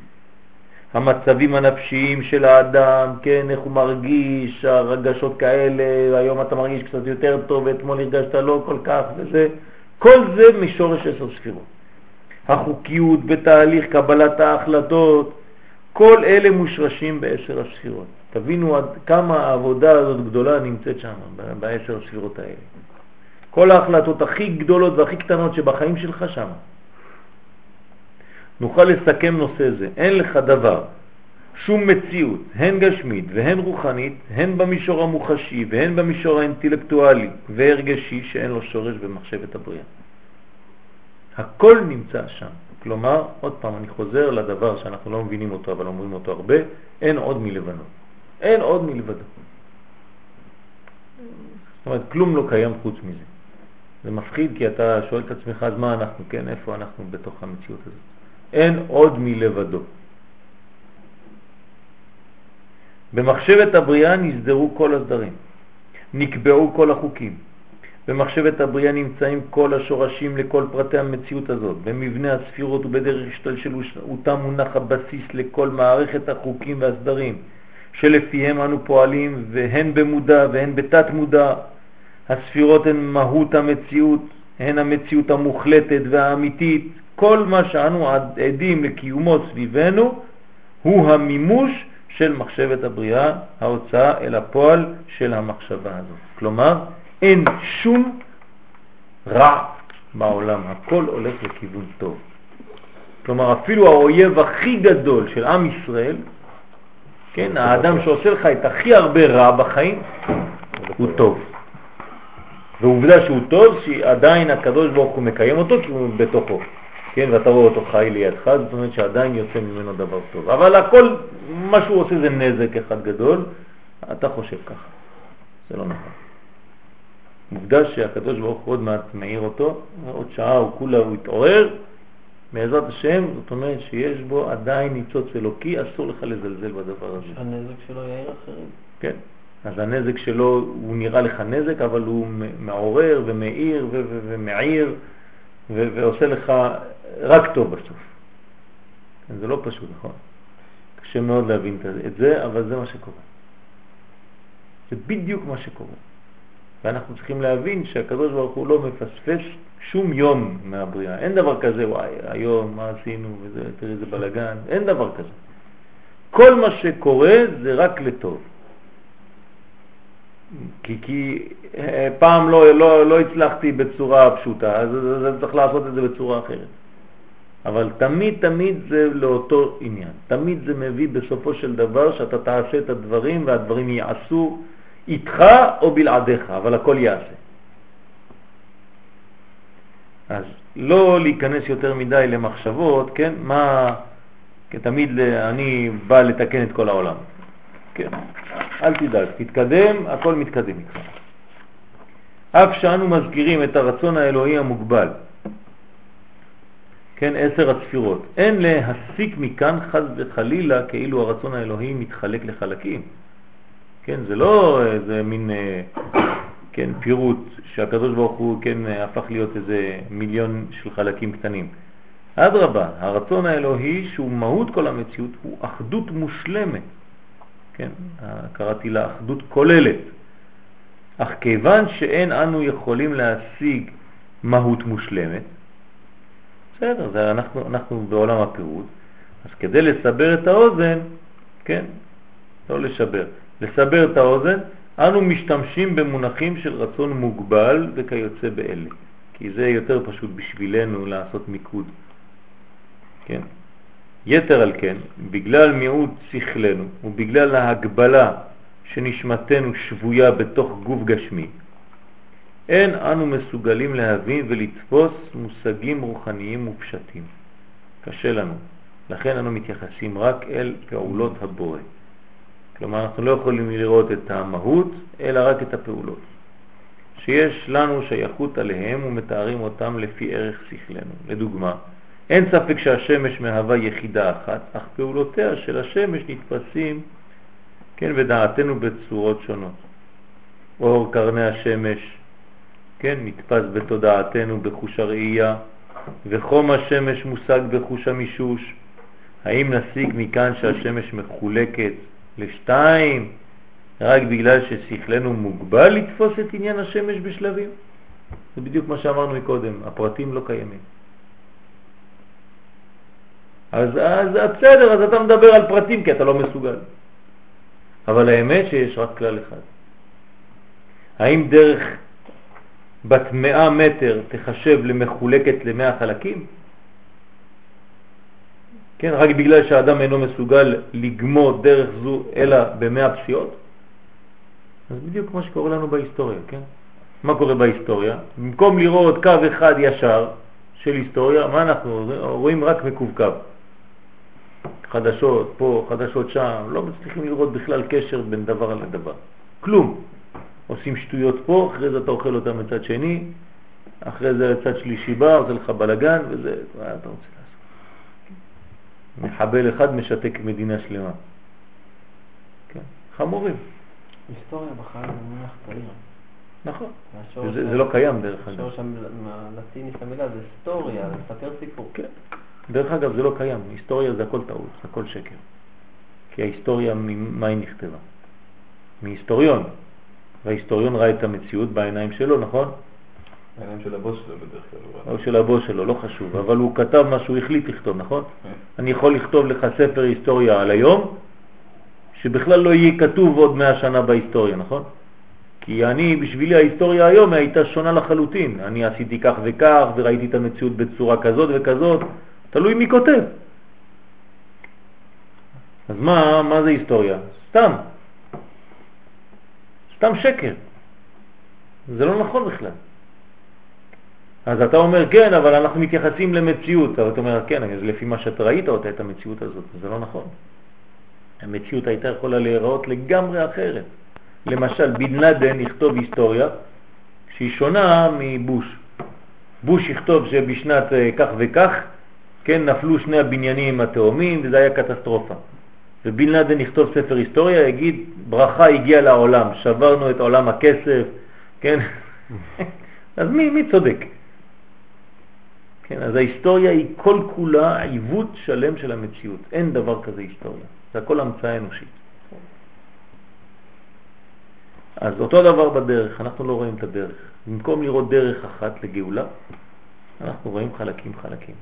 המצבים הנפשיים של האדם, כן, איך הוא מרגיש, הרגשות כאלה, היום אתה מרגיש קצת יותר טוב, ואתמול הרגשת לא כל כך, וזה, כל זה משורש עשר ספירות. החוקיות בתהליך קבלת ההחלטות, כל אלה מושרשים בעשר הספירות. תבינו עד כמה העבודה הזאת גדולה נמצאת שם, בעשר הספירות האלה. כל ההחלטות הכי גדולות והכי קטנות שבחיים שלך שם. נוכל לסכם נושא זה. אין לך דבר, שום מציאות, הן גשמית והן רוחנית, הן במישור המוחשי והן במישור האינטלקטואלי והרגשי שאין לו שורש במחשבת הבריאה. הכל נמצא שם. כלומר, עוד פעם, אני חוזר לדבר שאנחנו לא מבינים אותו, אבל אומרים אותו הרבה, אין עוד מלבנו. אין עוד מלבדו. זאת אומרת, כלום לא קיים חוץ מזה. זה מפחיד כי אתה שואל את עצמך, אז מה אנחנו, כן, איפה אנחנו בתוך המציאות הזאת? אין עוד מלבדו. במחשבת הבריאה נסדרו כל הסדרים, נקבעו כל החוקים. במחשבת הבריאה נמצאים כל השורשים לכל פרטי המציאות הזאת. במבנה הספירות ובדרך השתלשלותם מונח הבסיס לכל מערכת החוקים והסדרים, שלפיהם אנו פועלים, והן במודע והן בתת מודע. הספירות הן מהות המציאות, הן המציאות המוחלטת והאמיתית. כל מה שאנו עדים לקיומו סביבנו הוא המימוש של מחשבת הבריאה, ההוצאה אל הפועל של המחשבה הזאת. כלומר, אין שום רע בעולם, הכל הולך לכיוון טוב. כלומר, אפילו האויב הכי גדול של עם ישראל, כן, האדם שעושה לך את הכי הרבה רע בחיים, הוא טוב. ועובדה שהוא טוב, שעדיין הקדוש ברוך הוא מקיים אותו כי הוא בתוכו. כן, ואתה רואה אותו חי לידך, זאת אומרת שעדיין יוצא ממנו דבר טוב. אבל הכל, מה שהוא עושה זה נזק אחד גדול, אתה חושב ככה. זה לא נכון. עובדה שהקדוש ברוך הוא עוד מעט מעיר אותו, עוד שעה הוא כולה, הוא יתעורר, בעזרת השם, זאת אומרת שיש בו עדיין ניצוץ אלוקי, אסור לך לזלזל בדבר הזה. שהנזק שלו יעיר אחרים. כן, אז הנזק שלו, הוא נראה לך נזק, אבל הוא מעורר ומאיר ומעיר ועושה לך רק טוב בסוף. כן, זה לא פשוט, נכון? קשה מאוד להבין את זה, אבל זה מה שקורה. זה בדיוק מה שקורה. ואנחנו צריכים להבין שהקדוש ברוך הוא לא מפספס שום יום מהבריאה. אין דבר כזה, וואי, היום מה עשינו, וזה, תראי איזה בלגן, אין דבר כזה. כל מה שקורה זה רק לטוב. כי, כי אה, פעם לא, לא, לא הצלחתי בצורה פשוטה, אז, אז, אז צריך לעשות את זה בצורה אחרת. אבל תמיד תמיד זה לאותו עניין. תמיד זה מביא בסופו של דבר שאתה תעשה את הדברים והדברים יעשו איתך או בלעדיך, אבל הכל יעשה. אז לא להיכנס יותר מדי למחשבות, כן, מה, כי תמיד אני בא לתקן את כל העולם. כן, אל תדאג, תתקדם, הכל מתקדם איתך. אף שאנו מזכירים את הרצון האלוהי המוגבל, כן, עשר הספירות, אין להסיק מכאן חז וחלילה כאילו הרצון האלוהי מתחלק לחלקים. כן, זה לא איזה מין אה, כן, פירוט שהקדוש ברוך הוא כן הפך להיות איזה מיליון של חלקים קטנים. אדרבה, הרצון האלוהי שהוא מהות כל המציאות הוא אחדות מושלמת. כן, קראתי לה אחדות כוללת. אך כיוון שאין אנו יכולים להשיג מהות מושלמת, בסדר, זה אנחנו, אנחנו בעולם הפירוט, אז כדי לסבר את האוזן, כן, לא לשבר, לסבר את האוזן, אנו משתמשים במונחים של רצון מוגבל וכיוצא באלה, כי זה יותר פשוט בשבילנו לעשות מיקוד. כן? יתר על כן, בגלל מיעוט שכלנו ובגלל ההגבלה שנשמתנו שבויה בתוך גוף גשמי, אין אנו מסוגלים להבין ולתפוס מושגים רוחניים ופשטים. קשה לנו. לכן אנו מתייחסים רק אל פעולות הבורא. כלומר, אנחנו לא יכולים לראות את המהות, אלא רק את הפעולות. שיש לנו שייכות עליהם ומתארים אותם לפי ערך שכלנו. לדוגמה, אין ספק שהשמש מהווה יחידה אחת, אך פעולותיה של השמש נתפסים, כן, בדעתנו בצורות שונות. אור קרני השמש, כן, נתפס בתודעתנו בחוש הראייה, וחום השמש מושג בחוש המישוש. האם נסיק מכאן שהשמש מחולקת לשתיים, רק בגלל ששכלנו מוגבל לתפוס את עניין השמש בשלבים. זה בדיוק מה שאמרנו מקודם, הפרטים לא קיימים. אז, אז בסדר, אז אתה מדבר על פרטים כי אתה לא מסוגל. אבל האמת שיש רק כלל אחד. האם דרך בת מאה מטר תחשב למחולקת למאה חלקים? כן, רק בגלל שהאדם אינו מסוגל לגמור דרך זו אלא במאה פסיעות? אז בדיוק מה שקורה לנו בהיסטוריה, כן? מה קורה בהיסטוריה? במקום לראות קו אחד ישר, של היסטוריה, מה אנחנו רואים? רק מקווקו. חדשות פה, חדשות שם, לא מצליחים לראות בכלל קשר בין דבר לדבר. כלום. עושים שטויות פה, אחרי זה אתה אוכל אותם מצד שני, אחרי זה צד שלישי בא, עושה לך בלגן, וזה, מה אתה רוצה לעשות? מחבל אחד משתק מדינה שלמה. כן, חמורים. היסטוריה בחיים זה מונח צעיר. נכון. זה, זה לא קיים דרך אגב. השורש הלטיני של המילה זה היסטוריה, לספר סיפור. כן. דרך אגב זה לא קיים, היסטוריה זה הכל טעות, זה הכל שקר. כי ההיסטוריה, ממה היא נכתבה? מהיסטוריון. וההיסטוריון ראה את המציאות בעיניים שלו, נכון? בעיניים של הבוס שלו בדרך כלל. או של הבוס שלו, לא חשוב, אבל הוא כתב מה שהוא החליט לכתוב, נכון? כן. אני יכול לכתוב לך ספר היסטוריה על היום, שבכלל לא יהיה כתוב עוד מאה שנה בהיסטוריה, נכון? כי אני, בשבילי ההיסטוריה היום הייתה שונה לחלוטין. אני עשיתי כך וכך וראיתי את המציאות בצורה כזאת וכזאת, תלוי מי כותב. אז מה, מה זה היסטוריה? סתם. סתם שקר. זה לא נכון בכלל. אז אתה אומר, כן, אבל אנחנו מתייחסים למציאות. אבל אתה אומר, כן, אז לפי מה שאתה ראית אותה, את המציאות הזאת. זה לא נכון. המציאות הייתה יכולה להיראות לגמרי אחרת. למשל, בן לדן יכתוב היסטוריה שהיא שונה מבוש. בוש יכתוב שבשנת אה, כך וכך, כן, נפלו שני הבניינים התאומים וזה היה קטסטרופה. ובן לדן יכתוב ספר היסטוריה, יגיד, ברכה הגיעה לעולם, שברנו את עולם הכסף, כן? אז מי, מי צודק? כן, אז ההיסטוריה היא כל כולה עיוות שלם של המציאות. אין דבר כזה היסטוריה. זה הכל המצאה אנושית. אז אותו דבר בדרך, אנחנו לא רואים את הדרך. במקום לראות דרך אחת לגאולה, אנחנו רואים חלקים חלקים.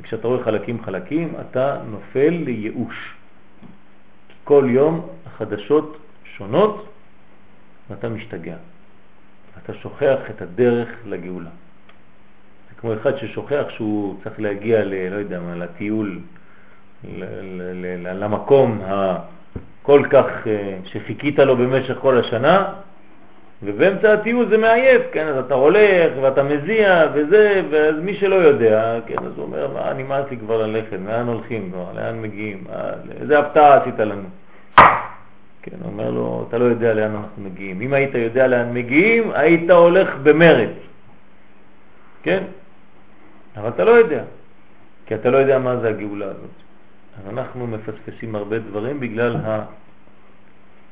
וכשאתה רואה חלקים חלקים, אתה נופל לייאוש. כי כל יום החדשות שונות ואתה משתגע. אתה שוכח את הדרך לגאולה. זה כמו אחד ששוכח שהוא צריך להגיע ל... לא יודע מה, לטיול, למקום הכל כך אה, שחיכית לו במשך כל השנה, ובאמצע הטיול זה מעייף, כן, אז אתה הולך ואתה מזיע וזה, ואז מי שלא יודע, כן, אז הוא אומר, מה, נמאס לי כבר ללכת, לאן הולכים כבר, לאן מגיעים, איזה הפתעה עשית לנו. כן, אומר לו, אתה לא יודע לאן אנחנו מגיעים. אם היית יודע לאן מגיעים, היית הולך במרד. כן? אבל אתה לא יודע, כי אתה לא יודע מה זה הגאולה הזאת. אז אנחנו מפספסים הרבה דברים בגלל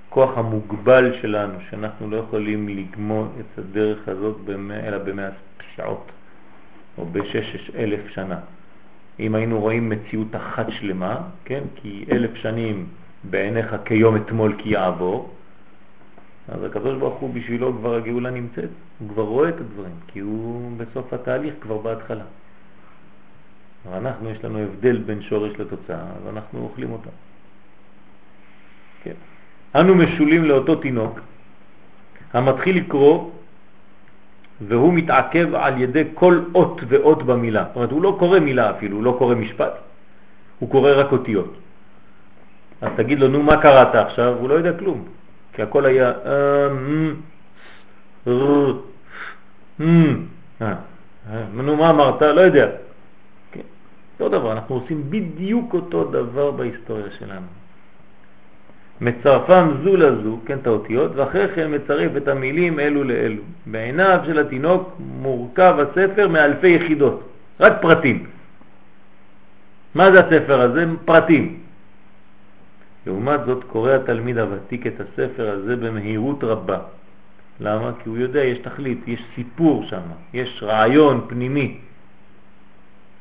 הכוח המוגבל שלנו, שאנחנו לא יכולים לגמור את הדרך הזאת אלא במאה שעות או בשש אלף שנה. אם היינו רואים מציאות אחת שלמה, כן, כי אלף שנים בעיניך כיום אתמול כי יעבור, אז הקדוש ברוך הוא בשבילו כבר הגאולה נמצאת, הוא כבר רואה את הדברים, כי הוא בסוף התהליך כבר בהתחלה. אנחנו, יש לנו הבדל בין שורש לתוצאה, אז אנחנו אוכלים אותה. כן. אנו משולים לאותו תינוק המתחיל לקרוא והוא מתעכב על ידי כל אות ואות במילה. זאת אומרת, הוא לא קורא מילה אפילו, הוא לא קורא משפט, הוא קורא רק אותיות. אז תגיד לו, נו, מה קראת עכשיו? הוא לא יודע כלום, כי הכל היה... אה, אה, נו, מה אמרת? לא יודע. אותו דבר, אנחנו עושים בדיוק אותו דבר בהיסטוריה שלנו. מצרפם זו לזו, כן, את האותיות, ואחרי כן מצרף את המילים אלו לאלו. בעיניו של התינוק מורכב הספר מאלפי יחידות, רק פרטים. מה זה הספר הזה? פרטים. לעומת זאת קורא התלמיד הוותיק את הספר הזה במהירות רבה. למה? כי הוא יודע, יש תכלית, יש סיפור שם, יש רעיון פנימי.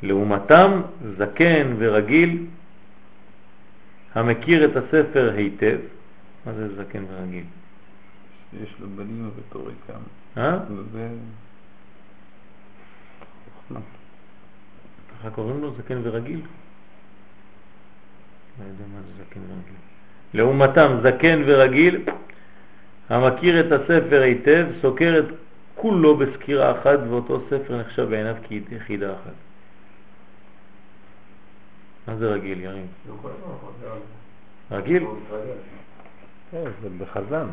לעומתם, זקן ורגיל המכיר את הספר היטב, מה זה זקן ורגיל? יש לו בנים ורטוריקה. אה? זה... ככה קוראים לו זקן ורגיל? לא יודע מה זה זקן ורגיל. לעומתם, זקן ורגיל המכיר את הספר היטב, סוקר את כולו בסקירה אחת, ואותו ספר נחשב בעיניו כיחידה אחת. מה זה רגיל, יריב? רגיל? כן, זה בחזן.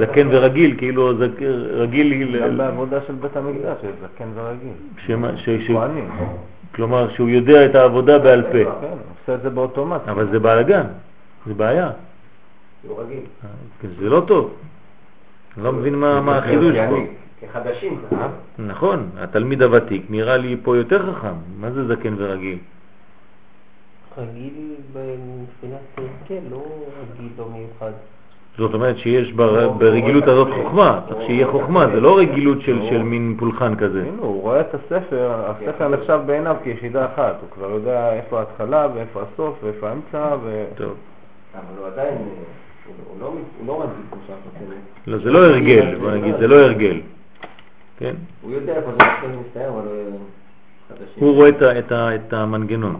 זקן ורגיל, כאילו רגיל, גם בעבודה של בית המקדש זקן ורגיל. כהנים. כלומר שהוא יודע את העבודה בעל פה, כן, עושה את זה באוטומט. אבל זה בלאגן, זה בעיה, רגיל. זה לא טוב. אני לא מבין מה החידוש פה. כחדשים ככה. נכון, התלמיד הוותיק נראה לי פה יותר חכם, מה זה זקן ורגיל? רגיל מבחינת הרכל, לא רגיל לא מיוחד. זאת אומרת שיש בר- ברגילות הזאת חוכמה, צריך שיהיה חוכמה, זה לא רגילות של של מין פולחן כזה. הנה, הוא רואה את הספר, הספר נחשב בעיניו כיחידה אחת. הוא כבר יודע איפה ההתחלה ואיפה הסוף ואיפה האמצע ו... טוב, אבל הוא עדיין, הוא לא לא רגיל כמו שאנחנו. לא, זה לא הרגל, בוא נגיד, זה לא הרגל. כן? הוא יודע איפה זה מתחיל ומסתיים, אבל הוא רואה את המנגנון.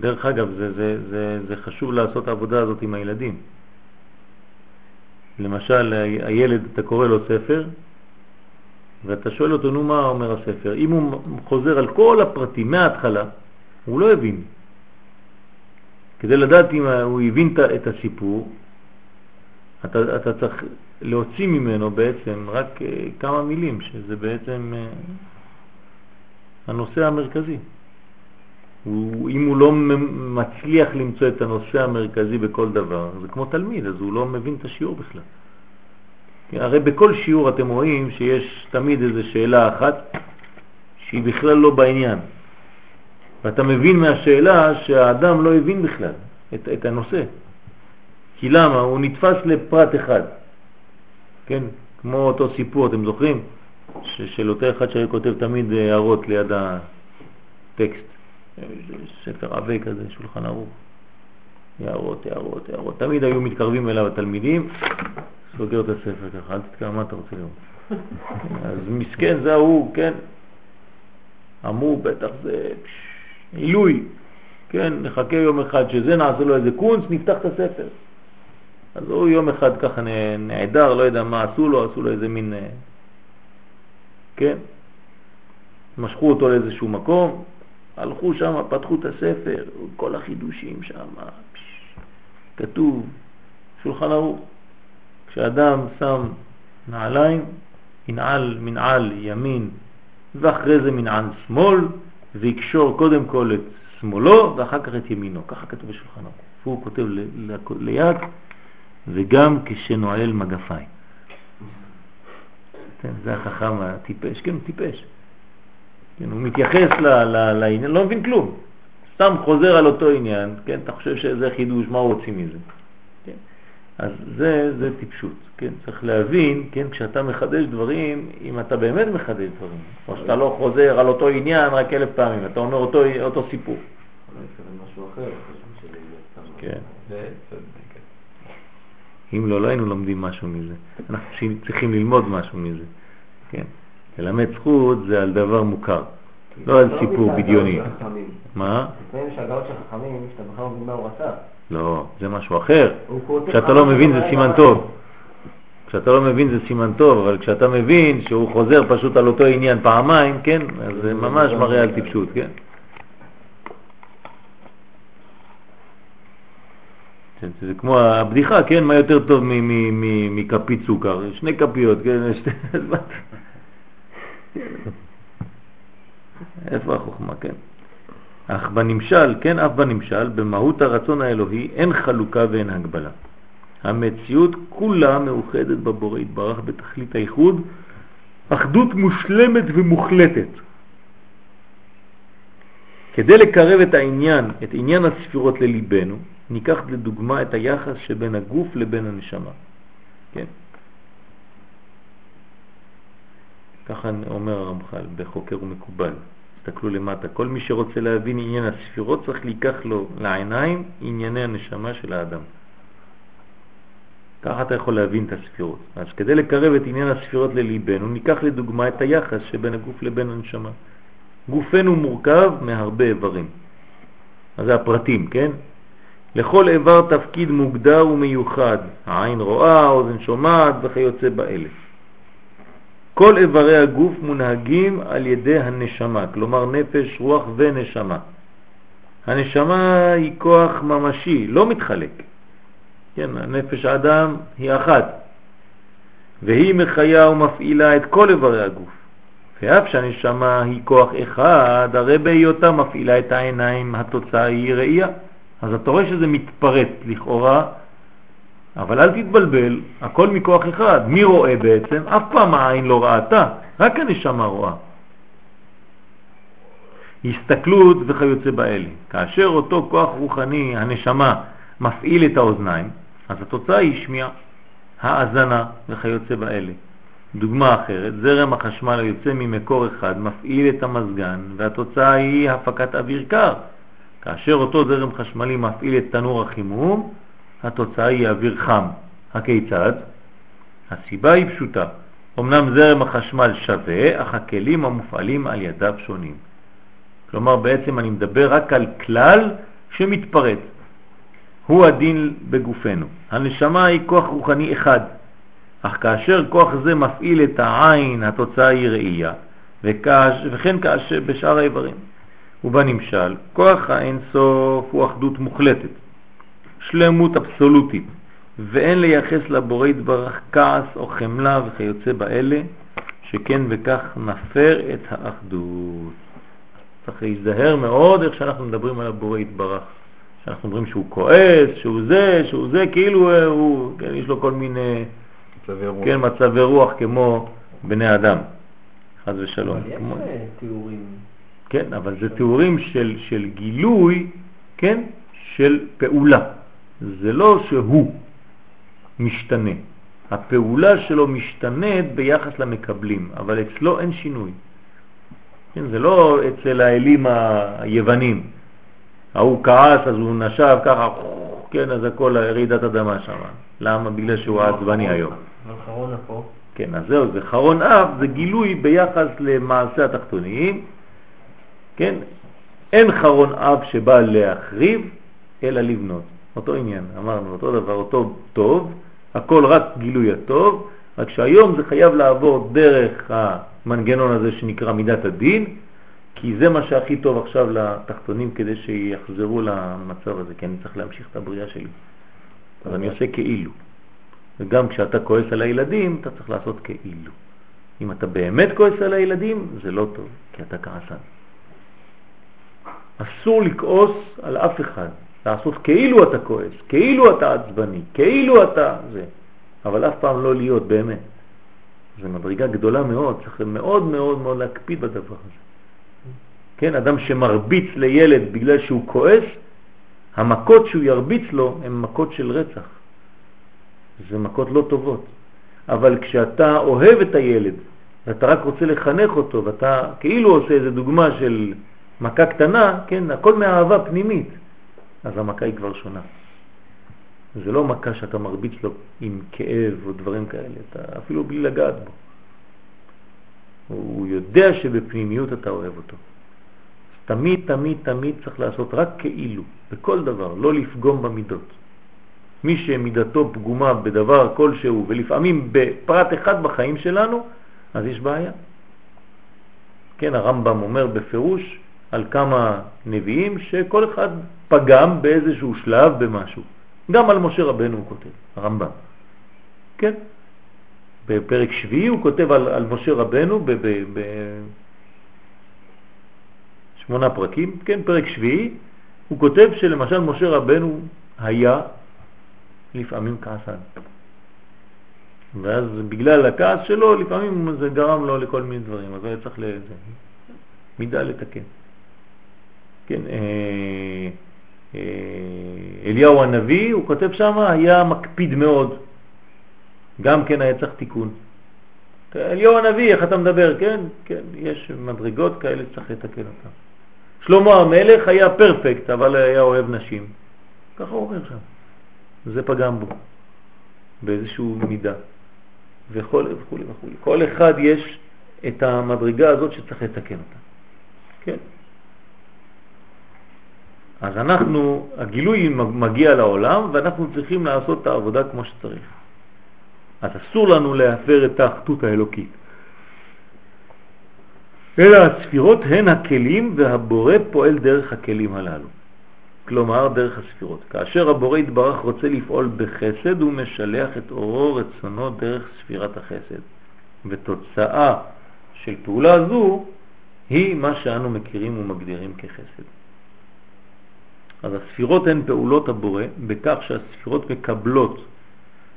דרך אגב, זה, זה, זה, זה חשוב לעשות העבודה הזאת עם הילדים. למשל, הילד, אתה קורא לו ספר, ואתה שואל אותו, נו, מה אומר הספר? אם הוא חוזר על כל הפרטים מההתחלה, הוא לא הבין. כדי לדעת אם הוא הבין את הסיפור, אתה, אתה צריך להוציא ממנו בעצם רק אה, כמה מילים, שזה בעצם אה, הנושא המרכזי. הוא, אם הוא לא מצליח למצוא את הנושא המרכזי בכל דבר, זה כמו תלמיד, אז הוא לא מבין את השיעור בכלל. כי הרי בכל שיעור אתם רואים שיש תמיד איזו שאלה אחת שהיא בכלל לא בעניין. ואתה מבין מהשאלה שהאדם לא הבין בכלל את, את הנושא. כי למה? הוא נתפס לפרט אחד. כן? כמו אותו סיפור, אתם זוכרים? של אותו אחד שכותב תמיד הערות ליד הטקסט. ספר עבה כזה, שולחן ערוך. הערות, הערות, הערות. תמיד היו מתקרבים אליו התלמידים, סוגר את הספר ככה, אל תתקרב, מה אתה רוצה לראות? אז מסכן זה ההוא, כן? אמרו, בטח זה עילוי, כן? נחכה יום אחד שזה, נעשה לו איזה קונץ, נפתח את הספר. אז הוא יום אחד ככה נעדר, לא יודע מה עשו לו, עשו לו איזה מין, אה, כן? משכו אותו לאיזשהו מקום, הלכו שם, פתחו את הספר, כל החידושים שם, כתוב, שולחן ערוך. כשאדם שם נעליים, ינעל מנעל ימין ואחרי זה מנעל שמאל, ויקשור קודם כל את שמאלו ואחר כך את ימינו. ככה כתוב בשולחן ערוך. הוא כותב ליד, וגם כשנועל מגפיים. כן, זה החכם הטיפש, כן, טיפש. כן, הוא מתייחס ל- ל- לעניין, לא מבין כלום. סתם חוזר על אותו עניין, כן, אתה חושב שזה חידוש, מה רוצים מזה? כן. אז זה, זה טיפשות, כן, צריך להבין, כן, כשאתה מחדש דברים, אם אתה באמת מחדש דברים, או שאתה לא חוזר על אותו עניין רק אלף פעמים, אתה אומר אותו, אותו סיפור. אולי התכוון משהו אחר, חשוב שזה יהיה סתם. כן. אם לא, לא היינו לומדים משהו מזה. אנחנו צריכים ללמוד משהו מזה, כן. ללמד זכות זה על דבר מוכר, לא על סיפור בדיוני. מה? לפעמים יש הגאות של חכמים, שאתה בכלל לא מבין מה הוא רצה. לא, זה משהו אחר. כשאתה לא מבין זה סימן לא טוב. כשאתה לא מבין זה סימן טוב, אבל כשאתה מבין שהוא חוזר פשוט על אותו עניין פעמיים, כן, אז זה ממש מראה על טיפשות, כן. זה כמו הבדיחה, כן, מה יותר טוב מכפית סוכר? שני כפיות, כן, שתי... אז מה אתה- איפה החוכמה, כן? אך בנמשל, כן, אף בנמשל, במהות הרצון האלוהי אין חלוקה ואין הגבלה. המציאות כולה מאוחדת בבורא יתברך בתכלית הייחוד, אחדות מושלמת ומוחלטת. כדי לקרב את העניין, את עניין הספירות לליבנו, ניקח לדוגמה את היחס שבין הגוף לבין הנשמה. כן? ככה אומר הרמח"ל בחוקר ומקובל. תסתכלו למטה. כל מי שרוצה להבין עניין הספירות צריך לקח לו לעיניים ענייני הנשמה של האדם. ככה אתה יכול להבין את הספירות. אז כדי לקרב את עניין הספירות לליבנו, ניקח לדוגמה את היחס שבין הגוף לבין הנשמה. גופנו מורכב מהרבה איברים. אז זה הפרטים, כן? לכל איבר תפקיד מוגדר ומיוחד, העין רואה, האוזן שומעת וכיוצא באלה. כל איברי הגוף מונהגים על ידי הנשמה, כלומר נפש, רוח ונשמה. הנשמה היא כוח ממשי, לא מתחלק. כן, נפש האדם היא אחת, והיא מחיה ומפעילה את כל איברי הגוף. ואף שהנשמה היא כוח אחד, הרי בהיותה מפעילה את העיניים, התוצאה היא ראייה. אז אתה רואה שזה מתפרט לכאורה, אבל אל תתבלבל, הכל מכוח אחד. מי רואה בעצם? אף פעם העין לא ראתה, רק הנשמה רואה. הסתכלות וכיוצא באלה. כאשר אותו כוח רוחני, הנשמה, מפעיל את האוזניים, אז התוצאה היא שמיעה, האזנה וכיוצא באלה. דוגמה אחרת, זרם החשמל היוצא ממקור אחד מפעיל את המזגן והתוצאה היא הפקת אוויר קר. כאשר אותו זרם חשמלי מפעיל את תנור החימום, התוצאה היא אוויר חם. הכיצד? הסיבה היא פשוטה. אמנם זרם החשמל שווה, אך הכלים המופעלים על ידיו שונים. כלומר, בעצם אני מדבר רק על כלל שמתפרץ. הוא הדין בגופנו. הנשמה היא כוח רוחני אחד, אך כאשר כוח זה מפעיל את העין, התוצאה היא ראייה, וכאש, וכן כאשר בשאר האיברים. ובנמשל, כוח האין סוף הוא אחדות מוחלטת, שלמות אבסולוטית, ואין לייחס לבורא יתברך כעס או חמלה וכיוצא באלה, שכן וכך נפר את האחדות. צריך להיזהר מאוד איך שאנחנו מדברים על הבורא יתברך. שאנחנו אומרים שהוא כועס, שהוא זה, שהוא זה, כאילו אה, הוא, כן, יש לו כל מיני מצבי רוח. כן, מצבי רוח כמו בני אדם, חז ושלום. אבל יש כמו... אה, תיאורים. כן, אבל זה תיאורים של, של גילוי, כן, של פעולה. זה לא שהוא משתנה. הפעולה שלו משתנית ביחס למקבלים, אבל אצלו אין שינוי. כן, זה לא אצל האלים היוונים. ההוא כעס, אז הוא נשב ככה, כן, אז הכל רעידת אדמה שם. למה? בגלל שהוא עצבני היום. אבל חרון אפו. כן, אז זהו, זה חרון אף, זה גילוי ביחס למעשה התחתוניים. כן, אין חרון אף שבא להחריב, אלא לבנות. אותו עניין, אמרנו, אותו דבר, אותו טוב, הכל רק גילוי הטוב, רק שהיום זה חייב לעבור דרך המנגנון הזה שנקרא מידת הדין, כי זה מה שהכי טוב עכשיו לתחתונים כדי שיחזרו למצב הזה, כי אני צריך להמשיך את הבריאה שלי. אז אני עושה כאילו. וגם כשאתה כועס על הילדים, אתה צריך לעשות כאילו. אם אתה באמת כועס על הילדים, זה לא טוב, כי אתה כעסן. אסור לכעוס על אף אחד, לעשות כאילו אתה כועס, כאילו אתה עצבני, כאילו אתה זה, אבל אף פעם לא להיות באמת. זו מדרגה גדולה מאוד, צריך מאוד מאוד מאוד להקפיד בדבר הזה. כן, אדם שמרביץ לילד בגלל שהוא כועס, המכות שהוא ירביץ לו הן מכות של רצח. זה מכות לא טובות. אבל כשאתה אוהב את הילד ואתה רק רוצה לחנך אותו ואתה כאילו עושה איזה דוגמה של מכה קטנה, כן, הכל מאהבה פנימית, אז המכה היא כבר שונה. זה לא מכה שאתה מרביץ לו עם כאב או דברים כאלה, אתה אפילו בלי לגעת בו. הוא יודע שבפנימיות אתה אוהב אותו. תמיד, תמיד, תמיד צריך לעשות רק כאילו, בכל דבר, לא לפגום במידות. מי שמידתו פגומה בדבר כלשהו, ולפעמים בפרט אחד בחיים שלנו, אז יש בעיה. כן, הרמב"ם אומר בפירוש על כמה נביאים שכל אחד פגם באיזשהו שלב במשהו. גם על משה רבנו הוא כותב, הרמב"ם. כן, בפרק שביעי הוא כותב על, על משה רבנו בשמונה פרקים, כן, פרק שביעי, הוא כותב שלמשל משה רבנו היה לפעמים כעסן. ואז בגלל הכעס שלו, לפעמים זה גרם לו לכל מיני דברים, אז היה צריך לזה, מידה לתקן. כן, אה, אליהו הנביא, הוא כותב שם, היה מקפיד מאוד, גם כן היה צריך תיקון. אליהו הנביא, איך אתה מדבר? כן, כן, יש מדרגות כאלה שצריך לתקן אותן. שלמה המלך היה פרפקט, אבל היה אוהב נשים. ככה הוא אומר שם. זה פגם בו, באיזשהו מידה, וכו' וכו' וכו'. כל אחד יש את המדרגה הזאת שצריך לתקן אותה. כן. אז אנחנו, הגילוי מגיע לעולם ואנחנו צריכים לעשות את העבודה כמו שצריך. אז אסור לנו להפר את האחדות האלוקית. אלא הספירות הן הכלים והבורא פועל דרך הכלים הללו. כלומר דרך הספירות. כאשר הבורא יתברך רוצה לפעול בחסד, הוא משלח את אורו רצונו דרך ספירת החסד. ותוצאה של פעולה זו היא מה שאנו מכירים ומגדירים כחסד. אז הספירות הן פעולות הבורא בכך שהספירות מקבלות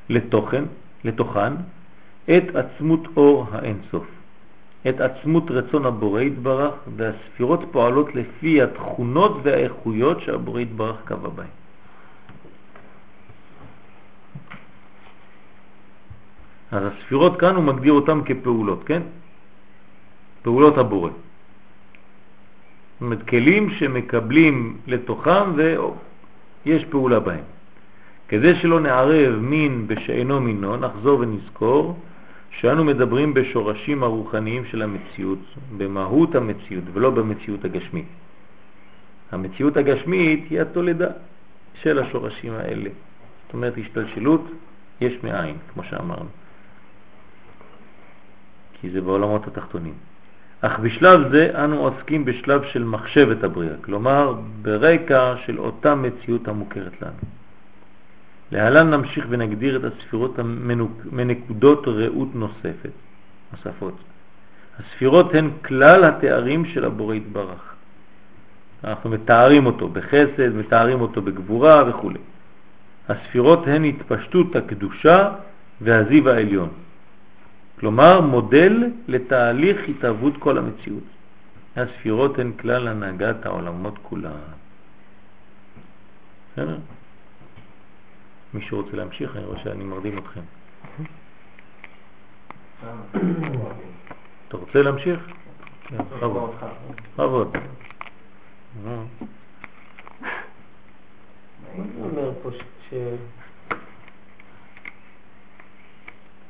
לתוכן, לתוכן את עצמות אור האינסוף, את עצמות רצון הבורא יתברך, והספירות פועלות לפי התכונות והאיכויות שהבורא יתברך קבע בהן. אז הספירות כאן הוא מגדיר אותן כפעולות, כן? פעולות הבורא. זאת אומרת, כלים שמקבלים לתוכם ויש פעולה בהם. כדי שלא נערב מין בשאינו מינו, נחזור ונזכור שאנו מדברים בשורשים הרוחניים של המציאות, במהות המציאות ולא במציאות הגשמית. המציאות הגשמית היא התולדה של השורשים האלה. זאת אומרת, השתלשלות יש מאין, כמו שאמרנו. כי זה בעולמות התחתונים. אך בשלב זה אנו עוסקים בשלב של מחשבת הבריאה, כלומר ברקע של אותה מציאות המוכרת לנו. להלן נמשיך ונגדיר את הספירות מנקודות ראות נוספת, נוספות. הספירות הן כלל התארים של הבורא יתברך. אנחנו מתארים אותו בחסד, מתארים אותו בגבורה וכו'. הספירות הן התפשטות הקדושה והזיו העליון. כלומר מודל לתהליך התהוות כל המציאות. הספירות הן כלל הנהגת העולמות כולה. בסדר? מישהו רוצה להמשיך? אני רואה שאני מרדים אתכם. אתה רוצה להמשיך? כן, בכבוד. בכבוד. אומר פה ש...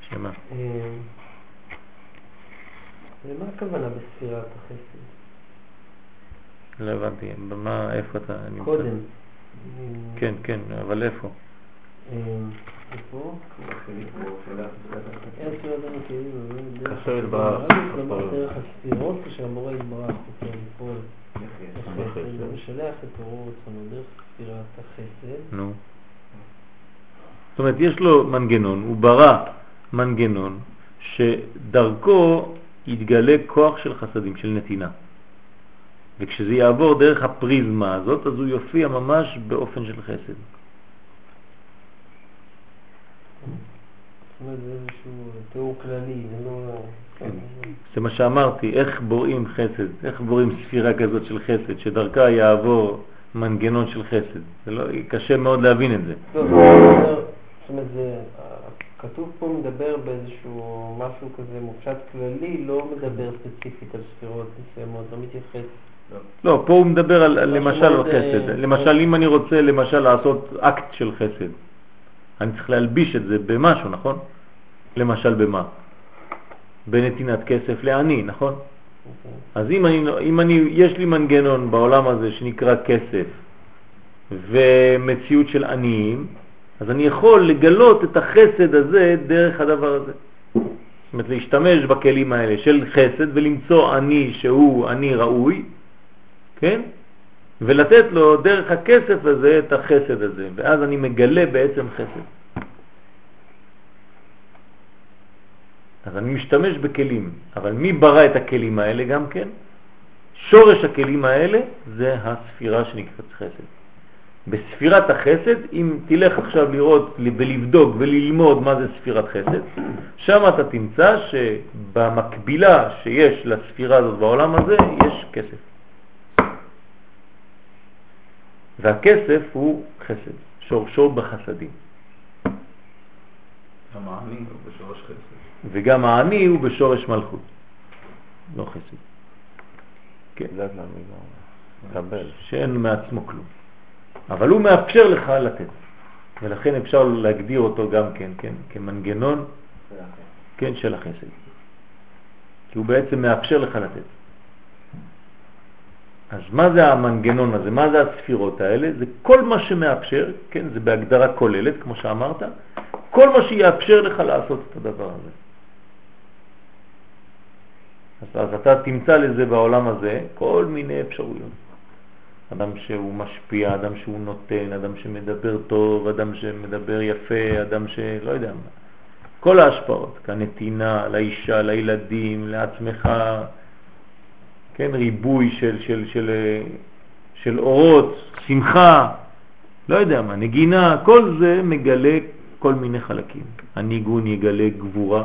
שמה? אה, למה הכוונה בספירת החסד? לא הבנתי, במה, איפה אתה נמצא? קודם. כן, כן, אבל איפה? אה, איפה? כלומר דרך הספירות כשהמורה יתברך רוצה לפעול בחסד ומשלח את אורו רצונו דרך ספירת החסד. נו. זאת אומרת, יש לו מנגנון, הוא ברא מנגנון שדרכו יתגלה כוח של חסדים, של נתינה. וכשזה יעבור דרך הפריזמה הזאת, אז הוא יופיע ממש באופן של חסד. זה לא... כן. זה מה שאמרתי, איך בוראים חסד, איך בוראים ספירה כזאת של חסד, שדרכה יעבור מנגנון של חסד. זה לא, קשה מאוד להבין את זה. לא, זאת אומרת, זה... כתוב פה מדבר באיזשהו משהו כזה מופשט כללי, לא מדבר ספציפית על ספירות מסוימות, לא מתייחס. לא, פה הוא מדבר על, על למשל על חסד. למשל, אם אני רוצה למשל לעשות אקט של חסד, אני צריך להלביש את זה במשהו, נכון? למשל במה? בנתינת כסף לעני, נכון? אוקיי. אז אם אני, אם אני, יש לי מנגנון בעולם הזה שנקרא כסף ומציאות של עניים, אז אני יכול לגלות את החסד הזה דרך הדבר הזה. זאת אומרת, להשתמש בכלים האלה של חסד ולמצוא עני שהוא עני ראוי, כן? ולתת לו דרך הכסף הזה את החסד הזה, ואז אני מגלה בעצם חסד. אז אני משתמש בכלים, אבל מי ברא את הכלים האלה גם כן? שורש הכלים האלה זה הספירה שנקראת חסד. בספירת החסד, אם תלך עכשיו לראות ולבדוק וללמוד מה זה ספירת חסד, שם אתה תמצא שבמקבילה שיש לספירה הזאת בעולם הזה, יש כסף. והכסף הוא חסד, שורשו בחסדים. המעני הוא בשורש חסד. וגם העני הוא בשורש מלכות, לא חסד. כן, זה. מקבל. שאין מעצמו כלום. אבל הוא מאפשר לך לתת, ולכן אפשר להגדיר אותו גם כן, כן כמנגנון כן, של החסד. כי הוא בעצם מאפשר לך לתת. אז מה זה המנגנון הזה? מה זה הספירות האלה? זה כל מה שמאפשר, כן, זה בהגדרה כוללת, כמו שאמרת, כל מה שיאפשר לך לעשות את הדבר הזה. אז, אז אתה תמצא לזה בעולם הזה כל מיני אפשרויות. אדם שהוא משפיע, אדם שהוא נותן, אדם שמדבר טוב, אדם שמדבר יפה, אדם שלא יודע מה. כל ההשפעות, כנתינה, לאישה, לילדים, לעצמך, כן, ריבוי של, של, של, של אורות, שמחה, לא יודע מה, נגינה, כל זה מגלה כל מיני חלקים. הניגון יגלה גבורה,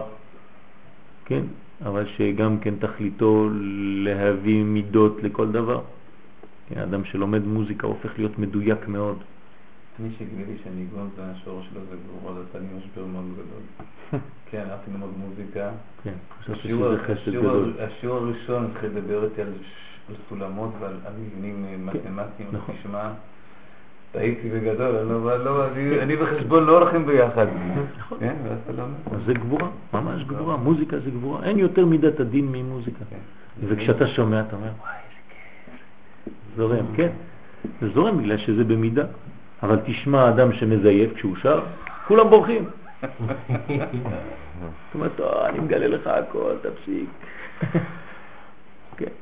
כן, אבל שגם כן תכליתו להביא מידות לכל דבר. כן, אדם שלומד מוזיקה הופך להיות מדויק מאוד. אני שגיליתי שהניגון זה השורש שלו זה זה עשה לי משבר מאוד גדול. כן, הלכתי ללמוד מוזיקה. כן, חשבתי שזה חסד גדול. השיעור הראשון התחיל לדבר איתי על סולמות ועל מבנים כן, מתמטיים, נכון. תשמע, טעיתי בגדול, אני לא- לא- אני- אני וחשבון לא הולכים ביחד. נכון. כן. אז זה גבורה, ממש גבורה, מוזיקה זה גבורה, אין יותר מידת הדין ממוזיקה. כן. וכשאתה שומע אתה אומר, וואי. זורם, כן. זה זורם בגלל שזה במידה. אבל תשמע אדם שמזייף כשהוא שר, כולם בורחים. זאת אומרת, "טוב, אני מגלה לך הכל, תפסיק. כן.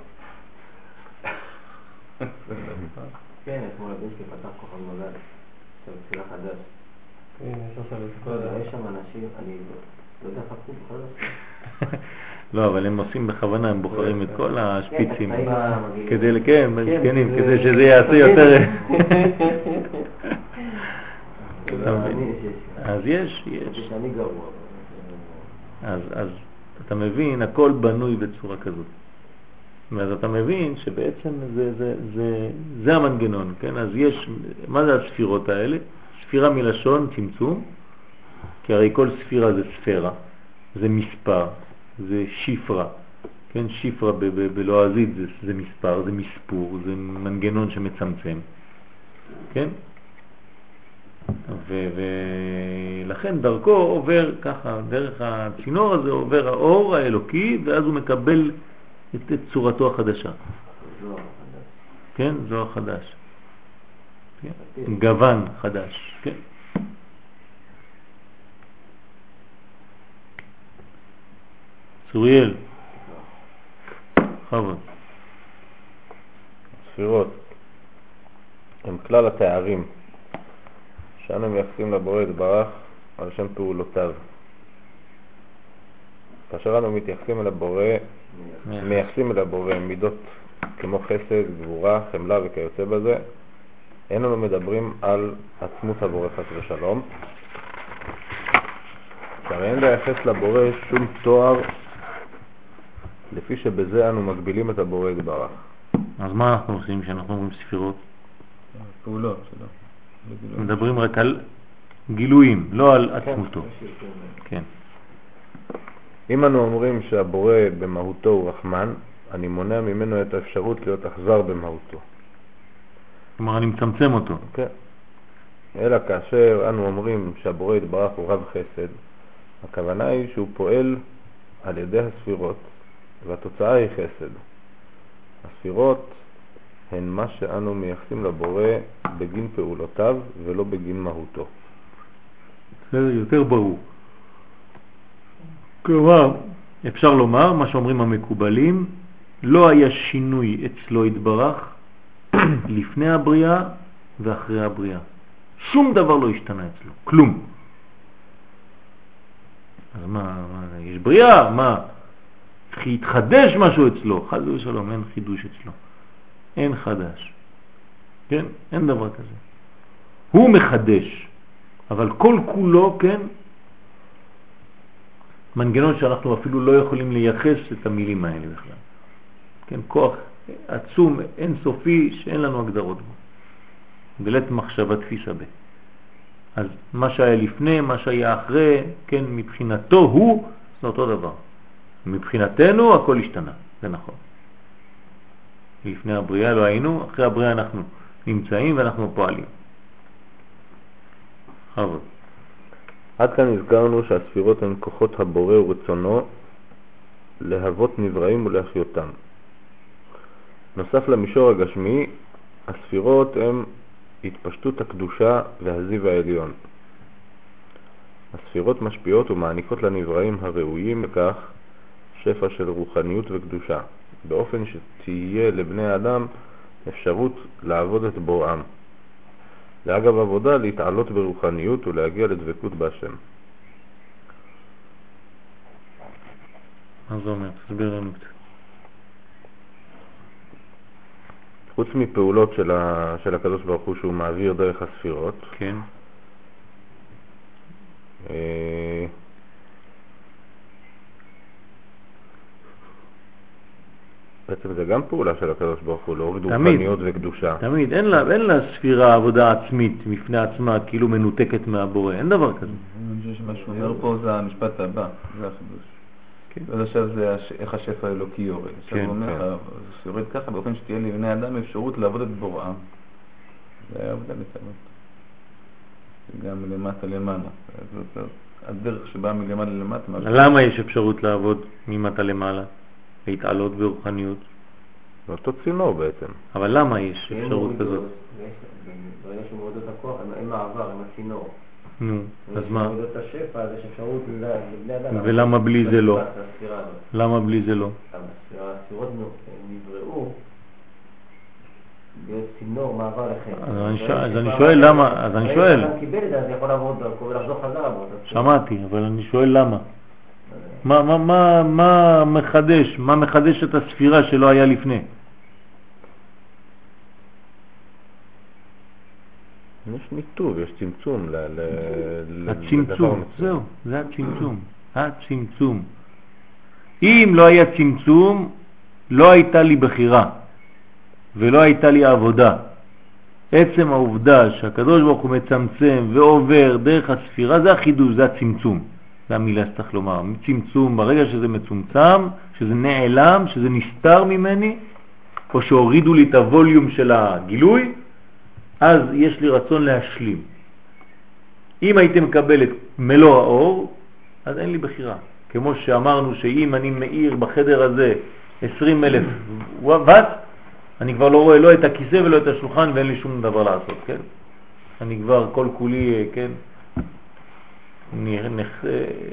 כן, אתמול הבן שלי פתח כוכב נולד, עכשיו תפילה חדש. כן, יש לא. יש שם אנשים, אני לא יודע איך הפכו בכלל לעשות. לא, אבל הם עושים בכוונה, הם בוחרים את כל השפיצים. כן. כדי, כן, מסכנים, זה- כדי שזה יעשה יותר... לא. אז יש, יש. אז, אז אתה מבין, הכל בנוי בצורה כזאת. ואז אתה מבין שבעצם זה, זה, זה, זה המנגנון, כן? אז יש, מה זה הספירות האלה? ספירה מלשון צמצום, כי הרי כל ספירה זה ספירה, זה מספר, זה שיפרה, כן? ב- בלועזית זה, זה מספר, זה מספור, זה מנגנון שמצמצם, כן? ולכן דרכו עובר ככה, דרך הצינור הזה עובר האור האלוקי, ואז הוא מקבל את, את צורתו החדשה. זוהר חדש. כן? זוהר חדש. כן? גוון חדש. כן? צוריאל. בכבוד. ספירות הם כלל התארים שאנו מייחסים לבורא יתברך על שם פעולותיו. כאשר אנו מתייחסים אל הבורא, מייחסים אל הבורא מידות כמו חסד, גבורה, חמלה וכיוצא בזה, אין אנו מדברים על עצמות הבורא חס ושלום, שהרי אין לייחס לבורא שום תואר לפי שבזה אנו מגבילים את הבורא יתברך. אז מה אנחנו עושים כשאנחנו אומרים ספירות? פעולות שלו. מדברים רק על גילויים, לא על עצמותו. כן. אם אנו אומרים שהבורא במהותו הוא רחמן, אני מונע ממנו את האפשרות להיות אכזר במהותו. כלומר, אני מצמצם אותו. כן. אלא כאשר אנו אומרים שהבורא יתברך הוא רב חסד, הכוונה היא שהוא פועל על ידי הספירות, והתוצאה היא חסד. הספירות הן מה שאנו מייחסים לבורא בגין פעולותיו ולא בגין מהותו. בסדר, יותר ברור. כלומר, אפשר לומר, מה שאומרים המקובלים, לא היה שינוי אצלו התברך לפני הבריאה ואחרי הבריאה. שום דבר לא השתנה אצלו, כלום. אז מה, מה יש בריאה, מה? כי התחדש משהו אצלו, חד ושלום, אין חידוש אצלו. אין חדש. כן? אין דבר כזה. הוא מחדש, אבל כל כולו, כן, מנגנון שאנחנו אפילו לא יכולים לייחס את המילים האלה בכלל. כן, כוח עצום, אינסופי, שאין לנו הגדרות בו. בלית מחשבה תפיסה ב. אז מה שהיה לפני, מה שהיה אחרי, כן, מבחינתו הוא, זה אותו דבר. מבחינתנו הכל השתנה, זה נכון. לפני הבריאה לא היינו, אחרי הבריאה אנחנו נמצאים ואנחנו פועלים. חבוד. עד כאן הזכרנו שהספירות הן כוחות הבורא ורצונו להוות נבראים ולהחיותם. נוסף למישור הגשמי, הספירות הן התפשטות הקדושה והזיו העליון. הספירות משפיעות ומעניקות לנבראים הראויים לכך שפע של רוחניות וקדושה, באופן שתהיה לבני האדם אפשרות לעבוד את בוראם. ואגב עבודה, להתעלות ברוחניות ולהגיע לדבקות בהשם. מה זה אומר? תסביר לנו קצת. חוץ מפעולות של, ה, של הקדוש ברוך הוא שהוא מעביר דרך הספירות, כן. אה, בעצם זה גם פעולה של הקדוש ברוך הוא, להוריד תמיד. רוחניות וקדושה. תמיד, אין לה, אין לה ספירה עבודה עצמית בפני עצמה, כאילו מנותקת מהבורא, אין דבר כזה. אני חושב שמה שהוא אומר פה זה המשפט הבא, זה החידוש. כן. אז עכשיו זה הש- איך השפע האלוקי יורד. עכשיו כן, הוא אומר, כן. אז שיורד ככה באופן שתהיה לבני אדם אפשרות לעבוד את בוראם. זה היה עבודה מצוות. זה גם מלמטה למעלה. זאת- הדרך שבאה מלמעלה למטה. למה יש אפשרות לעבוד ממטה למעלה? להתעלות ברוחניות? זה אותו צינור בעצם. אבל למה יש אפשרות כזאת? ברגע שמורידות את הכוח, אין- מעבר, אין הצינור. נו, אז מה? כשמורידות את השפע, אז יש אפשרות ל- לבני אדם. ולמה בלי זה לא? למה בלי זה לא? הספירות נבראו להיות צינור מעבר לחטא. אז אני שואל- אז אני שכבר- שואל למה- אז אני שואל. שאדם קיבל את זה, אז יכול לעבור דרכו ולחזור חזרה בו. שמעתי, אבל אני שואל למה. מה, מה, מה, מה מחדש? מה מחדש את הספירה שלא היה לפני? יש ניתוב, יש צמצום. ל- ל- הצמצום. זהו, זה הצמצום, הצמצום. אם לא היה צמצום, לא הייתה לי בחירה ולא הייתה לי עבודה. עצם העובדה שהקדוש ברוך הוא מצמצם ועובר דרך הספירה, זה החידוש, זה הצמצום. זה המילה שצריך לומר. צמצום, ברגע שזה מצומצם, שזה נעלם, שזה נסתר ממני, או שהורידו לי את הווליום של הגילוי, אז יש לי רצון להשלים. אם הייתי מקבל את מלוא האור, אז אין לי בחירה. כמו שאמרנו שאם אני מאיר בחדר הזה 20 אלף וואט, אני כבר לא רואה לא את הכיסא ולא את השולחן ואין לי שום דבר לעשות, כן? אני כבר כל כולי, אה, כן,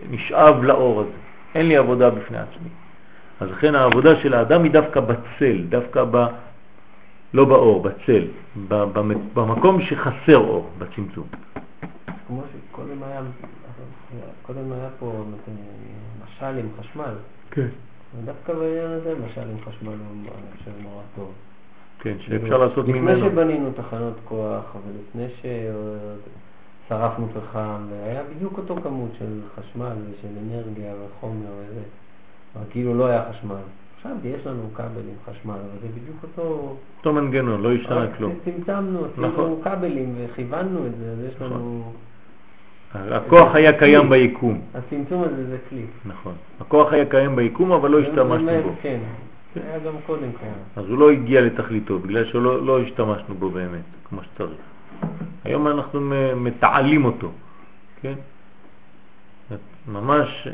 נשאב לאור הזה. אין לי עבודה בפני עצמי. אז לכן העבודה של האדם היא דווקא בצל, דווקא ב... לא באור, בצל, במקום שחסר אור, בצמצום. כמו שקודם היה, קודם היה פה משל עם חשמל, כן. ודווקא בעניין הזה משל עם חשמל הוא חושב נורא טוב. כן, שאפשר לעשות לפני ממנו. שבנינו תחנות כוח, ולפני ששרפנו פחם, והיה בדיוק אותו כמות של חשמל ושל אנרגיה וחומר וזה, אבל כאילו לא היה חשמל. עכשיו יש לנו כבל עם חשמל, אבל זה בדיוק אותו... אותו מנגנון, לא השתנה כלום. צמצמנו, נכון. עשינו כבלים וכיוונו את זה, אז יש לנו... הכוח היה קיים ביקום, הצמצום הזה זה כלי. נכון. הכוח היה קיים ביקום, אבל לא השתמשנו בו. כן, היה גם קודם קיים. אז הוא לא הגיע לתכליתו, בגלל שלא לא השתמשנו בו באמת, כמו שצריך. היום אנחנו מתעלים אותו, כן? ממש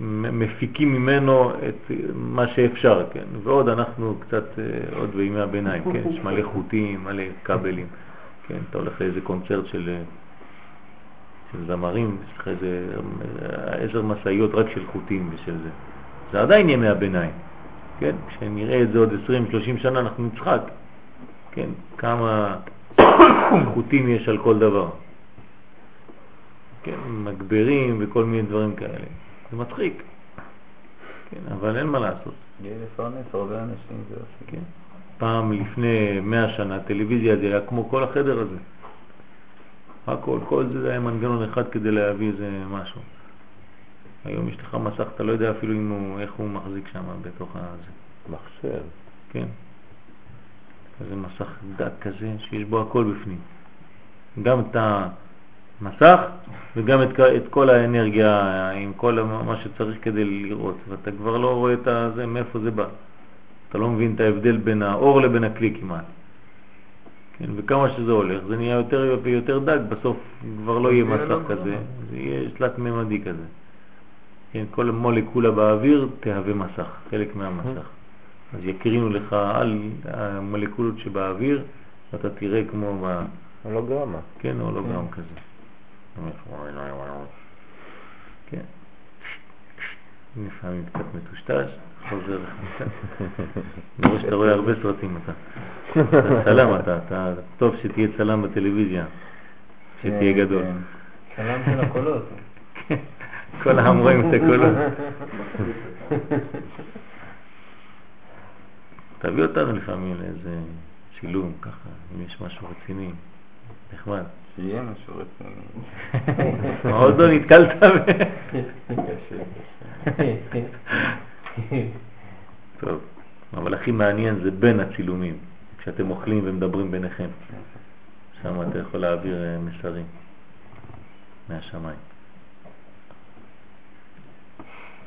מפיקים ממנו את מה שאפשר, כן? ועוד אנחנו קצת, אה, עוד בימי הביניים, כן? יש מלא חוטים, מלא כבלים, כן? אתה הולך לאיזה קונצרט של, אה, של זמרים, יש לך איזה אה, עשר משאיות רק של חוטים ושל זה. זה עדיין ימי הביניים. כן? כשנראה את זה עוד 20-30 שנה אנחנו נצחק, כן? כמה חוטים יש על כל דבר. כן, מגברים וכל מיני דברים כאלה. זה מצחיק, כן, אבל אין מה לעשות. יהיה לפרנס הרבה אנשים, זה יופי. כן? פעם לפני 100 שנה טלוויזיה זה היה כמו כל החדר הזה. הכל, כל זה היה מנגנון אחד כדי להביא איזה משהו. היום יש לך מסך, אתה לא יודע אפילו הוא, איך הוא מחזיק שם בתוך הזה. מחשב. כן. כזה מסך דק כזה שיש בו הכל בפנים. גם את המסך וגם את, את כל האנרגיה עם כל מה שצריך כדי לראות ואתה כבר לא רואה את זה, מאיפה זה בא. אתה לא מבין את ההבדל בין האור לבין הכלי כמעט. כן, וכמה שזה הולך זה נהיה יותר ויותר דק, בסוף כבר לא יהיה מסך לא כזה. זה יהיה תלת-ממדי כזה. כן, כל מולקולה באוויר תהווה מסך, חלק מהמסך. אז יקרינו לך על המולקולות שבאוויר, ואתה תראה כמו, ב, הולוגרמה. כן, הולוגרם כזה. כן. לפעמים קצת מטושטש. חוזר. אני רואה שאתה רואה הרבה סרטים אתה. אתה צלם אתה, אתה טוב שתהיה צלם בטלוויזיה, שתהיה כן, גדול. כן. צלם של הקולות. כל העם רואים את הקולות. תביא אותנו לפעמים לאיזה שילום ככה, אם יש משהו רציני, נחמד. שיהיה משהו רציני. עוד לא נתקלת ב... טוב, אבל הכי מעניין זה בין הצילומים, כשאתם אוכלים ומדברים ביניכם. שם אתה יכול להעביר אה, מסרים מהשמיים. מי שרוצה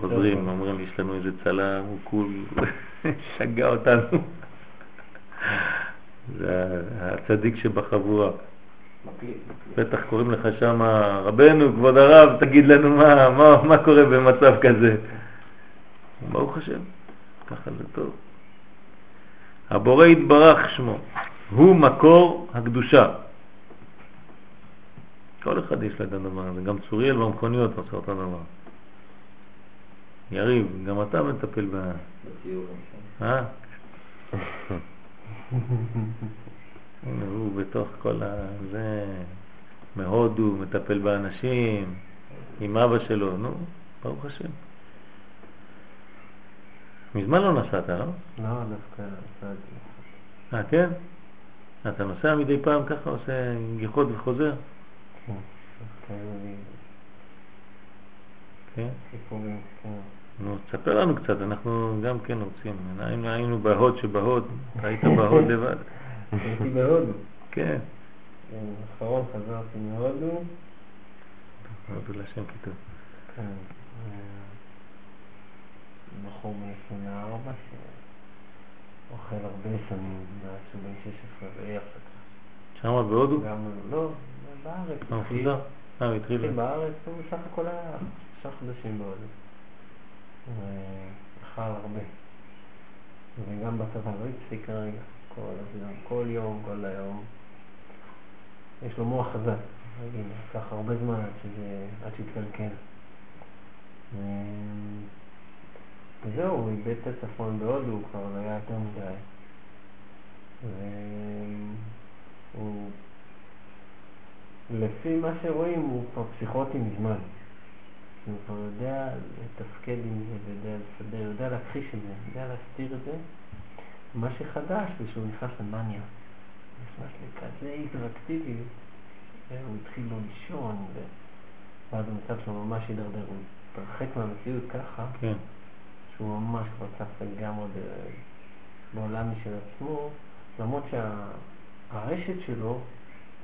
חוזרים. אומרים יש לנו איזה צלם, הוא כול שגע אותנו. זה הצדיק שבחבורה. בטח קוראים לך שם, רבנו, כבוד הרב, תגיד לנו מה, מה, מה קורה במצב כזה. ברוך השם, ככה זה טוב. הבורא יתברך שמו, הוא מקור הקדושה. כל אחד יש לה את הדבר הזה, גם צוריאל במכוניות עושה אותו דבר. יריב, גם אתה מטפל ב... אה? הנה, הוא בתוך כל ה... זה... מהודו, מטפל באנשים, עם אבא שלו, נו, ברוך השם. מזמן לא נסעת, לא? לא, דווקא נסעתי. אה, כן? אתה נוסע מדי פעם ככה, עושה גיחות וחוזר? כן, כן? סיפורים, כן. נו, תספר לנו קצת, אנחנו גם כן רוצים. היינו, היינו בהוד שבהוד, היית בהוד לבד. הייתי בהודו. כן. האחרון חזרתי מהודו. הודו לשם כיתוב. כן. אה, בחור בן 24 שאוכל הרבה סמים מאז שהוא בן 16 ואי הפסקה. שם בהודו? גם, לא, בארץ. אה, הוא? אה, הוא. התחיל בארץ, הוא בסך הכל היה שלושה חודשים בהודו. ואכל הרבה. וגם בצבא לא הפסיק כרגע, כל הזמן, כל יום, כל היום. יש לו מוח חזק, רגיל, לקח הרבה זמן עד שזה, עד שהתקלקל. ו- וזהו, הוא איבד את הצפון בהודו, הוא כבר לא היה יותר מדי. והוא, לפי מה שרואים, הוא כבר פסיכוטי מזמן. הוא כבר יודע לתפקד עם זה, ויודע לסדר, יודע להכחיש את זה, יודע להסתיר את זה. מה שחדש זה שהוא נכנס למאניה. נכנס לכזה היפראקטיביות, והוא התחיל לא לישון, ואז המצב שלו ממש הידרדר, הוא התרחק מהמציאות ככה, כן. שהוא ממש כבר צף לגמרי בעולם משל עצמו, למרות שהרשת שלו,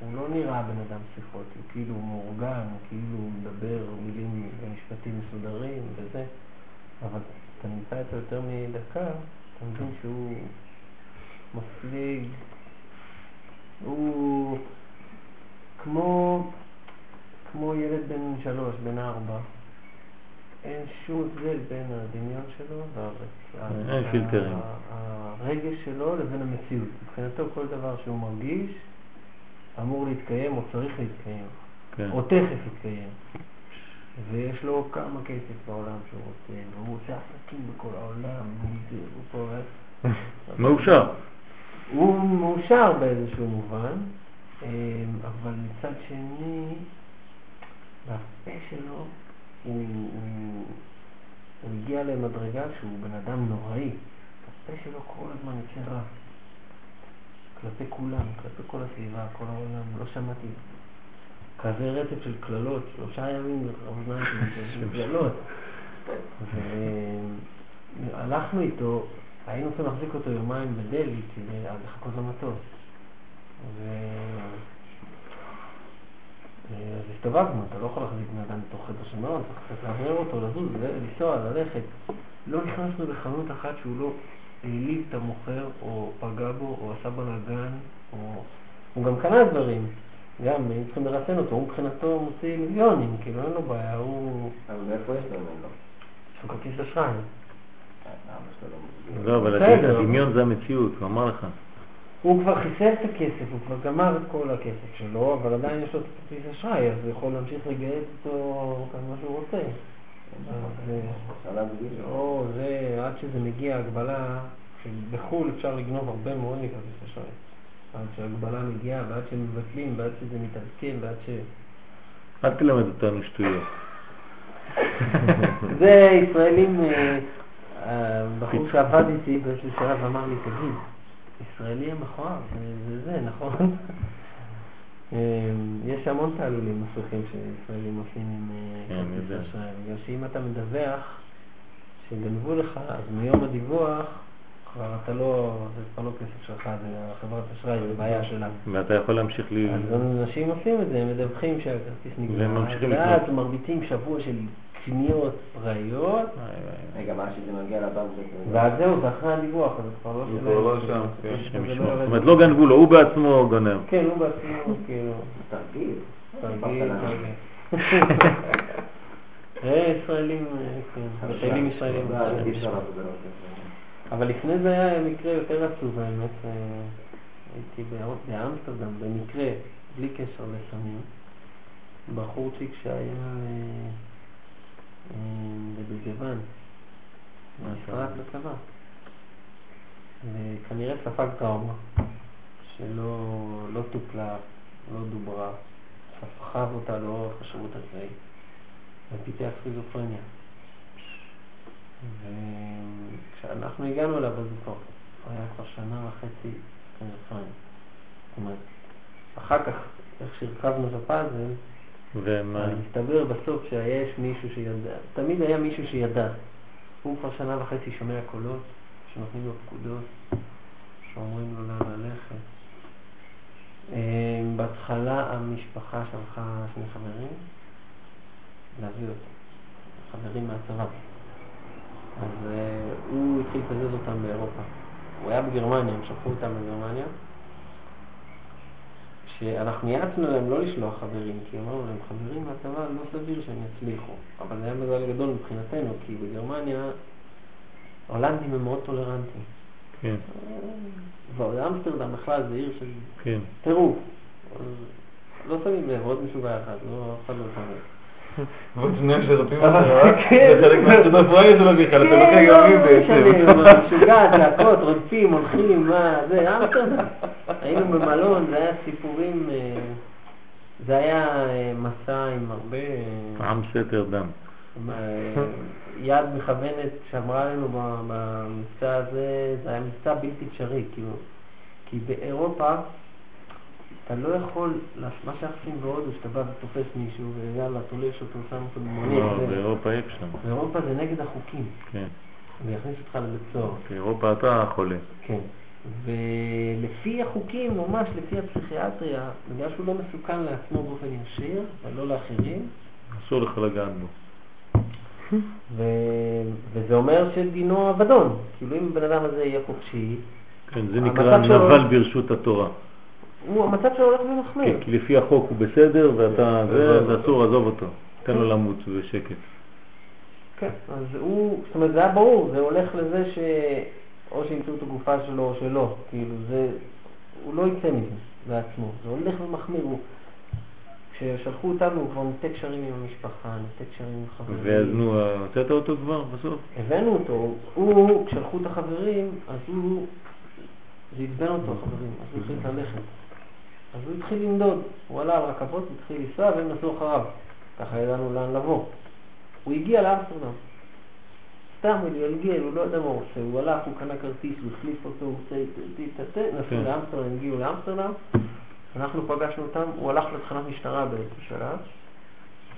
הוא לא נראה בן אדם פסיכוטי, הוא כאילו מאורגן, הוא כאילו מדבר מילים ומשפטים מסודרים וזה, אבל אתה נמצא איתו יותר מדקה, אתה מבין שהוא מפליג, הוא כמו, כמו ילד בן שלוש, בן ארבע. אין שום הבדל בין הדמיון שלו והרצ- אין ה- פילטרים. ה- הרגש שלו לבין המציאות. מבחינתו כל דבר שהוא מרגיש אמור להתקיים או צריך להתקיים, כן. או תכף יתקיים. ויש לו כמה כסף בעולם שהוא רוצה, והוא עושה עסקים בכל העולם, הוא פה... מאושר. הוא מאושר באיזשהו מובן, אמ, אבל מצד שני, בפה שלו הוא, הוא, הוא הגיע למדרגה שהוא בן אדם נוראי. הפה שלו כל הזמן יוצא רע. כלפי כולם, כלפי כל הסביבה, כל העולם, לא שמעתי כזה רצף של קללות, שלושה ימים של קללות. והלכנו איתו, היינו צריכים להחזיק אותו יומיים בדלהי כדי לחכות למטוס. ו... אז הסתובבנו, אתה לא יכול להחזיק בן אדם בתוך חדר של מעון, צריך קצת לאוורר אותו, לזוז, לנסוע, ללכת. לא נכנסנו לחנות אחת שהוא לא העליב את המוכר, או פגע בו, או עשה בלאגן, או... הוא גם קנה דברים. גם, היינו צריכים לרסן אותו, הוא מבחינתו מוציא מיליונים, כאילו אין לו בעיה, הוא... אבל מאיפה יש לו ממנו? יש לו כרטיס אשראי. לא אבל בסדר. הדמיון זה המציאות, הוא אמר לך. הוא כבר חיסל את הכסף, הוא כבר גמר את כל הכסף שלו, אבל עדיין יש לו את הכרטיס אשראי, אז הוא יכול להמשיך לגייס אותו כמה שהוא רוצה. אה, זה, עד שזה מגיע הגבלה, בחו"ל אפשר לגנוב הרבה מאוד מכרטיס אשראי. עד שהגבלה מגיעה, ועד שמבטלים, ועד שזה מתעדכן, ועד ש... אל תלמד אותנו שטויות. זה ישראלים, אה, הבחור שעבד איתי באיזשהו שלב אמר לי, תגיד, ישראלי המכוער, זה, זה, נכון? אה, יש המון תעלולים מסריחים שישראלים עושים עם אה, כן, כרטיס. אשראי, בגלל שאם אתה מדווח שגנבו לך, אז מיום הדיווח כבר אתה לא, זה כבר לא כסף שלך, זה החברת אשראי, זה בעיה שלנו. ואתה יכול להמשיך לי... אז אנשים עושים את זה, הם מדווחים שהכרטיס והם נגמר, ממשיכים ואז לקנות. מרביצים שבוע של קניות פראיות. רגע, מה שזה מגיע לבנק זה... ואז זהו, זה אחרי הדיווח, אז זה כבר לא שלהם. כבר לא שם, כן, לא. זאת אומרת, לא גנבו לו, הוא בעצמו גונב. כן, הוא בעצמו, כאילו, תרגיל. תרגיל, תרגיל. אה, ישראלים, אה, כן, מטיילים ישראלים. אבל לפני זה היה מקרה יותר עצוב האמת, אה, הייתי בא- באמסטרדם במקרה, בלי קשר לסמים, בחורצ'יק שהיה אה, אה, בדובדבן, נפרק לצבא, וכנראה ספג טראומה שלא לא טופלה, לא דוברה, סחב אותה לאורך השירות הצבאי ופיתח סכיזופרניה. וכשאנחנו הגענו אליו, אז הוא כבר היה כבר שנה וחצי סכיזופרניה. זאת אומרת, אחר כך, איך שהרכבנו את הפאזל, ומה... הסתבר בסוף שיש מישהו שידע, תמיד היה מישהו שידע. הוא כבר שנה וחצי שומע קולות, שנותנים לו פקודות, שאומרים לו לאן ללכת. אה, בהתחלה המשפחה שלחה שני חברים להביא אותו, חברים מהצבא. אז הוא התחיל לקזז אותם באירופה. הוא היה בגרמניה, הם שלחו אותם לגרמניה. שאנחנו יעצנו להם לא לשלוח חברים, כי אמרנו להם, חברים מהצבא לא סביר שהם יצליחו. אבל זה היה מזל גדול מבחינתנו, כי בגרמניה ההולנדים הם מאוד טולרנטים. כן, ואמסטרדם בכלל זה עיר של כן. טירוף. לא שמים לב, עוד משוגע אחד, לא, אף אחד לא שם לב. ועוד שני שרתים אבל כן. זה חלק מהסטודנטואי שלו בכלל, אתה כן, לוקח ימים לא משנה, בעצם. משוגע, צעקות, רודפים, הולכים, מה, זה, אמסטרדם. היינו במלון, זה היה סיפורים, אה, זה היה אה, מסע עם הרבה... אה, עם סתר דם. אה, יד מכוונת שאמרה לנו במבצע הזה, זה היה מבצע בלתי אפשרי, כאילו, כי באירופה אתה לא יכול, מה שאנחנו עושים בהודו, שאתה בא ותופס מישהו ויאללה, תולש אותו, שם אותו במונית, לא, באירופה אי אפשר. באירופה זה נגד החוקים, כן. ויכניס אותך לבית סוהר. באירופה אתה חולה. כן. ולפי החוקים, ממש לפי הפסיכיאטריה, בגלל שהוא לא מסוכן לעצמו באופן ישיר, ולא לאחרים, אסור לך לגעת בו. ו... וזה אומר שדינו אבדון. כאילו אם הבן אדם הזה יהיה חופשי, כן, זה נקרא נבל ברשות התורה. הוא, המצב שלו הולך ומחמיר. כן, כי לפי החוק הוא בסדר, ואתה זה, עזוב זה אסור, עזוב אותו. תן לו כן. למות בשקט. כן, אז הוא, זאת אומרת זה היה ברור, זה הולך לזה ש... או שימצאו את הגופה שלו או שלא, כאילו זה, הוא לא יצא מזה בעצמו, זה הולך ומחמיר, הוא... כששלחו אותנו הוא כבר ניתק קשרים עם המשפחה, ניתק קשרים עם חברים. ואז נו, הוצאת אותו כבר בסוף? הבאנו אותו, הוא, כששלחו את החברים, אז הוא, זה עצבן אותו החברים, אז הוא החליט ללכת. אז הוא התחיל לנדוד, הוא עלה על רכבות, התחיל לנסוע והם נסעו אחריו. ככה ידענו לאן לבוא. הוא הגיע לאמסטרדם. סתם הוא התגלגל, הוא לא יודע מה הוא עושה, הוא הלך, הוא קנה כרטיס, הוא החליף אותו, הוא עושה, נסעו כן. לאמסטרדם, הגיעו לאמסטרדם, אנחנו פגשנו אותם, הוא הלך לתחנת משטרה באיזשהו שלב,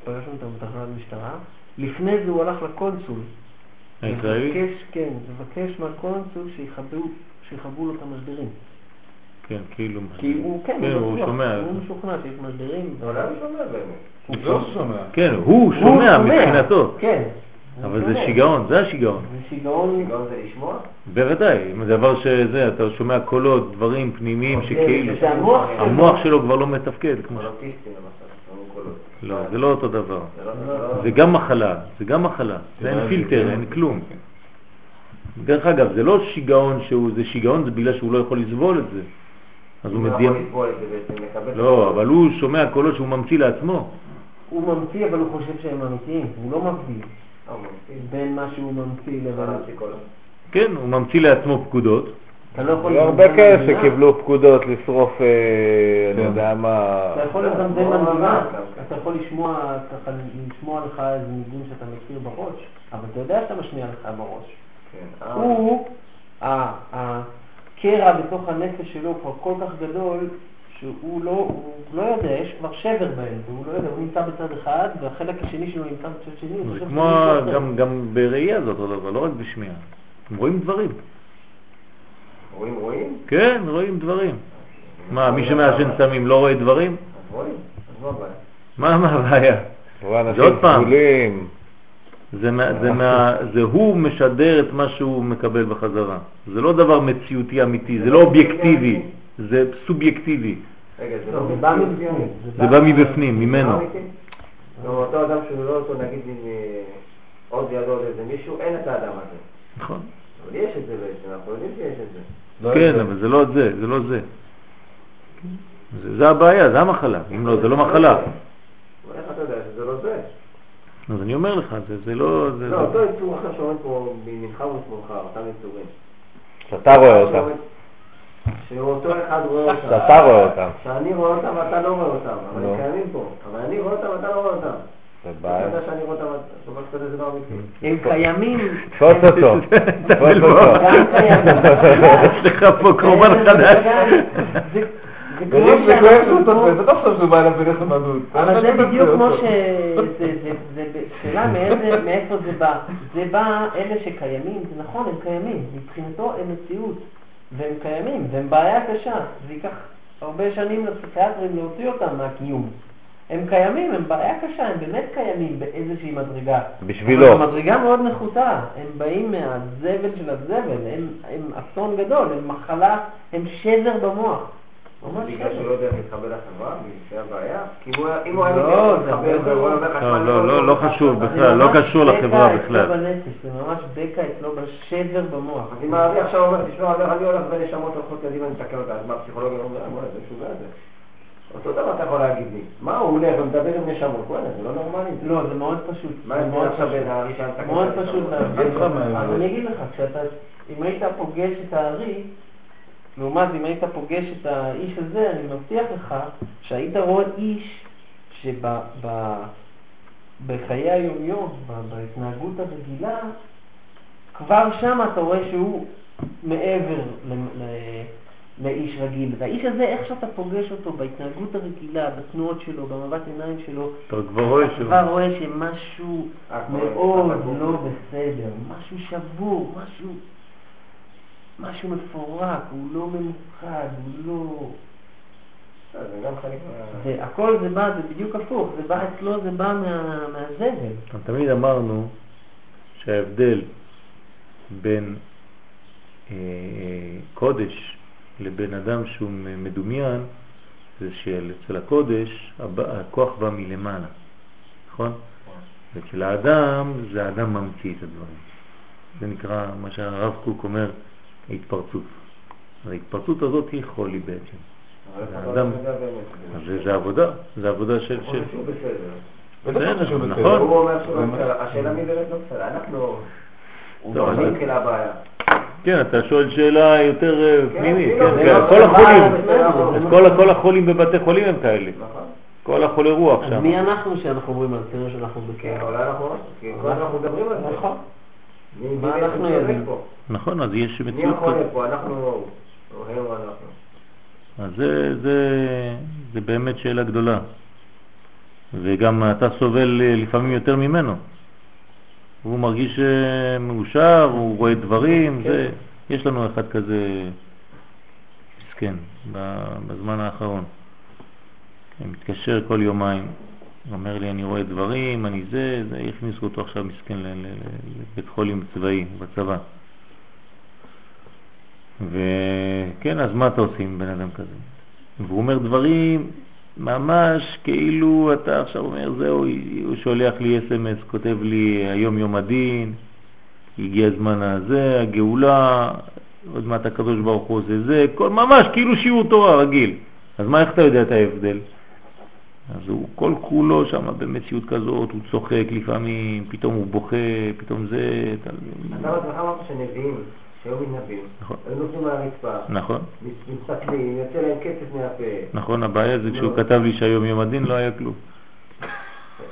פגשנו אותם בתחנת משטרה, לפני זה הוא הלך לקונסול, הישראלי? כן, לבקש מהקונסול שיכבו, שיכבו לו את המשדרים. כן, כאילו. כי הוא, כן, כן, הוא שומע. הוא משוכנע שיש משדרים. אבל אני שומע באמת. הוא לא שומע. כן, הוא שומע מבחינתו. כן. הוא אבל זה. שיגעון, זה השיגעון. זה שיגעון. שיגעון זה לשמוע? בוודאי, אם זה דבר שזה, אתה שומע קולות, דברים פנימיים שכאילו, זה המוח שלו. המוח שלו כבר לא מתפקד. כמו. לא, זה לא אותו דבר. זה לא- לא- זה גם מחלה, זה גם מחלה. זה אין פילטר, אין כלום. דרך אגב, זה לא שיגעון שהוא, זה שיגעון, זה בגלל שהוא לא יכול לסבול את זה. אז הוא מדיח... לא. אבל הוא שומע קולות שהוא ממציא לעצמו. הוא ממציא, אבל הוא חושב שהם אמיתיים, הוא לא מבדיל. בין מה שהוא ממציא לבין... הזמן. כן, הוא ממציא לעצמו פקודות, אתה לא הרבה כאלה. שקיבלו פקודות לשרוף, אה, אני כן. יודע מה... אתה יכול לא, לזמזם לא, לא, לא. אתה יכול לשמוע לשמוע לך איזה ניגון שאתה מכיר בראש, אבל אתה יודע שאתה משמיע לך בראש. כן. אה, הוא, הקרע בתוך הנפש שלו כבר כל כך גדול, שהוא לא, הוא לא יודע, יש כבר שבר באמצע, הוא לא יודע, הוא נמצא בצד אחד, והחלק השני שלו נמצא בצד שני, זה כמו, אחר. גם, גם בראייה זה אותו דבר, לא רק בשמיעה. הם רואים דברים. רואים, רואים? כן, רואים דברים. מה, מי שמעשן סמים לא רואה דברים? אז רואים, אז מה הבעיה? מה מה הבעיה? הוא זה אנשים עוד פעם. סגולים. זה, מה- זה, מה, זה הוא משדר את מה שהוא מקבל בחזרה. זה לא דבר מציאותי אמיתי, זה לא אובייקטיבי, זה סובייקטיבי. רגע, זה לא, זה בא מבפנים. זה בא מבפנים, ממנו. אותו אדם שהוא לא אותו, נגיד, עם אה, עוד עוד איזה מישהו, אין את האדם הזה. נכון. אבל יש את זה בעצם, אנחנו יודעים שיש את זה. לא כן. אבל זה לא זה, זה לא זה. זה, זה הבעיה, זה המחלה. אם לא, זה לא מחלה. אבל איך אתה יודע שזה לא זה? אז אני אומר לך, זה, זה לא... זה, לא, זה... אותו יצור אחר שעומד פה מימינך ומשמאלך, אותם יצורים. שאתה רואה אותם. שאותו אחד רואה אותם. שאתה רואה אותם. שאני רואה אותם ואתה לא רואה אותם, אבל לא. הם קיימים פה. אבל אני רואה אותם ואתה לא רואה אותם. זה אתה בעיה. יודע שאני רואה אותם, דבר כזה זה לא אמיתי. הם קיימים. תפוס אותו. תפוס אותו. יש לך פה קורבן חדש. זה- כואב פה- אותו, זה לא חשוב שהוא בא אליו בנחמדות. אבל זה בדיוק כמו. ש... זה- זה- זה שאלה מאיזה- מאיפה זה בא. זה בא, אלה שקיימים, זה נכון, הם קיימים. מבחינתו הם מציאות. והם קיימים, והם בעיה קשה. זה ייקח הרבה שנים לפסיכיאטרים להוציא אותם מהקיום. הם קיימים, הם בעיה קשה, הם באמת קיימים באיזושהי מדרגה. בשבילו. אבל מדרגה מאוד נחותה. הם באים מהזבל של הזבל, הם, הם אסון גדול, הם מחלה, הם שבר במוח. בגלל שהוא לא שבר. יודע איך להתחבר לחברה, זה הבעיה? כי אם הוא היה- אם הוא היה לא, והוא היה אומר לך, לא, "שמע, לא, חשוב בכלל, לא קשור לחברה בכלל. זה ממש בקע אצלו בשבר במוח. אז אם הארי עכשיו אומר, תשמע, אני- הולך ונשמות הולכות קדימה, אני מתקן אותה, אז מה הפסיכולוגיה אומר, "אה, זה משוגע זה. אותו דבר אתה יכול להגיד לי. מה הוא הולך ומדבר עם נשמות? וואלה, זה לא נורמלי. לא, זה מאוד פשוט. מה ההבדל מאוד עכשיו פשוט. בין הארי שהיה מתקן מאוד? פשוט אני אגיד לך להבין. מה אז ההבדל. אני אגיד לך, כשאתה, אם היית פוגש את הארי, לעומת אם היית פוגש את האיש הזה, אני מבטיח לך שהיית רואה איש שבחיי היום-יום, ב- בהתנהגות הרגילה, כבר שם אתה רואה שהוא מעבר ל- ל- לאיש רגיל. והאיש הזה, איך שאתה פוגש אותו בהתנהגות הרגילה, בתנועות שלו, במבט עיניים שלו, אתה כבר רואה שהוא... כבר רואה שמשהו אה, מאוד לא בסדר, משהו שבור, משהו, משהו מפורק, הוא לא ממוקד, הוא לא... אה, זה גם חלק מה... והכל זה בא, זה בדיוק הפוך, זה בא אצלו, זה בא מה, מהזבל. תמיד אמרנו שההבדל בין אה, קודש לבין אדם שהוא מדומיין זה שאצל הקודש הכוח בא מלמעלה, נכון? ואצל האדם זה האדם ממציא את הדברים. זה נקרא מה שהרב קוק אומר ההתפרצות. אז ההתפרצות הזאת היא חולי בעצם. האדם- לא זה, זה עבודה, זה עבודה של... נכון. הוא אומר לא השאלה מי באמת לא בסדר, אנחנו... הוא לא, לא אבל- התחילה הבעיה. כן, אתה שואל שאלה יותר אה, כן, פנימית, כן, כן, לא- כל החולים, לא כל, כל החולים בבתי חולים הם כאלה, נכון? כל החולי רוח אז שם. מי אנחנו שאנחנו אומרים על זה שאנחנו כן, בכאב? אולי אנחנו... אנחנו מדברים על זה. נכון. מי- מי מה אנחנו יודעים? נכון, אז יש מי מציאות החולה כזאת. פה? אנחנו או הם או אנחנו? אז זה, זה, זה באמת שאלה גדולה. וגם אתה סובל אה, לפעמים יותר ממנו. הוא מרגיש אה, מאושר, הוא רואה דברים, כן. זה, יש לנו אחד כזה מסכן בזמן האחרון. מתקשר כל יומיים, אומר לי אני רואה דברים, אני זה, זה, הכניסו אותו עכשיו מסכן לבית חולים צבאי בצבא. וכן, אז מה אתה עושה עם בן אדם כזה? והוא אומר דברים ממש כאילו אתה עכשיו אומר, זהו, הוא שולח לי אס.אם.אס, כותב לי היום יום הדין, הגיע הזמן הזה, הגאולה, עוד מעט הקדוש ברוך הוא עושה זה, כל, ממש כאילו שיעור תורה רגיל. אז מה, איך אתה יודע את ההבדל? אז הוא כל כולו שם במציאות כזאת, הוא צוחק לפעמים, פתאום הוא בוכה, פתאום זה... אתה- בעצמך אמרת שנביאים, שהיו מתנבאים, נכון. היו נופלים על הרצפה, נכון, מסתכלים, יוצא להם קצף מהפה. נכון, הבעיה זה כשהוא לא. כתב לי שהיום יום הדין לא היה כלום.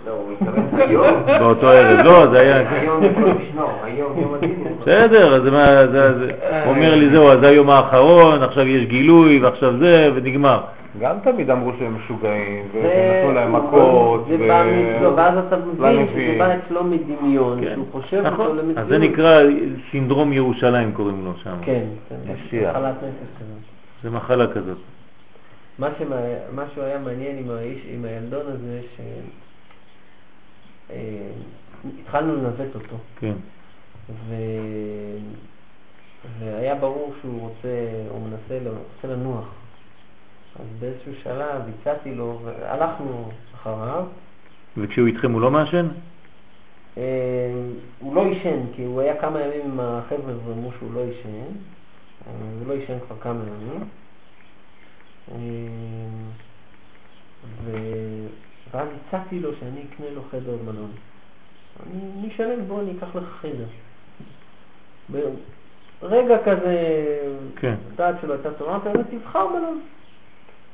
לא, הוא מתכוון היום. באותו ערב, לא, זה היה... היום יכול לשמור, היום יום הדין. בסדר, אז מה, זה, זה, הוא אומר לי זהו, אז זה היום האחרון, עכשיו יש גילוי, ועכשיו זה, ונגמר. גם תמיד אמרו שהם משוגעים, זה- ונתנו להם מכות, זה ו- בא מאצלו, ואז אתה מבין שזה לנביאים. בא אצלו מדמיון, כן, שהוא חושב נכון. אותו למציאות. אז זה נקרא סינדרום ירושלים קוראים לו שם. כן, כן. מחלת נפש כזאת. זה מחלה כזאת. מה שמה- משהו היה מעניין עם האיש, עם הילדון הזה, שהתחלנו לנווט אותו, כן. ו... והיה ברור שהוא רוצה, הוא מנסה, לנוח. אז באיזשהו שלב הצעתי לו, והלכנו אחריו. וכשהוא איתכם הוא לא מעשן? אה, הוא לא עישן, כי הוא היה כמה ימים עם החבר'ה ואמרו שהוא לא עישן. אה, הוא לא עישן כבר כמה ימים. אה, ואז הצעתי לו שאני אקנה לו חדר מלון. אני אשלם, בוא אני אקח לך חדר. ברגע כזה, כן. הדעת שלו הייתה לו, תבחר מלון.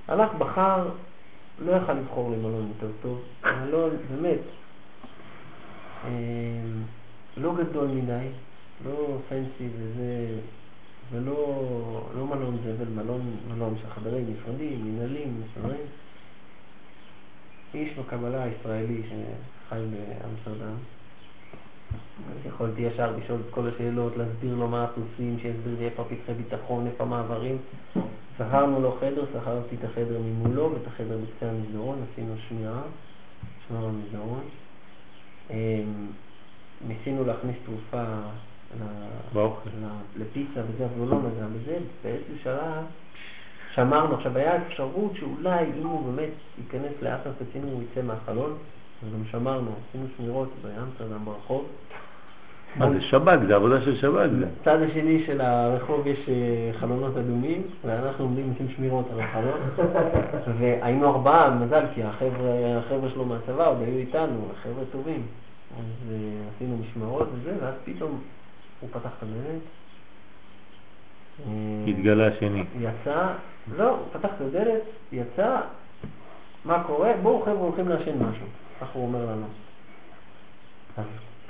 הלך, בחר, לא יכל לבחור לי מלון יותר טוב. מלון, באמת, אה, לא גדול מדי, לא פנסי וזה, ולא לא מלון זבל, מלון, מלון של חדרים נפרדים, מנהלים, מסודרים. איש בקבלה הישראלי שחי באמסטרדם. אז יכולתי ישר לשאול את כל השאלות, להסביר לו מה עושים, שיסביר לי איפה פתחי ביטחון, איפה המעברים. שכרנו לו חדר, שכרתי את החדר ממולו ואת החדר בקצה המסדרון, עשינו שמירה, שמירה במסדרון. אמ, ניסינו להכניס תרופה לפיצה וזה, אבל הוא לא נגע בזה. באיזשהו שלב שמרנו, עכשיו היה אפשרות שאולי אם הוא באמת ייכנס לאט רצינו הוא יצא מהחלון, אז גם שמרנו, עשינו שמירות באמסטרדם ברחוב. מה זה שב"כ, זה עבודה של שב"כ. בצד השני של הרחוב יש אה, חלונות אדומים, ואנחנו עומדים עושים שמירות על החלון. והיינו ארבעה, מזל, כי החבר'ה החבר'ה שלו מהצבא עוד היו איתנו, חבר'ה טובים. אז אה, עשינו משמרות וזה, ואז פתאום הוא פתח את הדלת. אה, התגלה השני. יצא, לא, הוא פתח את הדלת, יצא, מה קורה? בואו חבר'ה הולכים לעשן משהו, כך הוא אומר לנו.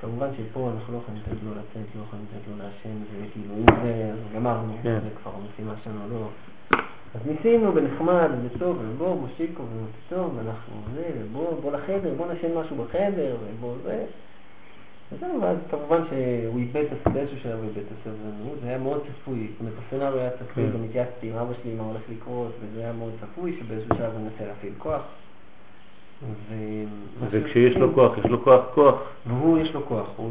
כמובן שפה אנחנו לא יכולים לתת לו לצאת, לא יכולים לתת לו לעשן, וכאילו אם זה, אז גמרנו, כן. זה כבר משימה שלנו, לא. אז ניסינו בנחמד וטוב, ובוא מושיקו ופתאום אנחנו זה, ובוא בוא לחדר, בוא נשן משהו בחדר, ובוא זה. וזהו, ואז כמובן שהוא איבד את באיזשהו שלב הוא איבד את הסבלנות, זה היה מאוד צפוי, זאת אומרת הסצנריו היה צפוי. גם התייעצתי עם אבא שלי מה הולך לקרות, וזה היה מאוד צפוי שבאיזשהו שלב הוא ינסה להפעיל כוח. ו- וכשיש לו כוח, יש לו כוח כוח. והוא יש לו כוח, הוא...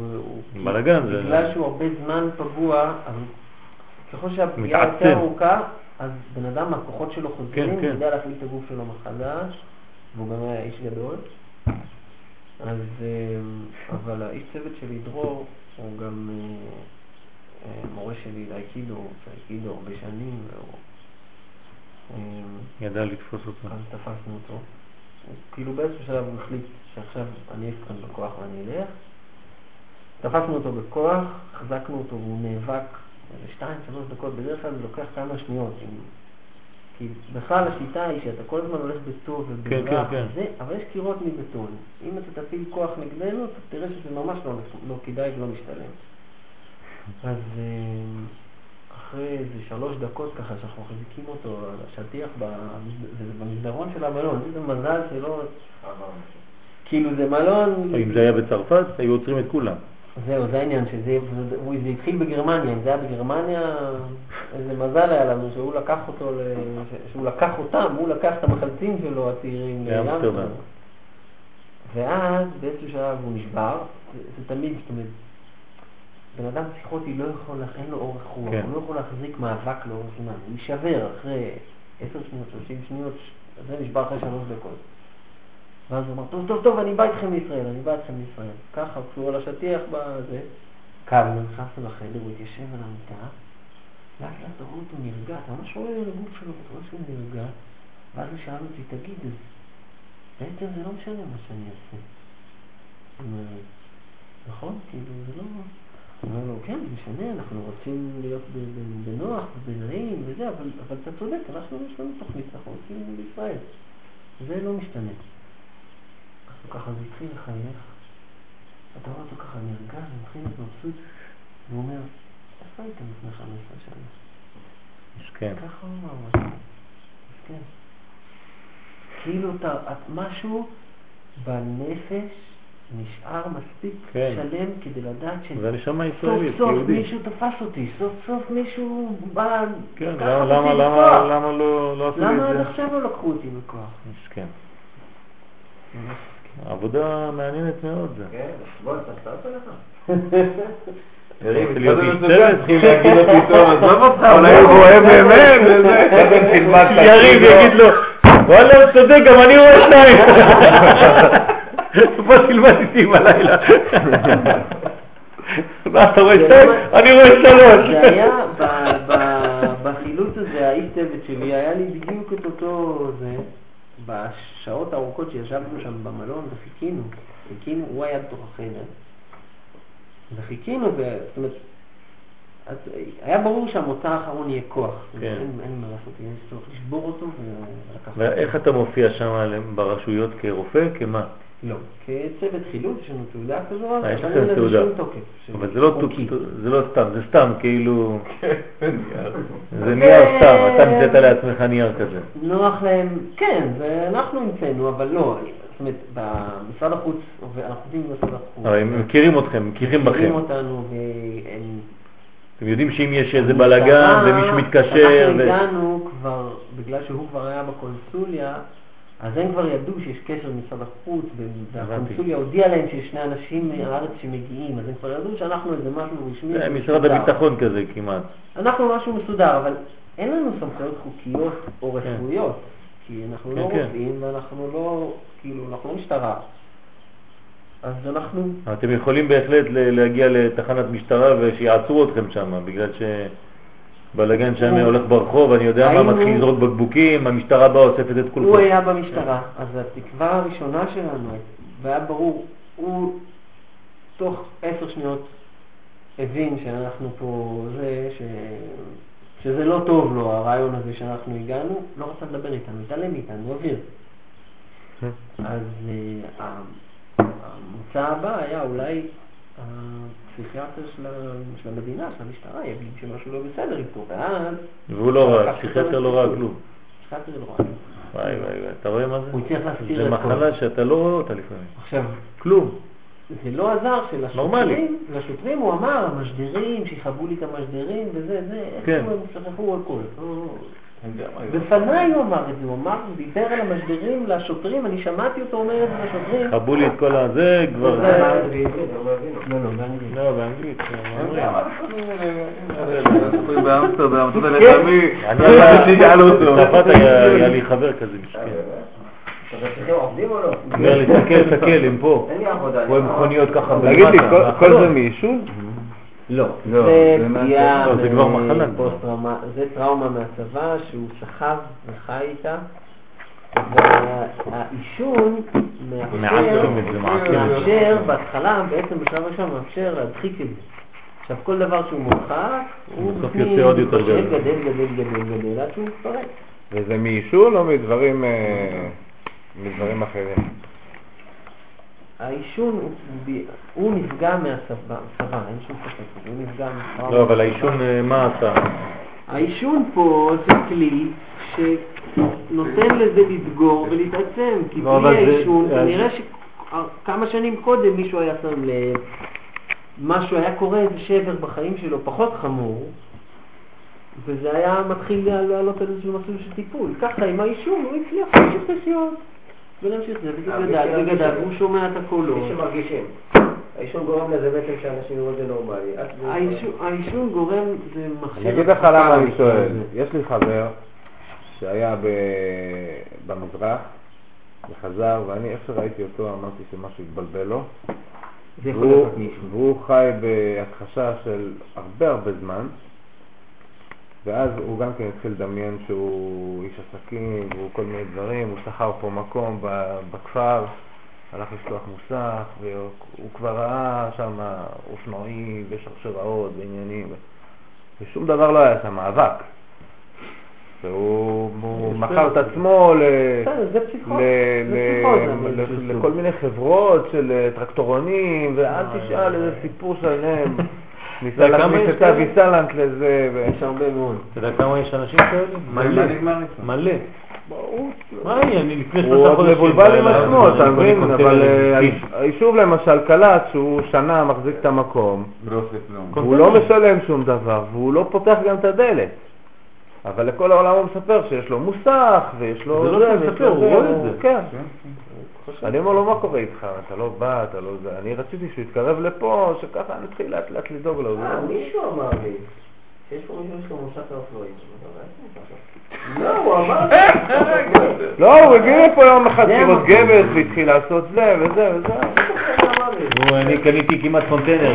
בלאגן, זה- בגלל שהוא הרבה זמן פגוע, אז ככל שהפגיעה. יותר ארוכה, אז בן אדם, הכוחות שלו חוזרים, כן, הוא כן. יודע להחליט את הגוף שלו מחדש, והוא גם היה איש גדול. אז, אה, אבל האיש צוות שלי, דרור, הוא גם אה, אה, מורה שלי לאייקידו, שאייקידו הרבה שנים, והוא... אה, ידע לתפוס אותו. אז תפסנו אותו. כאילו באיזשהו שלב הוא החליט שעכשיו אני אעשה כאן בכוח ואני אלך. תפסנו אותו בכוח, החזקנו אותו והוא נאבק איזה שתיים, שלוש דקות, בדרך כלל זה לוקח כמה שניות. אם... כי בכלל השיטה היא שאתה כל הזמן הולך בטוב כן, ובמזרח, כן. וזה, אבל יש קירות מבטון. אם אתה תפעיל כוח נגדנו, אתה תראה שזה ממש לא, לא כדאי ולא משתלם. אז אה, אחרי איזה שלוש דקות ככה שאנחנו מחזיקים אותו על השטיח במסדרון של המלון, איזה מזל שלא... כאילו זה מלון... אם זה היה בצרפת, היו עוצרים את כולם. זהו, זה העניין, שזה זה, התחיל בגרמניה, אם זה היה בגרמניה, איזה מזל היה לנו שהוא לקח אותו, שהוא לקח אותם, הוא לקח את המחלצים שלו, הצעירים, לאמסטרדם. ואז באיזשהו שלב הוא נשבר, זה, זה תמיד, זאת אומרת, בן אדם פסיכוטי לא יכול, אין לו אורך רוח, כן. הוא לא יכול להחזיק מאבק לאורך זמן, הוא יישבר אחרי עשר שניות, שלושים שניות, זה נשבר אחרי שלוש דקות. ואז הוא אמר, טוב, טוב, טוב, אני בא איתכם לישראל, אני בא איתכם לישראל. ככה, כשהוא על השטיח בזה, קמנו, נכנסנו לחדר, הוא התיישב על המיטה, לאט לאט רואה אותו נרגע, אתה ממש רואה על הגוף שלו, אתה רואה שהוא נרגע, ואז הוא שאל אותי, תגיד, אז בעצם זה לא משנה מה שאני אעשה. נכון? כאילו, זה לא... אומר לו, כן, משנה, אנחנו רוצים להיות בנוח ובנעים וזה, אבל, אבל אתה צודק, אנחנו, יש לנו תוכנית, אנחנו רוצים בישראל. זה לא משתנה. אז הוא ככה, התחיל לחייך, אתה רואה אותו ככה נרגע, מתחיל להיות מבסוט, והוא אומר, איפה הייתם לפני 15 שנה? מסכן. ככה הוא אמר משהו. כן. כאילו אתה, את- משהו בנפש נשאר מספיק כן. שלם כדי לדעת זה נשמה שסוף ישראלית, סוף יהודי. מישהו תפס אותי, סוף סוף מישהו בא כן, למה- למה- למה. למה לא לא עשו לי למה עד את זה? עכשיו לא לקחו אותי בכוח? מסכן. עבודה מעניינת מאוד זה. כן, בוא, אתה עושה לך. יריב, אולי הוא רואה באמת, את יריב. יגיד לו, וואלה הוא צודק, גם אני רואה שניים. בוא תלמד איתי בלילה. מה אתה רואה שתיים? לא- אני רואה שלוש. זה היה, בחילוץ הזה, האיש צוות שלי, היה לי בדיוק את אותו זה, בשעות הארוכות שישבנו שם במלון וחיכינו, חיכינו, הוא היה בתוך החדר, וחיכינו, זאת אומרת, אז היה ברור שהמוצא האחרון יהיה כוח, כן. אין מה לעשות, יש צורך לשבור אותו ולקחת ואיך אתה מופיע שם ברשויות כרופא? כמה? לא, כצוות חילוץ, יש לנו תעודה כזו, אה, אבל אין לזה. שום תוקף. אבל זה לא זה לא סתם, זה סתם כאילו, זה נייר סתם, אתה המצאת לעצמך נייר כזה. נוח להם, כן, ואנחנו המצאנו, אבל לא, זאת אומרת, במשרד החוץ, אנחנו עובדים במשרד החוץ. אבל הם מכירים אתכם, מכירים מכירים בכם. אותנו, והם... אתם יודעים שאם יש איזה בלאגן ומישהו מתקשר, אנחנו הגענו כבר, בגלל שהוא כבר היה בקונסוליה, אז הם כבר ידעו שיש קשר עם משרד החוץ, והקונסוליה הודיעה להם שיש שני אנשים מהארץ שמגיעים, אז הם כבר ידעו שאנחנו איזה משהו רשמי. זה משרד. הביטחון כזה כמעט. אנחנו משהו מסודר, אבל אין לנו סמכויות חוקיות או כן. רפואיות, כי אנחנו כן, לא כן. רופאים ואנחנו לא, כאילו, אנחנו לא משטרה. אז אנחנו, אתם יכולים בהחלט להגיע לתחנת משטרה ושיעצרו אתכם שם, בגלל שבלאגן שם הוא- הולך ברחוב, אני יודע מה, מתחיל לזרוק בקבוקים, המשטרה באה אוספת את כולכם. הוא היה במשטרה, אז התקווה הראשונה שלנו, והיה ברור, הוא תוך עשר שניות הבין שאנחנו פה, זה, ש... שזה לא טוב לו, הרעיון הזה שאנחנו הגענו, לא רצה לדבר איתנו, התעלם מאיתנו, אוויר. אז אה, המוצא הבא היה אולי הפסיכיאטר של המדינה, של המשטרה, יגיד שמשהו לא בסדר איתו, ואז... והוא לא ראה, לקח פסיכיאטר אותו לא ראה. כלום. פסיכיאטר לא ראה. וואי וואי וואי, אתה רואה מה זה? הוא הצליח להסתיר זה את כל מחלה שאתה לא רואה אותה לפעמים. עכשיו, כלום. זה לא עזר. שלשוטרים, לשוטרים הוא אמר, המשדרים, שיכבו לי את המשדרים וזה, זה, כן. איכשהו הם שכחו הכל. בפניי הוא אמר את זה, הוא אמר, הוא דיבר על המשדרים לשוטרים, אני שמעתי אותו אומר את זה לשוטרים. חבו לי את כל הזה, כבר... לא. לא, לא, באנגלית. לא, באמסטרדם, אתה. בצרפת היה לי חבר כזה אה, אצלכם עובדים או לא? אומר לי, תסתכל, תסתכל, הם פה. אין לי עבודה. רואה מכוניות ככה תגיד לי, כל- כל בחלון. זה מעישון? לא, לא, זה פגיעה, לא, זה כבר מחלה. פוסט-טראומה, זה טראומה מהצבא שהוא סחב וחי איתה. והעישון מאפשר, בהתחלה, בעצם בשלב הראשון, מאפשר להדחיק את זה. עכשיו כל דבר שהוא מורחק, הוא בסוף יוצא עוד יותר גדול. גדל, גדל, גדל, גדל, עד שהוא מתפרק. וזה מעישון או מדברים אה, מדברים אחרים? העישון, הוא הוא נפגע צבא, אין שום ספק, הוא נפגע מטראומה. לא, אבל העישון, אה, מה עשה? העישון פה זה כלי שנותן לזה לסגור ולהתעצם, כי לא, בלי זה- העישון, אז- כנראה שכמה שנים קודם מישהו היה שם לב, משהו היה קורה, איזה שבר בחיים שלו פחות חמור, וזה היה מתחיל לעלות על איזשהו מסלול של טיפול. ככה עם העישון הוא הצליח להמשיך לחיות ולהמשיך זה, וזה אה, גדל וגדל. והוא שומע את הקולות. מי שמרגישים. העישון גורם לזה בעצם שאנשים יראו את זה נורמלי. העישון- גורם, זה מכשיר... אני אגיד לך למה אני שואל. יש לי חבר שהיה ב- במזרח וחזר, ואני איך שראיתי אותו אמרתי שמשהו התבלבל לו. והוא חי בהכחשה של הרבה הרבה זמן, ואז הוא גם כן התחיל לדמיין שהוא איש עסקים והוא כל מיני דברים, הוא שכר פה מקום בכפר, הלך לשלוח מוסך, והוא כבר ראה שם אופנועים ושרשראות ועניינים, ושום דבר לא היה שם, מאבק. והוא הוא מכר את עצמו לכל. מיני חברות של אה, טרקטורונים, ואל וואי, תשאל וואי. איזה סיפור שלם. ניסה להכניס את? אבי סלנט לזה, ו... יש הרבה מאוד. אתה יודע כמה יש אנשים כאלה? מלא. מלא. ברור. מה? אני לפני הוא שלושה עוד חודשים. מבולבל עם בא אליי, עצמו, אני אתה מבין? אבל עם אה. היישוב למשל קלט שהוא שנה מחזיק את המקום, לא. והוא לא משלם שום דבר, והוא לא פותח גם את הדלת. אבל לכל העולם הוא מספר שיש לו מוסך, ויש לו... זה לא שהוא ויש מספר, הוא רואה את זה. כן. כן, כן. אני אומר לו, מה קורה איתך? אתה לא בא, אתה לא זה. אני רציתי שהוא יתקרב לפה, שככה נתחיל לאט לאט לדאוג לו. אה, מישהו אמר לי שיש פה מישהו שיש לו מוסך לאופנועים. לא, הוא אמר לי. לא, הוא הגיע לפה יום אחד לראות. גבס, והתחיל לעשות זה וזה וזה. אני קניתי כמעט קונטיינר